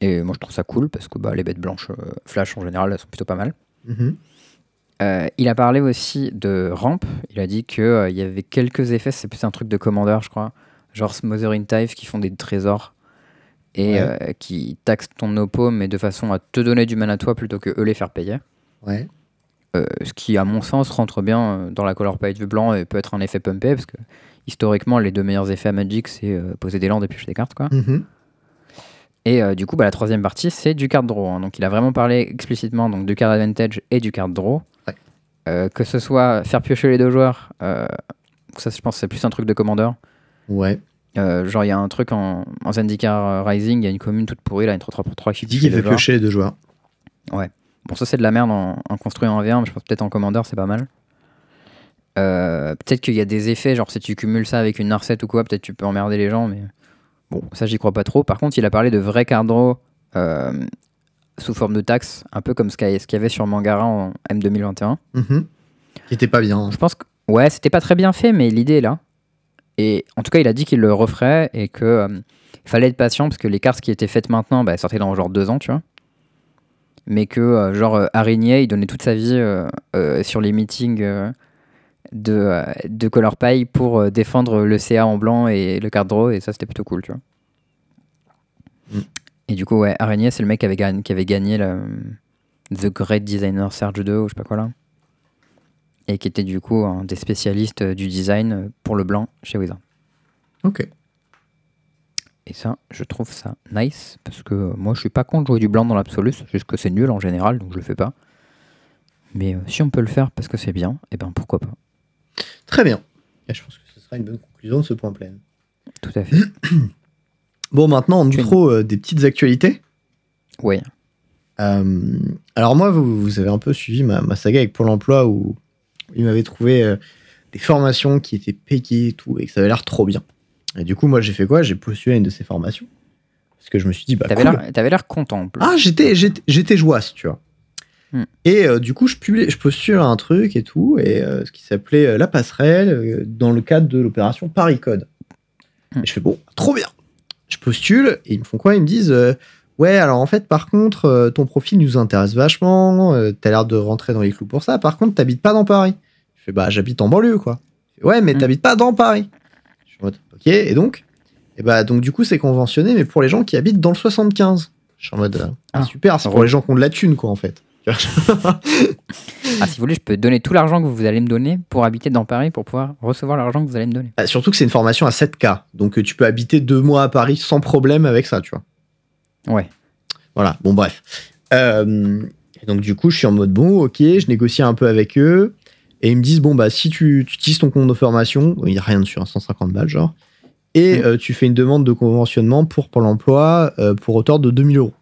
A: Et moi, je trouve ça cool parce que bah, les bêtes blanches euh, flash en général, elles sont plutôt pas mal.
B: Mhm.
A: Euh, il a parlé aussi de ramp. Il a dit qu'il il y avait quelques effets, c'est plus un truc de commandeur, je crois. Genre Smothering Type qui font des trésors et
B: Ouais.
A: euh, qui taxent ton oppo, mais de façon à te donner du mana à toi plutôt que eux les faire payer.
B: Ouais.
A: Euh, ce qui, à mon sens, rentre bien euh, dans la color du blanc et peut être un effet pumpé parce que historiquement, les deux meilleurs effets à Magic, c'est euh, poser des landes et piocher des cartes. Quoi.
B: Mhm.
A: Et euh, du coup, bah, la troisième partie, c'est du card draw. hein. Donc, il a vraiment parlé explicitement donc, du card advantage et du card draw.
B: Ouais.
A: Euh, que ce soit faire piocher les deux joueurs, euh, ça, je pense, c'est plus un truc de commandeur.
B: Ouais.
A: Euh, genre, il y a un truc en, en Zendikar Rising, il y a une commune toute pourrie, là, une 3-3-3 qui
B: Il dit
A: pioche
B: qu'il fait piocher les deux joueurs.
A: Bon, ça, c'est de la merde en, en construisant en V1, mais je pense peut-être en commandeur, c'est pas mal. Peut-être qu'il y a des effets, genre si tu cumules ça avec une Narset ou quoi, peut-être tu peux emmerder les gens, mais bon, ça, j'y crois pas trop. Par contre, il a parlé de vrais card draw euh, sous forme de taxe, un peu comme ce qu'il y avait sur Mangara en M2021.
B: Mhm. Qui était pas bien. hein.
A: Je pense que, ouais, c'était pas très bien fait, mais l'idée est là. Et en tout cas, il a dit qu'il le referait et que euh, il fallait être patient parce que les cartes qui étaient faites maintenant, bah, elles sortaient dans genre deux ans, tu vois. Mais que, euh, genre, euh, il donnait toute sa vie euh, sur les meetings de, de Color Pie pour défendre le CA en blanc et le card draw, et ça, c'était plutôt cool, tu vois.
B: Mm.
A: Et du coup, ouais, Araignée, c'est le mec qui avait gagné, qui avait gagné le The Great Designer Serge 2 ou je sais pas quoi là. Et qui était du coup un des spécialistes euh, du design euh, pour le blanc chez Wizard.
B: Ok.
A: Et ça, je trouve ça nice parce que euh, moi, je suis pas contre jouer du blanc dans l'absolu, juste que c'est nul en général, donc je le fais pas. Mais euh, si on peut le faire parce que c'est bien, et ben pourquoi pas.
B: Très bien. Et je pense que ce sera une bonne conclusion de ce point plein.
A: Tout à fait.
B: Bon, maintenant, en outro, euh, des petites actualités.
A: ouais.
B: Euh, alors moi, vous, vous avez un peu suivi ma, ma saga avec Pôle Emploi où il m'avait trouvé euh, des formations qui étaient payées et tout, et que ça avait l'air trop bien. Et du coup, moi, j'ai fait quoi? J'ai postulé à une de ces formations. Parce que je me suis dit, bah
A: T'avais
B: cool.
A: l'air- content.
B: Ah, j'étais, j'étais, joasse, tu vois.
A: Hmm.
B: Et euh, du coup, je, publie, je postule à un truc et tout, et ce qui s'appelait La Passerelle, dans le cadre de l'opération Paris Code.
A: Hmm.
B: Et je fais, bon, trop bien. Je postule, et ils me font quoi? Ils me disent, euh, ouais, alors en fait, par contre, euh, ton profil nous intéresse vachement, euh, t'as l'air de rentrer dans les clous pour ça, par contre, t'habites pas dans Paris. Je fais, bah, j'habite en banlieue, quoi. Il fait, ouais, mais
A: Hmm.
B: t'habites pas dans Paris. Je suis en mode, ok, et donc? Et bah, donc, du coup, c'est conventionné, mais pour les gens qui habitent dans le 75. Je suis en mode,
A: Ah.
B: super, c'est pour les gens qui ont de la thune, quoi, en fait.
A: Ah, si vous voulez, je peux donner tout l'argent que vous allez me donner pour habiter dans Paris pour pouvoir recevoir l'argent que vous allez me donner.
B: Ah, Surtout que c'est une formation à 7K, donc euh, tu peux habiter deux mois à Paris sans problème avec ça, tu vois.
A: Ouais.
B: Voilà, bon, bref. Euh, donc, du coup, je suis en mode, bon, ok, je négocie un peu avec eux, et ils me disent, bon, bah, si tu, utilises ton compte de formation, il n'y a rien dessus, hein, 150 balles, genre, et
A: Mm.
B: euh, tu fais une demande de conventionnement pour Pôle emploi euh, pour hauteur de 2000 euros.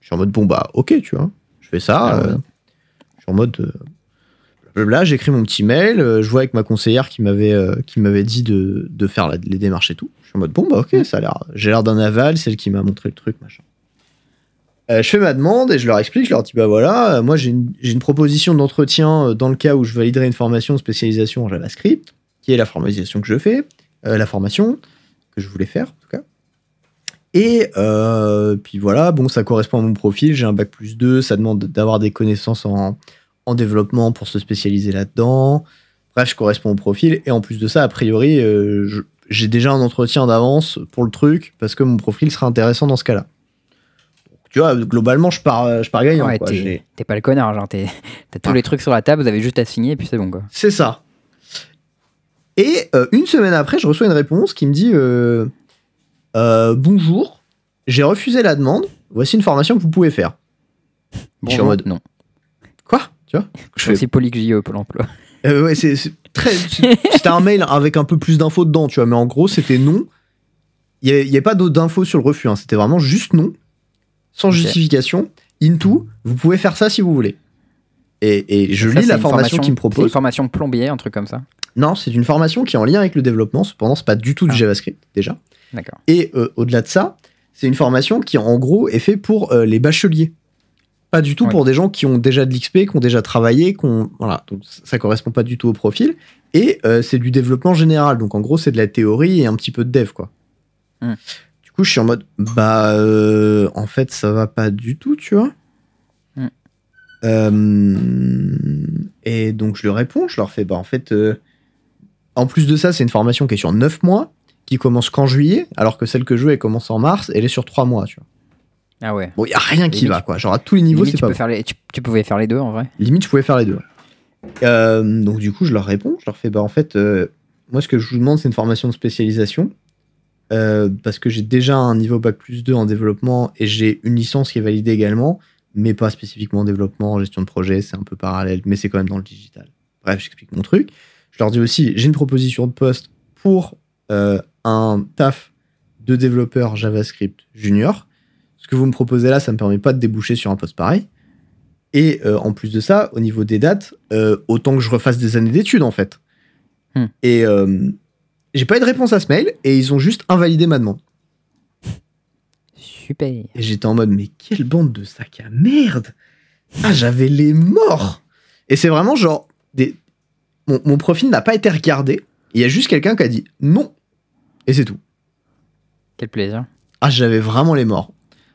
B: Je suis en mode, bon, bah, ok, tu vois, fais ça,
A: Ah ouais.
B: euh, je suis en mode. euh, Là, j'écris mon petit mail, euh, je vois avec ma conseillère qui m'avait qui m'avait dit de, de faire la- les démarches et tout. Je suis en mode bon bah ok, ça a l'air, j'ai l'air d'un aval, celle qui m'a montré le truc machin. Euh, je fais ma demande et je leur explique, je leur dis bah voilà, moi j'ai une, une proposition d'entretien dans le cas où je validerai une formation spécialisation en JavaScript, qui est la formalisation que je fais, euh, la formation que je voulais faire en tout cas. Et euh, puis voilà, bon ça correspond à mon profil, j'ai un bac plus 2, ça demande d'avoir des connaissances en, en développement pour se spécialiser là-dedans. Bref, je corresponds au profil. Et en plus de ça, a priori, euh, j'ai déjà un entretien d'avance pour le truc parce que mon profil sera intéressant dans ce cas-là. Tu vois, globalement, je pars, je pars gagnant.
A: Ouais, t'es pas le connard, genre t'as tous
B: Ah.
A: les trucs sur la table, vous avez juste à signer et puis c'est bon quoi.
B: C'est ça. Et euh, une semaine après, je reçois une réponse qui me dit euh, Bonjour, j'ai refusé la demande. Voici une formation que vous pouvez faire. Je suis en mode-
A: Non.
B: Quoi? Tu vois?
A: Je suis aussi poli que JE Pôle emploi.
B: Euh, ouais, c'est très. C'était un mail avec un peu plus d'infos dedans, tu vois, mais en gros, c'était non. Il n'y avait, pas d'autres d'infos sur le refus, hein, c'était vraiment juste non, sans
A: Ok.
B: justification. Into, vous pouvez faire ça si vous voulez. Et, et je
A: Ça,
B: lis la
A: une
B: formation qu'il me
A: C'est une
B: propose.
A: formation plombier, un truc comme ça.
B: Non, c'est une formation qui est en lien avec le développement, cependant, c'est pas du tout du
A: Ah.
B: JavaScript, déjà. Et euh, au-delà de ça, c'est une formation qui, en gros, est faite pour euh, les bacheliers. Pas du tout
A: Ouais.
B: pour des gens qui ont déjà de l'XP, qui ont déjà travaillé, qui ont- Voilà, donc ça correspond pas du tout au profil. Et euh, c'est du développement général, donc en gros, c'est de la théorie et un petit peu de dev, quoi.
A: Hmm.
B: Du coup, je suis en mode, bah, en fait, ça va pas du tout, tu vois.
A: Hmm.
B: Et donc, je leur réponds, je leur fais, bah, en fait, en plus de ça, c'est une formation qui est sur 9 mois, qui commence qu'en juillet, alors que celle que je veux, elle commence en mars, et elle est sur 3 mois, tu vois.
A: Ah ouais.
B: Bon, il a rien qui
A: Limite,
B: va, quoi. Genre, à tous les niveaux, c'est
A: tu,
B: pas
A: peux
B: bon.
A: faire les, tu, tu pouvais faire les deux en vrai.
B: Limite, je pouvais faire les deux. Euh, donc, du coup, je leur réponds. Je leur fais, bah, en fait, euh, moi, ce que je vous demande, c'est une formation de spécialisation. euh, parce que j'ai déjà un niveau bac plus 2 en développement et j'ai une licence qui est validée également, mais pas spécifiquement en développement, en gestion de projet, c'est un peu parallèle, mais c'est quand même dans le digital. Bref, j'explique mon truc. Je leur dis aussi, j'ai une proposition de poste pour euh, un taf de développeur JavaScript junior. Ce que vous me proposez là, ça me permet pas de déboucher sur un poste pareil. Et euh, en plus de ça, au niveau des dates, euh, autant que je refasse des années d'études en fait.
A: Hmm.
B: Et euh, j'ai pas eu de réponse à ce mail et ils ont juste invalidé ma demande.
A: Super.
B: Et j'étais en mode, mais quelle bande de sacs à merde Ah, j'avais les morts Et c'est vraiment genre, des... mon, mon profil n'a pas été regardé. Il y a juste quelqu'un qui a dit non. Et c'est tout.
A: Quel plaisir.
B: Ah, j'avais vraiment les morts.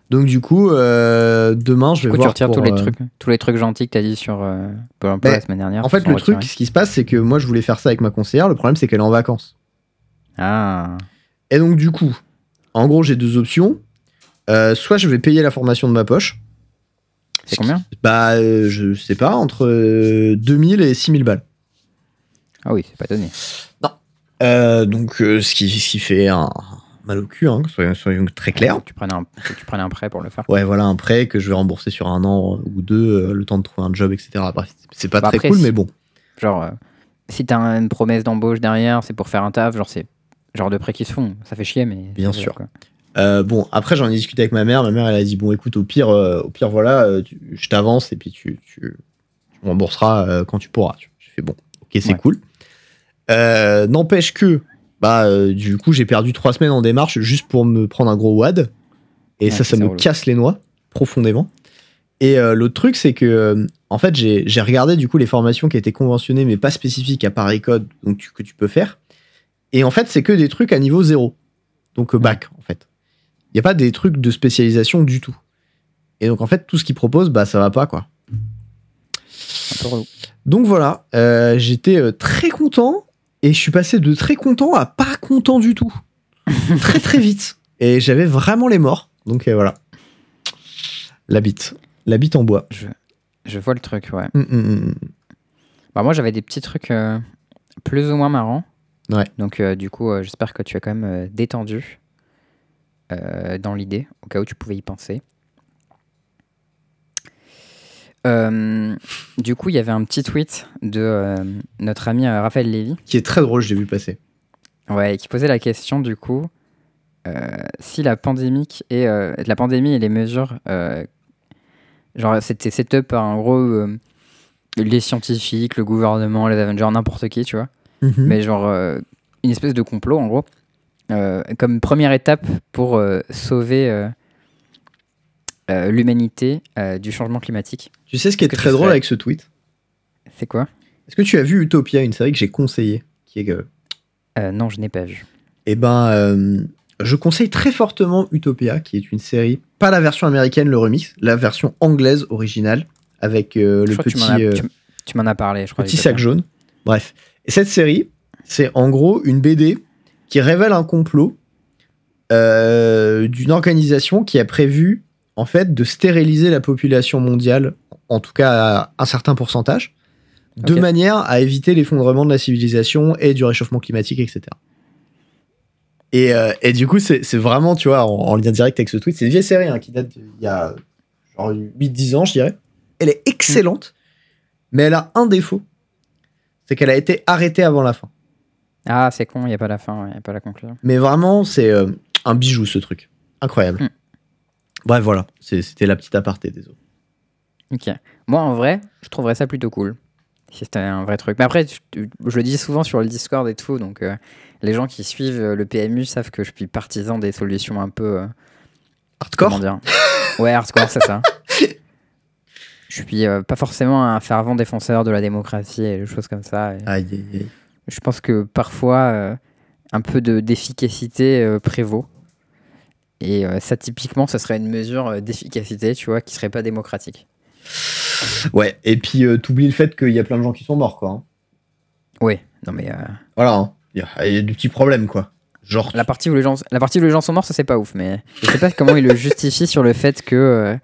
B: Donc du coup, euh, demain, je vais
A: coup, tu
B: voir
A: retires
B: pour,
A: tous les
B: euh,
A: trucs, tous les trucs gentils que t'as dit sur euh, Pôle emploi
B: Ben,
A: la semaine dernière.
B: En fait, le truc, ce qui se passe, c'est que moi, je voulais faire ça avec ma conseillère. Le problème, c'est qu'elle est en vacances.
A: Ah.
B: Et donc, du coup, en gros, j'ai deux options. Soit je vais payer la formation de ma poche.
A: C'est combien?
B: Bah, je sais pas, entre euh, 2000 et 6000 balles.
A: Ah oui, c'est pas donné.
B: Euh, donc, euh, ce, qui, ce qui fait un mal au cul, hein, soyons, soyons très clairs.
A: Tu prennes un, tu prennes un prêt pour le faire.
B: Ouais, voilà, un prêt que je vais rembourser sur un an ou deux, euh, le temps de trouver un job, etc. C'est pas
A: Bah,
B: très
A: après,
B: cool,
A: si-
B: mais bon.
A: Genre, euh, si t'as une promesse d'embauche derrière, c'est pour faire un taf, genre, c'est genre de prêts qui se font. Ça fait chier, mais.
B: Bien sûr. Euh, bon, après, j'en ai discuté avec ma mère. Ma mère, elle a dit Bon, écoute, au pire, euh, au pire voilà, euh, tu- je t'avance et puis tu, tu, tu rembourseras euh, quand tu pourras. J'ai fait Bon, ok, c'est
A: Ouais.
B: cool. Euh, N'empêche que, bah, euh, du coup, j'ai perdu trois semaines en démarche juste pour me prendre un gros WAD. Et ça, ça me
A: relou.
B: casse les noix profondément. Et euh, l'autre truc, c'est que, en fait, j'ai regardé du coup les formations qui étaient conventionnées mais pas spécifiques à Paris Code, donc tu- que tu peux faire. Et en fait, c'est que des trucs à niveau zéro. Donc bac, en fait. Il n'y a pas des trucs de spécialisation du tout. Et donc, en fait, tout ce qu'ils proposent, bah, ça va pas, quoi. Donc voilà, euh, j'étais très content et je suis passé de très content à pas content du tout. très très vite. Et j'avais vraiment les morts. Donc euh, voilà. La bite. La bite en bois.
A: Je, je vois le truc, ouais.
B: Hum, hum, hum.
A: Bah, moi, j'avais des petits trucs euh, plus ou moins marrants.
B: Ouais.
A: Donc, euh, du coup, j'espère que tu es quand même détendu dans l'idée, au cas où tu pouvais y penser. Euh, du coup, il y avait un petit tweet de euh, notre ami euh, Raphaël Lévy
B: Qui est très drôle, je l'ai vu passer.
A: ouais, qui posait la question, du coup, si la pandémie et, la pandémie et les mesures, genre, c'était set up par en gros les scientifiques, le gouvernement, les Avengers, n'importe qui, tu vois.
B: Mhm.
A: mais genre une espèce de complot en gros, comme première étape pour sauver euh, l'humanité euh, du changement climatique.
B: Tu sais ce qui est très drôle avec ce tweet?
A: C'est quoi?
B: Est-ce que tu as vu Utopia, une série que j'ai conseillée qui est, euh,
A: Non, je n'ai pas vu.
B: Eh ben, je conseille très fortement Utopia, qui est une série, pas la version américaine, le remix, la version anglaise originale, avec
A: Je
B: le
A: crois que tu
B: petit,
A: m'en as, tu, m'en as parlé, je crois.
B: petit sac jaune. Bref. Et cette série, c'est en gros une BD qui révèle un complot d'une organisation qui a prévu, en fait, de stériliser la population mondiale, en tout cas à un certain pourcentage, de manière à éviter l'effondrement de la civilisation et du réchauffement climatique, etc. Et, euh, et du coup, c'est vraiment, tu vois, en, en lien direct avec ce tweet, c'est une vieille série hein, qui date d'il y a genre 8-10 ans, je dirais. Elle est excellente, mais elle a un défaut. C'est qu'elle a été arrêtée avant la fin.
A: Ah, c'est con, il n'y a pas la fin, il n'y a pas la conclusion.
B: Mais vraiment, c'est euh, un bijou ce truc. Incroyable.
A: Mm.
B: Bref, voilà. C'était la petite aparté, désolé.
A: Ok. Moi, en vrai, je trouverais ça plutôt cool. Si c'était un vrai truc. Mais après, je, je le dis souvent sur le Discord et tout, donc euh, les gens qui suivent euh, le PMU savent que je suis partisan des solutions un peu. euh,
B: Hardcore
A: Comment dire Ouais, hardcore, c'est ça. Je suis euh, pas forcément un fervent défenseur de la démocratie et des choses comme ça. et
B: Aïe, aïe, aïe.
A: je pense que parfois, euh, un peu de- d'efficacité euh, prévaut. Et euh, ça, typiquement, ce serait une mesure euh, d'efficacité, tu vois, qui serait pas démocratique.
B: Ouais, et puis euh, t'oublies le fait qu'il y a plein de gens qui sont morts, quoi. hein.
A: Oui, non mais
B: Voilà, hein. il y, a- il y a des petits problèmes, quoi. Genre,
A: la partie où les gens, la partie où les gens sont morts, ça c'est pas ouf. Mais je sais pas comment ils le justifient sur le fait que,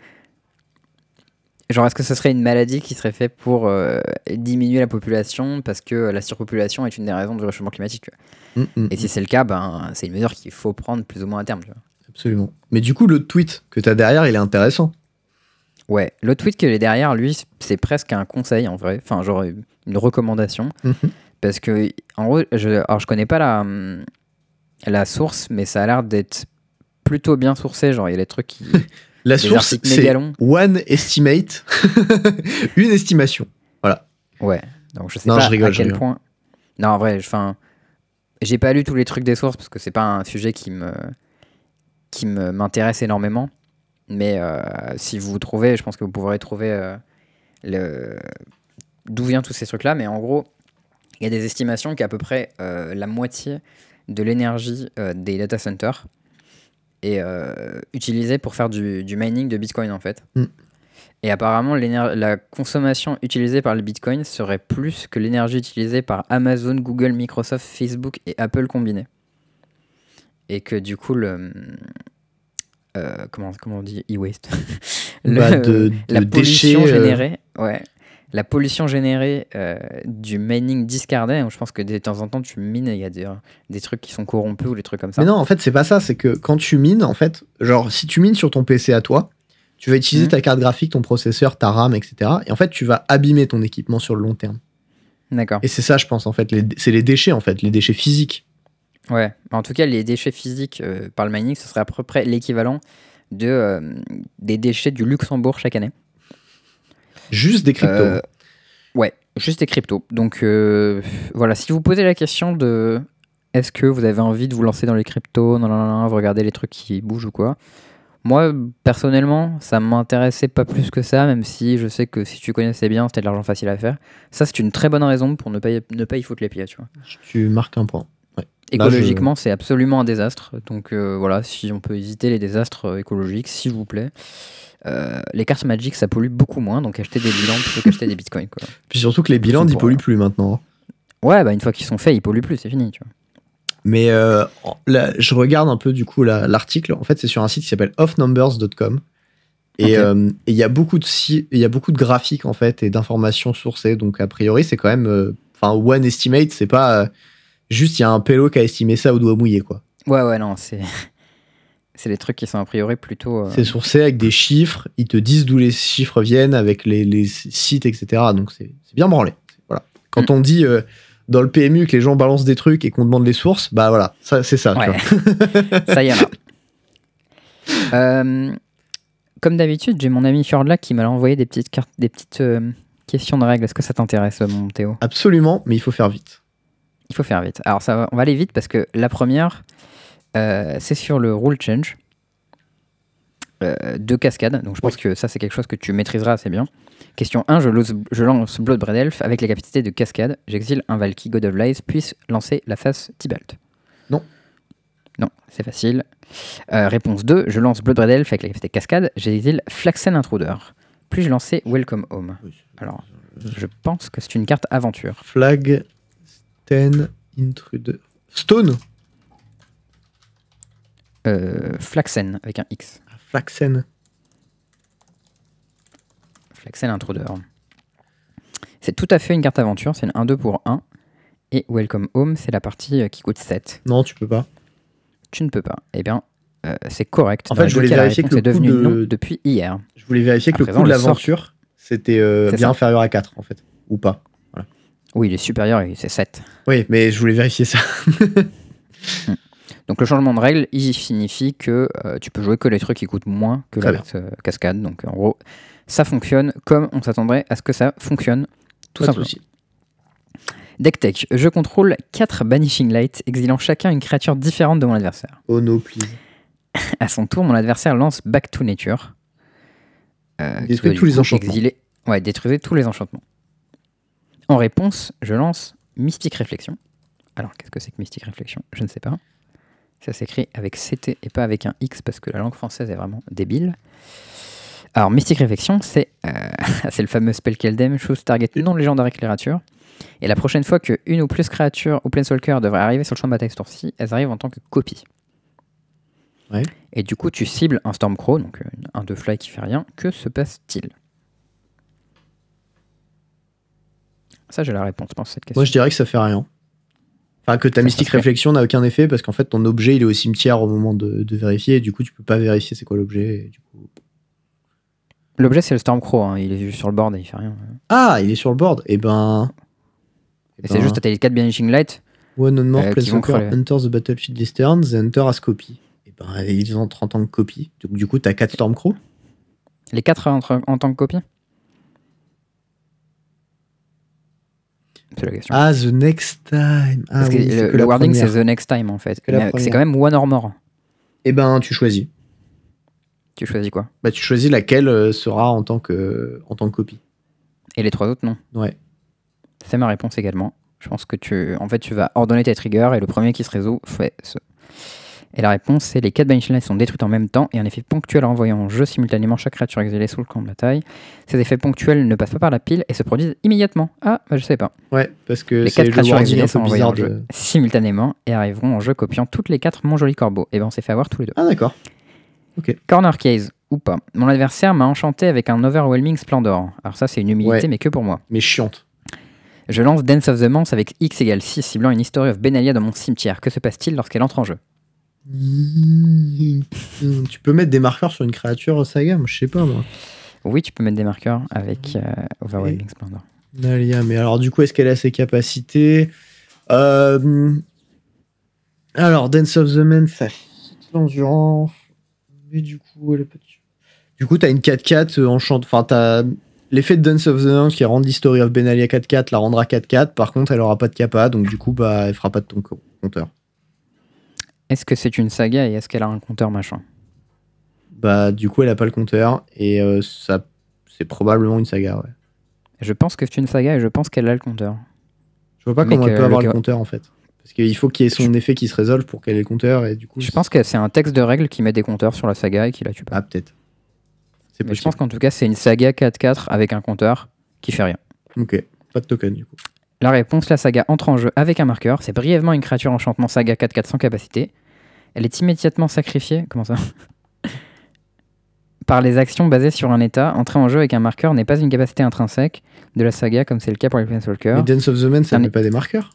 A: genre, est-ce que ce serait une maladie qui serait faite pour euh, diminuer la population parce que la surpopulation est une des raisons du réchauffement climatique. tu vois.
B: Mm, mm,
A: Et si c'est le cas, ben c'est une mesure qu'il faut prendre plus ou moins à terme. tu vois.
B: Absolument. Mais du coup, le tweet que t'as derrière, il est intéressant.
A: Ouais, le tweet qu'il est derrière, lui, c'est presque un conseil en vrai, enfin genre une recommandation,
B: Mhm.
A: parce que en gros, je, alors je connais pas la la source, mais ça a l'air d'être plutôt bien sourcé, genre il y a des trucs qui
B: La source, c'est one estimate, une estimation.
A: Ouais, donc je sais
B: Non,
A: pas
B: je rigole,
A: à
B: je
A: quel
B: rigole.
A: point. Non, en vrai, enfin, j'ai pas lu tous les trucs des sources parce que c'est pas un sujet qui me qui m'intéresse énormément. Mais euh, si vous trouvez, je pense que vous pourrez trouver euh, le d'où viennent tous ces trucs-là. Mais en gros, il y a des estimations qu'à peu près euh, la moitié de l'énergie des data centers est utilisée pour faire du, du mining de Bitcoin en fait.
B: Mm.
A: Et apparemment, la consommation utilisée par le Bitcoin serait plus que l'énergie utilisée par Amazon, Google, Microsoft, Facebook et Apple combinés. Et que du coup, le, euh, comment, comment on dit e-waste
B: Bah, de-
A: La pollution
B: déchets, euh,
A: générée. Ouais. La pollution générée euh, du mining discardé. Je pense que de temps en temps, tu mines et il y a des, des trucs qui sont corrompus ou des trucs comme ça.
B: Mais non, en fait, c'est pas ça. C'est que quand tu mines, en fait, genre, si tu mines sur ton PC à toi, tu vas utiliser
A: Mhm.
B: ta carte graphique, ton processeur, ta RAM, etc. Et en fait, tu vas abîmer ton équipement sur le long terme.
A: D'accord.
B: Et c'est ça, je pense, en fait. C'est les déchets, en fait, les déchets physiques.
A: Ouais. En tout cas, les déchets physiques euh, par le mining, ce serait à peu près l'équivalent de, euh, des déchets du Luxembourg chaque année.
B: Juste des cryptos.
A: Euh, ouais, juste des cryptos. Donc voilà, si vous posez la question de est-ce que vous avez envie de vous lancer dans les cryptos, non, non, non, vous regardez les trucs qui bougent ou quoi. Moi, personnellement, ça m'intéressait pas plus que ça, même si je sais que si tu connaissais bien, c'était de l'argent facile à faire. Ça, c'est une très bonne raison pour ne pas y, ne pas y foutre les pieds, tu vois.
B: Tu marques un point.
A: Écologiquement, c'est absolument un désastre. Donc euh, voilà, si on peut éviter les désastres euh, écologiques, s'il vous plaît. Euh, les cartes Magic, ça pollue beaucoup moins, donc achetez des bilans plutôt qu'acheter des bitcoins. Quoi.
B: Puis surtout que les bilans, ils polluent plus maintenant. hein.
A: Ouais, bah une fois qu'ils sont faits, ils polluent plus, c'est fini, tu vois.
B: Mais euh, là, je regarde un peu du coup la- l'article. En fait, c'est sur un site qui s'appelle offnumbers.com. Et euh, il y a beaucoup de si- il y a beaucoup de graphiques en fait et d'informations sourcées. Donc a priori, c'est quand même, euh, enfin, one estimate, c'est pas juste il y a un pélo qui a estimé ça au doigt mouillé quoi.
A: Ouais, ouais, non, c'est. C'est des trucs qui sont a priori plutôt. euh,
B: C'est sourcé avec des chiffres. Ils te disent d'où les chiffres viennent avec les, les sites, etc. Donc c'est bien branlé. Voilà. Quand
A: Mm.
B: on dit euh, dans le PMU que les gens balancent des trucs et qu'on demande les sources, bah voilà, ça c'est ça. tu
A: Ouais.
B: vois.
A: ça y en a. Euh, comme d'habitude, j'ai mon ami Fjordla qui m'a envoyé des petites cartes, des petites euh, questions de règles. Est-ce que ça t'intéresse, mon Théo?
B: Absolument, mais il faut faire vite.
A: Il faut faire vite. Alors, ça va, on va aller vite parce que la première, euh, c'est sur le rule change euh, de cascade. Donc, je pense que ça, c'est quelque chose que tu maîtriseras assez bien. Question 1, je lance, je lance Elf avec les capacités de cascade. J'exile un Valky God of Lies, puisse lancer la phase Tibalt.
B: Non.
A: Non, c'est facile. Euh, réponse 2, je lance Bloodbraid Elf avec la capacité cascade. J'exile Flaxen Intruder. Puis-je lancer Welcome Home? Alors, je pense que c'est une carte aventure.
B: Flag, Intruder. Stone
A: Euh, Flaxen avec un X.
B: Flaxen.
A: Flaxen Intruder. C'est tout à fait une carte aventure, c'est une 1-2 pour 1. Et Welcome Home, c'est la partie euh, qui coûte 7.
B: Non, tu peux pas.
A: Tu ne peux pas. Eh bien, euh, c'est correct.
B: En
A: Dans
B: fait, je voulais vérifier que le
A: est devenue
B: coût de-
A: non depuis hier.
B: Je voulais vérifier que
A: À
B: le
A: présent,
B: coût de
A: sort-
B: l'aventure, c'était euh, bien
A: ça.
B: inférieur à 4, en fait. Ou pas.
A: Oui, il est supérieur, c'est 7.
B: Oui, mais je voulais vérifier ça.
A: Donc le changement de règle, il signifie que euh, tu peux jouer que les trucs qui coûtent moins que la euh, cascade. Donc en gros, ça fonctionne comme on s'attendrait à ce que ça fonctionne, tout
B: Pas
A: simplement. Deck Tech, je contrôle 4 Banishing Light, exilant chacun une créature différente de mon adversaire.
B: Oh no, please.
A: À son tour, mon adversaire lance Back to Nature. Euh,
B: tous les enchantements.
A: Ouais, détruisez tous les enchantements. En réponse, je lance Mystique Réflexion. Alors, qu'est-ce que c'est que Mystique Réflexion? Je ne sais pas. Ça s'écrit avec CT et pas avec un X parce que la langue française est vraiment débile. Alors, Mystique Réflexion, c'est euh, c'est le fameux spell Keldem, chose target non légendaire créature. Et la prochaine fois que une ou plus créatures ou Planeswalker devraient arriver sur le champ de bataille ce tour-ci, elles arrivent en tant que copie.
B: Ouais.
A: Et du coup, tu cibles un Stormcrow, donc euh, un de fly qui fait rien. Que se passe-t-il? Ça, j'ai la réponse, je pense, à cette question.
B: Moi, je dirais que ça fait rien. Enfin, que ta
A: Ça,
B: mystique réflexion n'a aucun effet parce qu'en fait, ton objet, il est au cimetière au moment de, de vérifier. Et du coup, tu peux pas vérifier c'est quoi l'objet. coup-
A: L'objet, c'est le Stormcrow, hein, il est juste sur le board et il fait rien.
B: Ah, il est sur le board. Et ben.
A: Et c'est juste, t'as les 4 Banishing Light.
B: One on more
A: euh,
B: enters the battlefield this turn, the hunter has copy. Et ben, ils ont 30 ans de copie. Donc, du coup, t'as 4 Stormcrow.
A: Les 4 en, en tant que copie C'est la question.
B: Ah, the next time. Ah,
A: Parce que
B: oui, c'est
A: le,
B: que
A: le wording, c'est. The Next Time, en fait. C'est quand même one or more.
B: Et ben, tu choisis.
A: Tu choisis quoi?
B: Bah, tu choisis laquelle euh, sera en tant que, en tant que copie.
A: Et les trois autres, non?
B: Ouais.
A: C'est ma réponse également. Je pense que tu, en fait, tu vas ordonner tes triggers et le premier qui se résout fait ce. Et la réponse, c'est les 4 Banishing Lights sont détruites en même temps et un effet ponctuel en envoyant en jeu simultanément chaque créature exilée sous le camp de bataille. Ces effets ponctuels ne passent pas par la pile et se produisent immédiatement. Ah, bah, je sais pas.
B: Ouais, parce que
A: Les
B: c'est
A: 4
B: le
A: créatures exilées sont envoyées en jeu
B: de.
A: simultanément et arriveront en jeu copiant toutes les 4 Mon Joli Corbeau. Et ben on s'est fait avoir tous les deux.
B: Ah, d'accord. Ok.
A: Corner case ou pas. Mon adversaire m'a enchanté avec un overwhelming splendor. Alors ça c'est une humilité
B: Ouais.
A: mais que pour moi.
B: Mais chiante.
A: Je lance Dance of the Manse avec X égale 6 ciblant une History of Benalia dans mon cimetière. Que se passe-t-il lorsqu'elle entre en jeu?
B: Tu peux mettre des marqueurs sur une créature saga je sais pas, moi.
A: Oui, tu peux mettre des marqueurs avec euh, Overwhelming Splendor.
B: Nalia, mais alors, du coup, est-ce qu'elle a ses capacités? Euh, Alors, Dance of the Man, ça l'endurance. Mais du coup, elle est petite. Du coup, t'as une 4-4 euh, enchante. Enfin, t'as l'effet de Dance of the Man qui rend l'History of Benalia 4-4 la rendra 4-4. Par contre, elle aura pas de capa, donc du coup, bah, elle fera pas de ton co- compteur.
A: Est-ce que c'est une saga et est-ce qu'elle a un compteur machin?
B: Bah, du coup, elle a pas le compteur et euh, ça, c'est probablement une saga, ouais.
A: Je pense que c'est une saga et je pense qu'elle a le compteur.
B: Je vois pas
A: Mais
B: comment elle peut avoir
A: le
B: compteur en fait. Parce qu'il faut qu'il y ait son effet qui se résolve pour qu'elle ait le compteur et du coup.
A: Je pense que c'est un texte de règles qui met des compteurs sur la saga et qui la tue pas.
B: Ah, peut-être.
A: Mais je pense qu'en tout cas, c'est une saga 4-4 avec un compteur qui fait rien.
B: Ok. Pas de token du coup.
A: La réponse, la saga entre en jeu avec un marqueur. C'est brièvement une créature enchantement saga 4-4 sans capacité. Elle est immédiatement sacrifiée. Comment ça Par les actions basées sur un état. Entrer en jeu avec un marqueur n'est pas une capacité intrinsèque de la saga, comme c'est le cas pour les Planeswalkers.
B: Mais Dance of the Man, ça met pas des marqueurs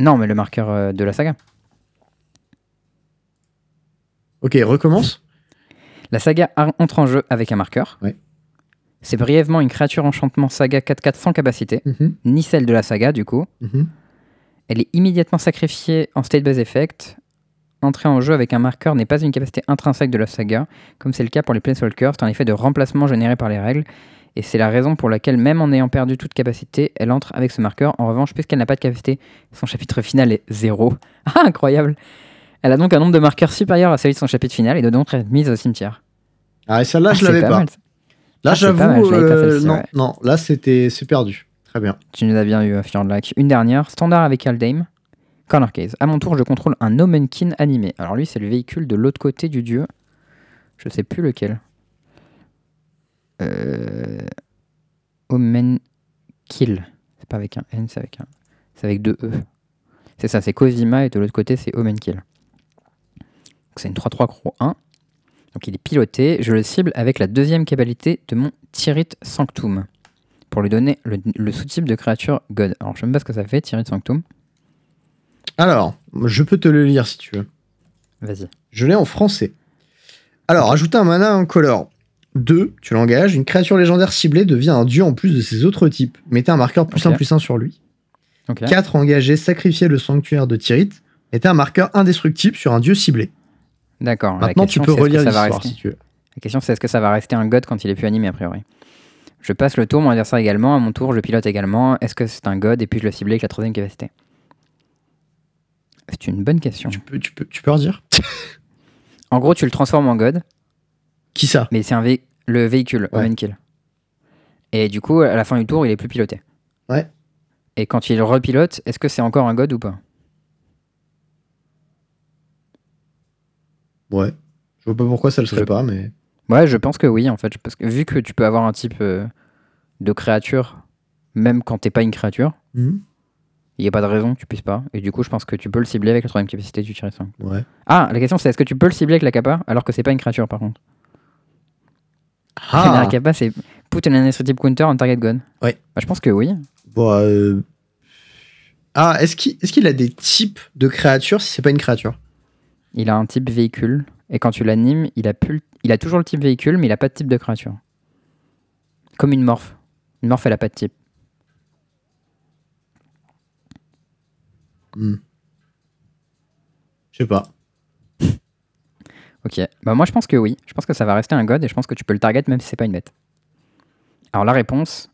A: Non, mais le marqueur euh, de la saga.
B: Ok, recommence.
A: La saga entre en jeu avec un marqueur.
B: Ouais.
A: C'est brièvement une créature enchantement saga 4-4 sans capacité,
B: Mhm,
A: ni celle de la saga du coup.
B: mhm.
A: Elle est immédiatement sacrifiée en state base effect. Entrer en jeu avec un marqueur n'est pas une capacité intrinsèque de la saga, comme c'est le cas pour les Planeswalkers, c'est un effet de remplacement généré par les règles, et c'est la raison pour laquelle, même en ayant perdu toute capacité, elle entre avec ce marqueur. En revanche, puisqu'elle n'a pas de capacité, son chapitre final est 0. Ah, incroyable Elle a donc un nombre de marqueurs supérieur à celui de son chapitre final et doit donc être mise au cimetière.
B: Ah, et celle-là,
A: Ah,
B: je
A: c'est
B: l'avais pas. Là,
A: Ah,
B: j'avoue.
A: je l'avais pas,
B: euh, non,
A: ouais.
B: non, là, c'était c'est perdu. Bien.
A: Tu nous as bien eu, Fjordlac. Une dernière, standard avec Aldheim. Corner case. À mon tour, je contrôle un Omenkin animé. Alors lui, c'est le véhicule de l'autre côté du dieu. Je sais plus lequel. Euh... Omenkill. C'est pas avec un N, c'est avec un. C'est avec deux E. C'est ça, c'est Kozima et de l'autre côté, c'est Omenkill. C'est une 3-3 Crow 1. Donc il est piloté. Je le cible avec la deuxième qualité de mon Tyrite Sanctum pour lui donner le, le sous-type de créature God. Alors, je sais même pas ce que ça fait, Tyrite Sanctum.
B: Alors, je peux te le lire si tu veux.
A: Vas-y.
B: Je l'ai en français. Alors, ajouter un mana en color. 2, tu l'engages, une créature légendaire ciblée devient un dieu en plus de ses autres types. Mettez un marqueur plus
A: Ok.
B: 1 plus 1 sur lui.
A: Ok.
B: 4, engager, sacrifier le sanctuaire de Tyrite. Mettez un marqueur indestructible sur un dieu ciblé.
A: D'accord.
B: Maintenant, tu peux relire
A: ça va
B: l'histoire
A: rester-
B: si tu veux.
A: La question, c'est est-ce que ça va rester un God quand il est plus animé, a priori? Je passe le tour, mon adversaire également. À mon tour, je pilote également. Est-ce que c'est un God Et puis, je le cible avec la troisième capacité? C'est une bonne question.
B: Tu peux, tu peux, tu peux redire
A: En gros, tu le transformes en God,
B: Qui ça?
A: Mais c'est un vé- le véhicule,
B: Ouais.
A: Omenkill. Et du coup, à la fin du tour, il est plus piloté.
B: Ouais.
A: Et quand il repilote, est-ce que c'est encore un God ou pas?
B: Ouais. Je vois pas pourquoi ça le serait
A: Je-
B: pas, mais.
A: Ouais, je pense que oui, en fait. Parce que vu que tu peux avoir un type euh, de créature, même quand t'es pas une créature,
B: Mhm.
A: il n'y a pas de raison que tu puisses pas. Et du coup, je pense que tu peux le cibler avec la troisième capacité du tir 5.
B: Ouais.
A: Ah, la question c'est est-ce que tu peux le cibler avec la capa alors que c'est pas une créature par contre?
B: Ah
A: La capa c'est put an indestructible counter on target gun.
B: Ouais.
A: Bah, je pense que oui.
B: Bon, euh, Ah, est-ce qu'il est qu'il a des types de créatures si c'est pas une créature?
A: Il a un type véhicule. Et quand tu l'animes, il a, plus le- il a toujours le type véhicule, mais il a pas de type de créature. Comme une morphe. Une morphe, elle a pas de type.
B: Hmm. Je sais pas.
A: Ok. Bah moi je pense que oui. Je pense que ça va rester un god et je pense que tu peux le target même si c'est pas une bête. Alors la réponse,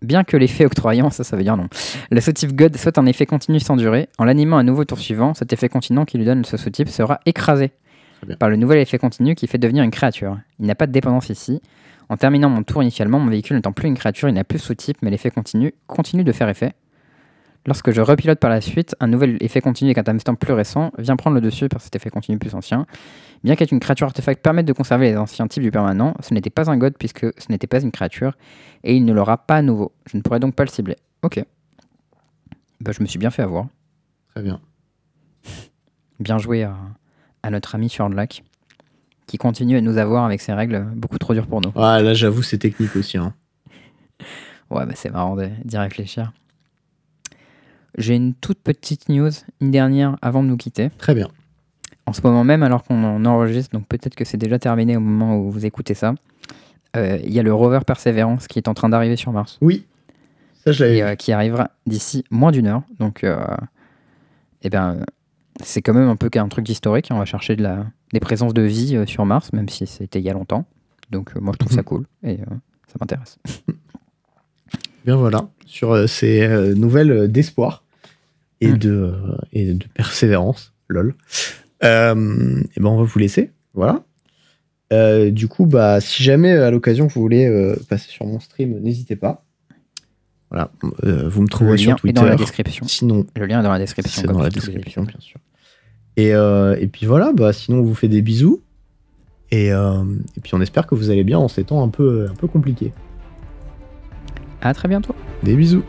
A: bien que l'effet octroyant, ça ça veut dire non. Le sous-type god soit un effet continu sans durée, en l'animant à nouveau tour suivant, cet effet continu qui lui donne ce sous-type sera écrasé. Par le nouvel effet continu qui fait devenir une créature. Il n'a pas de dépendance ici. En terminant mon tour initialement, mon véhicule n'étant plus une créature, il n'a plus sous-type, mais l'effet continu continue de faire effet. Lorsque je repilote par la suite, un nouvel effet continu avec un timestamp plus récent vient prendre le dessus par cet effet continu plus ancien. Bien qu'être une créature artefact permette de conserver les anciens types du permanent, ce n'était pas un god puisque ce n'était pas une créature et il ne l'aura pas à nouveau. Je ne pourrais donc pas le cibler. Ok. Bah, je me suis bien fait avoir.
B: Très bien.
A: Bien joué à, à notre ami sur le lac. qui continue à nous avoir avec ses règles beaucoup trop dures pour nous.
B: Ah, là, j'avoue, c'est technique aussi. Hein.
A: Ouais, bah c'est marrant d'y réfléchir. J'ai une toute petite news, une dernière avant de nous quitter.
B: Très bien.
A: En ce moment même, alors qu'on en enregistre, donc peut-être que c'est déjà terminé au moment où vous écoutez ça, euh, il y a le rover Perseverance qui est en train d'arriver sur Mars
B: Oui. Ça, je l'avais
A: et euh, qui arrivera d'ici moins d'une heure. Donc, euh, eh ben, c'est quand même un peu un truc historique. On va chercher de la, des présences de vie euh, sur Mars, même si c'était il y a longtemps. Donc, euh, moi, je trouve ça cool et euh, ça m'intéresse.
B: Bien voilà, sur ces nouvelles d'espoir et,
A: Mm.
B: de, euh, et de persévérance, lol. Euh, et ben on va vous laisser, voilà. Euh, du coup, bah, si jamais à l'occasion vous voulez euh, passer sur mon stream, n'hésitez pas. Voilà, vous me
A: Le
B: trouverez sur
A: lien est
B: Twitter.
A: dans la description.
B: Sinon,
A: Le lien est dans la description.
B: c'est dans la description, bien sûr. Et, euh, et puis voilà, bah, sinon on vous fait des bisous. Et, euh, et puis on espère que vous allez bien en ces temps un peu, un peu compliqués.
A: À très bientôt.
B: Des bisous.